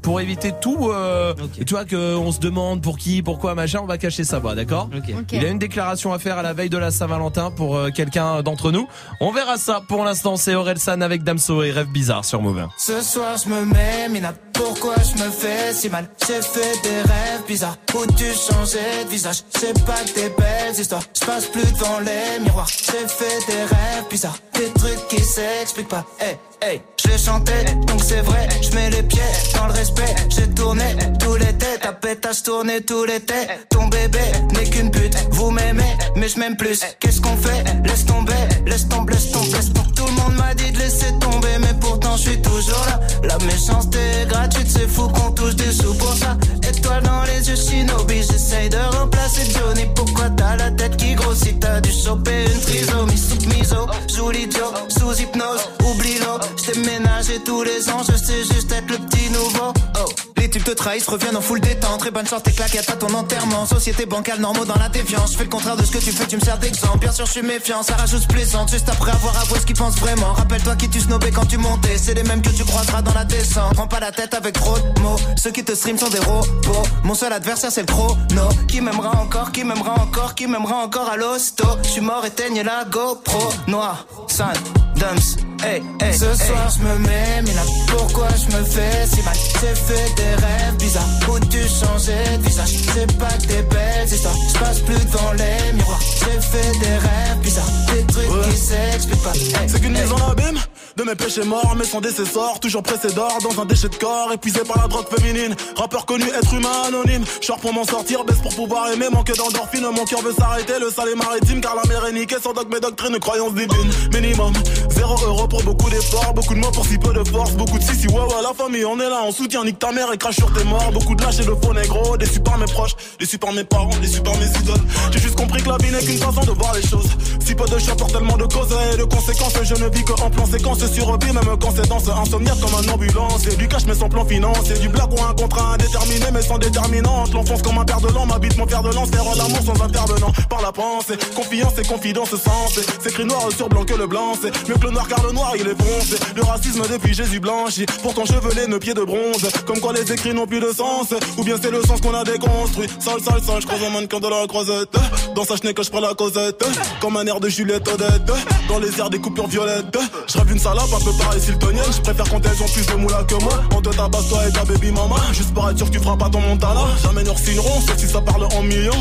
Pour éviter tout, euh, tu vois qu'on se demande pour qui, pourquoi, machin, on va cacher sa voix, d'accord Ok. Ok. Il a une déclaration à faire à la veille de la Saint-Valentin pour euh, quelqu'un d'entre nous. On verra ça. Pour l'instant, c'est Orelsan avec Damso et Rêve Bizarre sur Move. Ce soir je me mets mina Pourquoi je me fais si mal. J'ai fait des rêves bizarres Où tu changeais de visage. C'est pas des belles histoires Je passe plus devant les miroirs. J'ai fait des rêves bizarres Des trucs qui s'expliquent pas. Hey hey Je chantais donc c'est vrai Je mets les pieds dans le respect. J'ai tourné tous les têtes Ta pétasse tourné tous les têtes. Ton bébé n'est qu'une pute Vous m'aimez mais je m'aime plus. Qu'est-ce qu'on fait? Laisse tomber Laisse tomber Laisse tomber laisse tomber. Tout le monde m'a dit de laisser tomber Mais pourtant je suis toujours là. La méchanceté est gratuite C'est fou qu'on touche des sous pour ça. Étoile dans les yeux Shinobi J'essaye de remplacer Johnny. Pourquoi t'as la tête qui grossit? T'as dû choper une trisomie. Sous miso Joue l'idiot Sous hypnose. Oublie-le J't'ai ménagé tous les ans. Je sais juste être le petit nouveau. Oh types te trahissent, reviennent en full détente. Très bonne chance, tes claquettes à ton enterrement. Société bancale, normaux dans la défiance. Je fais le contraire de ce que tu fais, tu me sers d'exemple. Bien sûr, je suis méfiant, ça rajoute plaisante. Juste après avoir avoué ce qu'ils pensent vraiment. Rappelle-toi qui tu snobais quand tu montais. C'est les mêmes que tu croiseras dans la descente. Prends pas la tête avec trop de mots. Ceux qui te stream sont des robots. Mon seul adversaire, c'est le chrono. Qui m'aimera encore, qui m'aimera encore, qui m'aimera encore à l'hosto. Je suis mort, éteigne la GoPro. Noir, Sun, Dumps. Hey, hey, Ce soir je me mets, mais là pourquoi je me fais si mal? J'ai fait des rêves bizarres où tu changeais de visage C'est pas que des belles histoires, je passe plus devant les miroirs. J'ai fait des rêves bizarres, des trucs qui s'expliquent pas. Hey, C'est qu'une hey. mise en abîme de mes péchés morts, mais sans décessor, toujours pressé d'or dans un déchet de corps, épuisé par la drogue féminine. Rappeur connu, être humain anonyme. Short pour m'en sortir, baisse pour pouvoir aimer, manque d'endorphine. Mon cœur veut s'arrêter, le sale est maritime, car la mer est niquée. Sans dogme et doctrine, croyance divine. Minimum, zéro euro pour beaucoup d'efforts, beaucoup de mots pour si peu de force, beaucoup de si si ouais ouais la famille, on est là, on soutient, nique ta mère et crache sur tes morts. Beaucoup de lâches et de faux négro, déçus par mes proches, déçus par mes parents, déçus par mes idoles. J'ai juste compris que la vie n'est qu'une façon de voir les choses. Si peu de choix pour tellement de causes et de conséquences, je ne vis que en plan séquence sur même quand c'est danse insomniaque comme un ambulance. C'est du cash mais sans plan financier, du blague ou un contrat indéterminé mais sans déterminante. L'enfance comme un père de l'an, m'habite mon père de lance, faire l'amour sans intervenant. Par la pensée, confiance et confidence sensée. C'est écrit noir sur blanc que le blanc, c'est mieux que le noir car le noir il est foncé. Le racisme depuis Jésus blanchi, pourtant chevelé, nos pieds de bronze. Comme quoi les écrits n'ont plus de sens, ou bien c'est le sens qu'on a déconstruit. Sale, sale, sale, je croise un mannequin de la croisette. Dans sa chenille que je prends la causette, comme un air de Juliette Odette. Dans les airs des coupures violettes, je rêve une salope un peu pareil siltonienne. Je préfère quand elles ont plus de moula que moi. On te tabasse toi et ta baby mama. Juste pour être sûr que tu feras pas ton montana. Jamais nous signerons, sauf si ça parle en millions.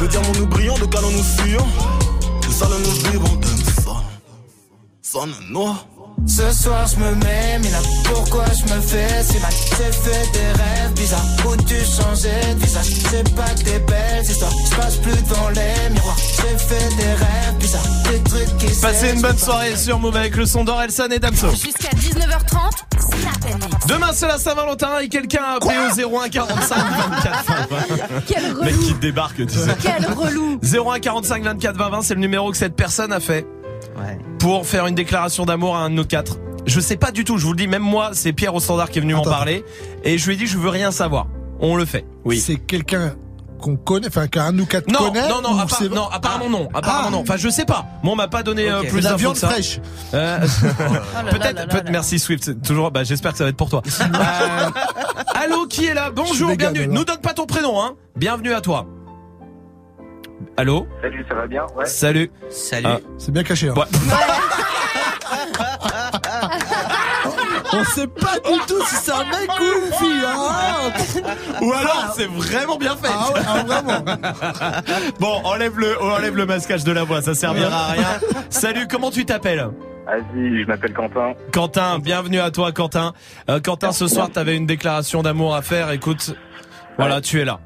De diamants nous brillons, de canons nous fuyons. De salles nous vivons, de son. Sonne noir. Ce soir je me mets, mais là pourquoi je me fais si mal? J'ai fait des rêves bizarres. Où tu changeais de visage? C'est pas que des belles histoires, je passe plus devant les miroirs. J'ai fait des rêves bizarres, des trucs qui Passez une bonne soirée sur Move avec le son d'Orelsan et Damso. Jusqu'à 19h30, Snap and Mix. Demain c'est la Saint-Valentin et quelqu'un a appelé au 01 45 24 20 Quel Mec relou. qui débarque, tu sais. Quel relou. 01 45 24 20 20, c'est le numéro que cette personne a fait pour faire une déclaration d'amour à un de nos quatre. Je sais pas du tout, je vous le dis, même moi, c'est Pierre au standard qui est venu m'en parler et je lui ai dit je veux rien savoir. On le fait. Oui. C'est quelqu'un qu'on connaît, enfin qu'un de nous quatre Non, connaît. non, non, appara- non, apparemment non, apparemment Ah. non. Enfin, je sais pas. Moi, on m'a pas donné euh, Ok. plus De la d'infos viande que ça. fraîche. Euh, là peut-être, là. Merci Swift. Toujours. Bah, j'espère que ça va être pour toi. Euh, allô, qui est là? Bonjour, bienvenue. Nous donne pas ton prénom, hein. Bienvenue à toi. Allô. Salut, ça va bien? Ouais. Salut. Salut. Ah. C'est bien caché. Hein. Ouais. On sait pas du tout si c'est un mec ou une fille. hein. Ou alors c'est vraiment bien fait. Ah ouais, ah, vraiment. Bon, enlève le, enlève le masquage de la voix, ça servira à rien. Salut, comment tu t'appelles? Vas-y, je m'appelle Quentin. Quentin, bienvenue à toi Quentin. Euh, Quentin, ce soir, t'avais une déclaration d'amour à faire. Écoute, voilà, tu es là.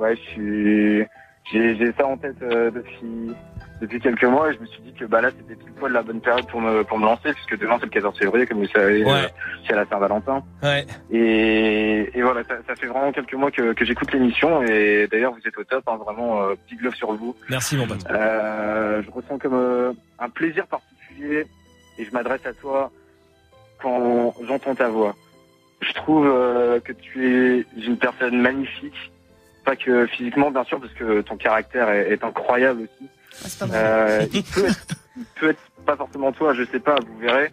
Ouais, je suis. J'ai ça en tête euh, depuis depuis quelques mois et je me suis dit que bah là c'était pile poil la bonne période pour me pour me lancer puisque demain c'est le 14 février comme vous savez, Ouais. euh, c'est la Saint-Valentin. Ouais. Et, et voilà, ça, ça fait vraiment quelques mois que, que j'écoute l'émission et d'ailleurs vous êtes au top, hein, vraiment euh, big love sur vous. Merci mon pote. Euh, je ressens comme euh, un plaisir particulier et je m'adresse à toi quand j'entends ta voix. Je trouve euh, que tu es une personne magnifique, pas que physiquement bien sûr, parce que ton caractère est, est incroyable aussi. Euh, il peut être, il peut être pas forcément toi, je sais pas, vous verrez.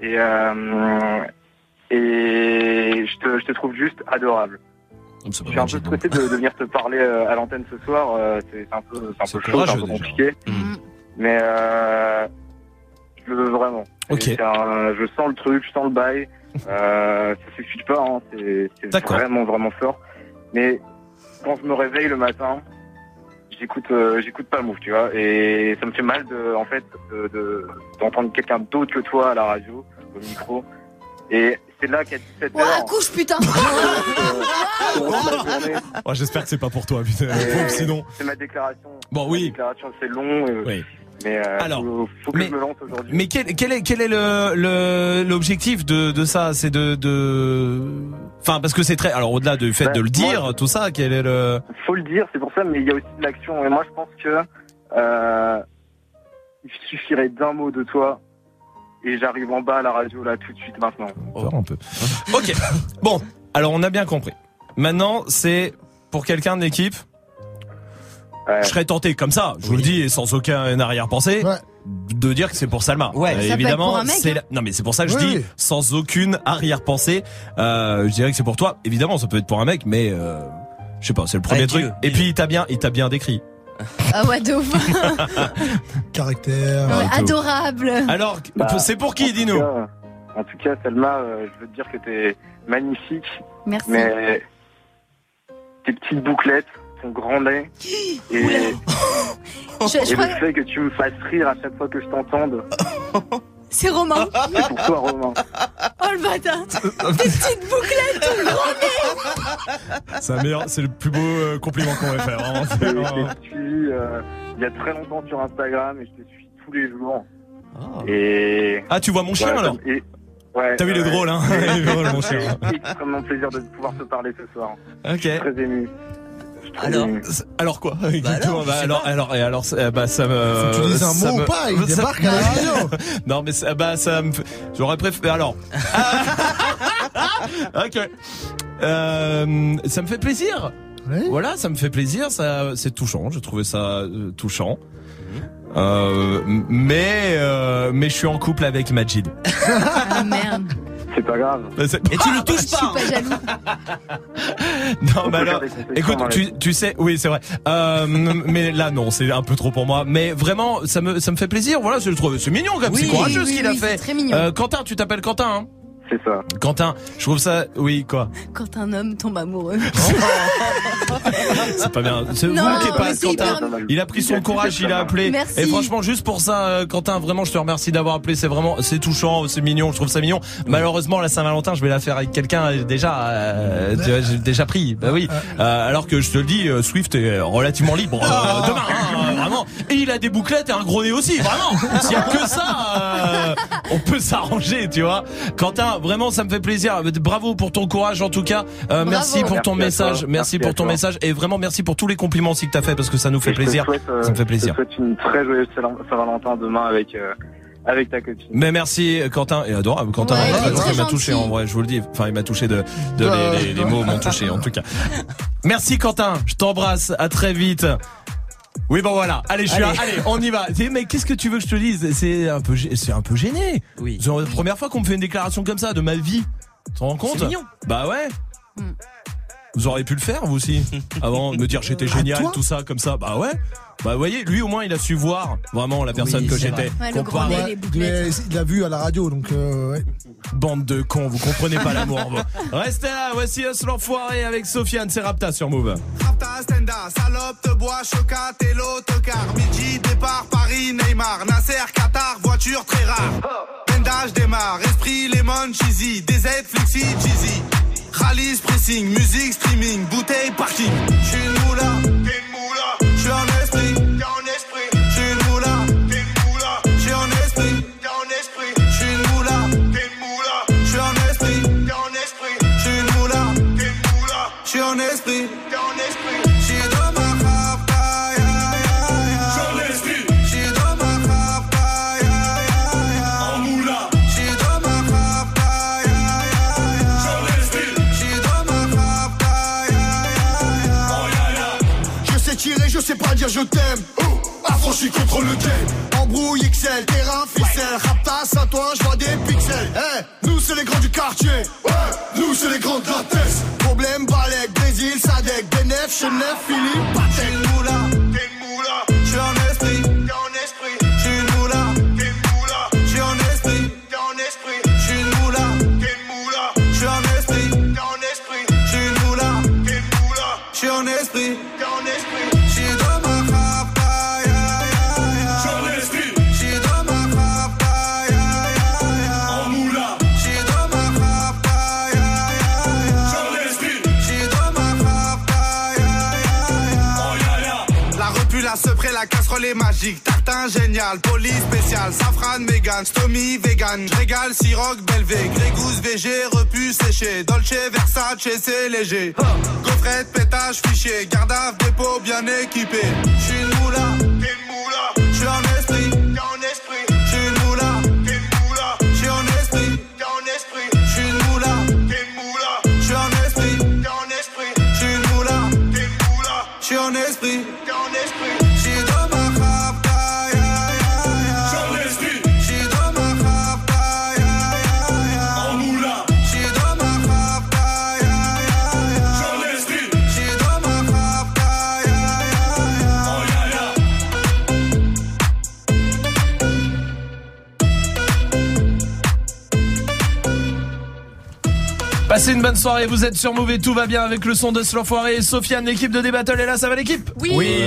Et euh, et je te, je te trouve juste adorable. Je suis un peu stressé de, de venir te parler euh, à l'antenne ce soir. c'est un peu, c'est un peu chaud, c'est un peu compliqué. Mais euh, je le veux vraiment. Ok. C'est un- je sens le truc, je sens le bail. Euh, ça suffit pas, hein, c'est c'est vraiment vraiment fort. Mais quand je me réveille le matin, j'écoute euh, j'écoute pas le move, tu vois. Et ça me fait mal de, en fait, de- de- d'entendre quelqu'un d'autre que toi à la radio, au micro. Et c'est là qu'à 17 Ouais, heures. couche, putain. Oh, J'espère que c'est pas pour toi, putain. Sinon. C'est ma déclaration. Bon, Ma oui. déclaration, c'est long. euh, Mais euh, Alors, faut, faut que je me lance aujourd'hui. Mais quel, quel est quel est le le- l'objectif de de ça? C'est de de enfin parce que c'est très alors au-delà du fait Bah, de le dire moi- tout ça quel est le faut le dire, c'est pour ça, mais il y a aussi de l'action. Et moi, je pense que euh, il suffirait d'un mot de toi et j'arrive en bas à la radio là tout de suite maintenant. un peu. Ok. Bon, alors on a bien compris. Maintenant, c'est pour quelqu'un de l'équipe? Je serais tenté comme ça, je vous le dis, et sans aucun arrière-pensée, de dire que c'est pour Salma. Ouais. Euh, évidemment, pour un mec, c'est hein. la- non mais c'est pour ça que je Oui, dis sans aucune arrière-pensée. Euh, je dirais que c'est pour toi. Évidemment, ça peut être pour un mec, mais euh, je sais pas, c'est le premier truc. Et puis il t'a bien, il t'a bien décrit. Ah ouais, de ouf. Caractère. Ouais, adorable. Alors, c'est pour qui, Bah, dis-nous En tout cas, Selma, euh, je veux te dire que t'es magnifique. Merci. Mais tes petites bouclettes, grand nez et, Je- je et crois- le fait que tu me fasses rire à chaque fois que je t'entende. C'est Romain. C'est pour toi, Romain. Oh le bâtard. Tes petites bouclettes, ton grand nez. C'est le plus beau euh, compliment qu'on va faire. vraiment. C'est Je t'ai suivi euh, il y a très longtemps sur Instagram et je te suis tous les jours. Et Ah, tu vois mon chien Voilà, alors et- ouais, T'as vu, il est drôle, hein Il est drôle, mon chien. C'est extrêmement plaisir de pouvoir te parler ce soir. Ok. Je suis très ému. Alors, alors quoi Exactement. Bah alors, alors, et alors, ça- bah ça me. Faut que tu dises un ça mot me- ou pas, il ça- débarque à la radio. non, mais ça- bah ça me. J'aurais préféré. Alors. ok. Euh, ça me fait plaisir. Voilà, ça me fait plaisir. Ça, c'est touchant. J'ai trouvé ça euh, touchant. Euh, mais euh, mais je suis en couple avec Majid. Ah merde. C'est pas grave. Et tu le touches Je suis pas jaloux. Non, mais alors, écoute, tu, tu sais, oui, c'est vrai. Euh, mais là, non, c'est un peu trop pour moi. Mais vraiment, ça me, ça me fait plaisir. Voilà, je le trouve, c'est mignon, quand même. Oui, c'est courageux oui, ce qu'il oui, a fait. c'est très mignon. Euh, Quentin, tu t'appelles Quentin, hein? C'est ça. Quentin, je trouve ça, oui, quoi. Quand un homme tombe amoureux. C'est pas bien. C'est vous qui êtes pas mais c'est Quentin. hyper- Il a pris son courage, il a appelé. Merci. Et franchement, juste pour ça, euh, Quentin, vraiment, je te remercie d'avoir appelé. C'est vraiment, c'est touchant, c'est mignon. Je trouve ça mignon. Malheureusement, la Saint-Valentin, je vais la faire avec quelqu'un euh, déjà, euh, tu vois, j'ai déjà pris. Bah oui. Euh, alors que je te le dis, Swift est relativement libre euh, demain, hein, vraiment. Et il a des bouclettes et un gros nez aussi, vraiment. S'il y a que ça, euh, on peut s'arranger, tu vois. Quentin, vraiment, ça me fait plaisir. Bravo pour ton courage, en tout cas. Euh, merci pour ton Merci message. Merci, Merci pour ton message et vraiment merci pour tous les compliments aussi que t'as fait parce que ça nous fait Et plaisir. souhaite, euh, Ça me fait plaisir. Je te souhaite une très joyeuse Saint- Saint-Valentin demain avec, euh, avec ta copine. Mais merci Quentin et adorable Quentin. Ouais, il m'a touché en vrai, je vous le dis. Enfin, il m'a touché de, de les, les- les mots m'ont touché en tout cas. Merci Quentin, je t'embrasse. À très vite. Oui bon voilà, allez je suis Allez. allez on y va. Mais qu'est-ce que tu veux que je te dise? C'est un peu, c'est un peu gêné. Oui. C'est la première fois qu'on me fait une déclaration comme ça de ma vie. Tu te rends compte? C'est mignon. Bah ouais. Vous auriez pu le faire vous aussi avant de me dire j'étais génial, tout ça comme ça. Bah ouais. Bah vous voyez, lui au moins il a su voir vraiment la personne Oui, que j'étais. Ouais, Ouais, il l'a vu à la radio, donc euh, ouais. Bande de cons, vous comprenez pas l'amour. Restez là, voici Us l'enfoiré avec Sofiane, c'est Rapta sur Move. Rapta, Stenda, salope, te bois, chocat et l'autocar. Midi, départ, Paris, Neymar, Nasser, Qatar, voiture très rare. Pendage démarre, esprit, lemon, cheesy, DZ, flexi, cheesy. Rallye, pressing, musique, streaming, bouteille, parking. J'suis une moula, t'es une moula. J'suis en esprit, t'es en esprit. Une moula, t'es une moula. J'suis en esprit, t'es en esprit. Une moula, t'es une moula. J'suis en esprit, t'es en esprit. Une moula, t'es une. J'suis en esprit. Je t'aime. Oh, affranchi contre le game. Embrouille XL, terrain, ficelle. Raptas à toi, je vois des pixels. Eh, nous c'est les grands du quartier. Ouais, nous c'est les grands de la. Problème, Balek, Brésil, Sadek, Benef, Chenef, Philippe, Patek. moula. Sepré, la casserole est magique. Tartin génial, police spécial, safran, mégan, stomy, vegan. Régal, siroc, belvé, grégousse, VG, repu, séché. Dolce, Versace, c'est léger. Gaufrette, pétage, fichier, garde dépôt bien équipé. J'suis une moula. J'suis en esprit, Passez une bonne soirée, vous êtes sur Mauvais, tout va bien avec le son de l'enfoiré. Sofiane, l'équipe de débattle est là, ça va l'équipe Oui. Oui.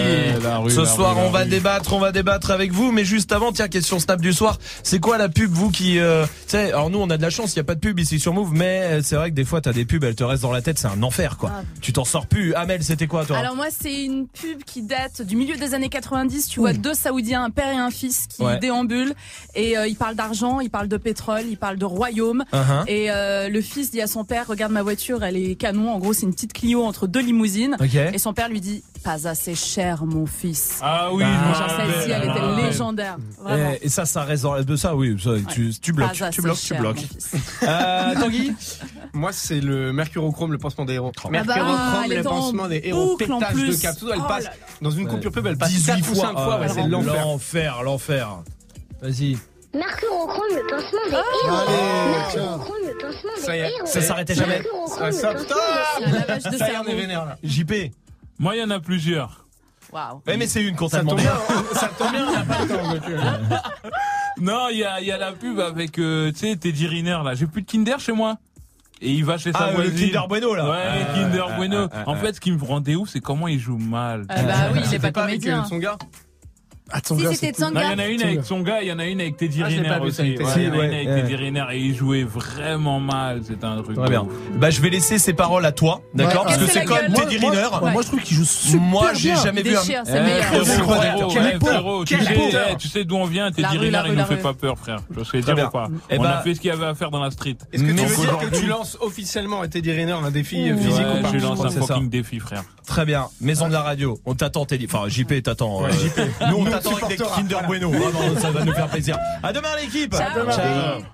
la rue, Ce la soir, rue, on va rue. débattre, on va débattre avec vous, mais juste avant, tiens, question snap du soir. C'est quoi la pub, vous qui, euh, tu sais, alors nous, on a de la chance, il y a pas de pub ici sur Move, mais euh, c'est vrai que des fois, t'as des pubs, elles te restent dans la tête, c'est un enfer, quoi. Grave. Tu t'en sors plus. Amel, c'était quoi, toi? Alors moi c'est une pub qui date du milieu des années 90. Tu vois deux Saoudiens, un père et un fils qui Ouais. déambulent et euh, ils parlent d'argent, ils parlent de pétrole, ils parlent de royaume. Uh-huh. Et euh, le fils dit à son père regarde ma voiture, elle est canon. En gros c'est une petite Clio entre deux limousines. Et son père lui dit pas assez cher mon fils. Ah oui, Bah, celle-ci elle Ah, était légendaire. Vraiment. Et, et ça, ça reste de ça, oui, ça, tu, tu bloques, Pas tu bloques, tu bloques. Euh, Tanguy? Moi, c'est le mercurochrome, le pansement des héros. bah, Mercurochrome, elle est le pansement des héros, pétage de plus. cap. Tout, elle Oh passe là là. dans une coupure pub, elle passe 18 4 ou 5 fois. fois. ouais, Ah, c'est l'enfer. L'enfer, l'enfer. Vas-y. Mercurochrome, le pansement des Oh. héros. Allez, Mercurochrome, le pansement Ça y des est, héros. Ça s'arrêtait jamais. Ah, le ça, pansement putain des C'est un lavage de Ça y est, on est vénère là. JP. Moi, il y en a plusieurs. Waouh. Ouais, mais c'est une qu'on t'a Ça tombe demandé. bien, ça tombe bien, on n'a pas le temps. donc, euh. Non, il y a, il y a la pub avec, euh, tu sais, Teddy Riner, là. J'ai plus de Kinder chez moi. Et il va chez sa Ah, le voisine. Kinder Bueno, là. Ouais, Ah, Kinder ah, Bueno. ah, ah, en ah. fait, ce qui me rendait ouf, c'est comment il joue mal. Ah bah oui, il est pas avec comédien. euh, son gars Ah, ton Si, c'était. Non, il y en a une avec son gars, il y en a une avec Teddy Ah, Riner aussi. Ouais, il y en a une avec ouais. Teddy Riner et il jouait vraiment mal. C'était un truc. Très bien. Bah, je vais laisser ces paroles à toi, d'accord Ouais. Parce que c'est comme gueule. Teddy moi, Riner. moi, moi, je trouve qu'il joue super Moi, j'ai jamais vu un. tu sais, pot. tu sais d'où on vient, Teddy Riner, il nous fait pas peur, frère. Je sais dire ou pas. Eh On bah- a fait ce qu'il y avait à faire dans la street. Est-ce que Mais tu veux donc, dire que aujourd'hui- tu lances officiellement à Teddy Riner un défi physique ou pas je Je lance un fucking défi, frère. Très bien. Maison de la radio. On t'attend, Teddy. Enfin, JP t'attend. euh, JP. Nous, on t'attend avec des. Kinder Bueno. Vraiment, ça va nous faire plaisir. À demain, l'équipe. Ciao. Ciao.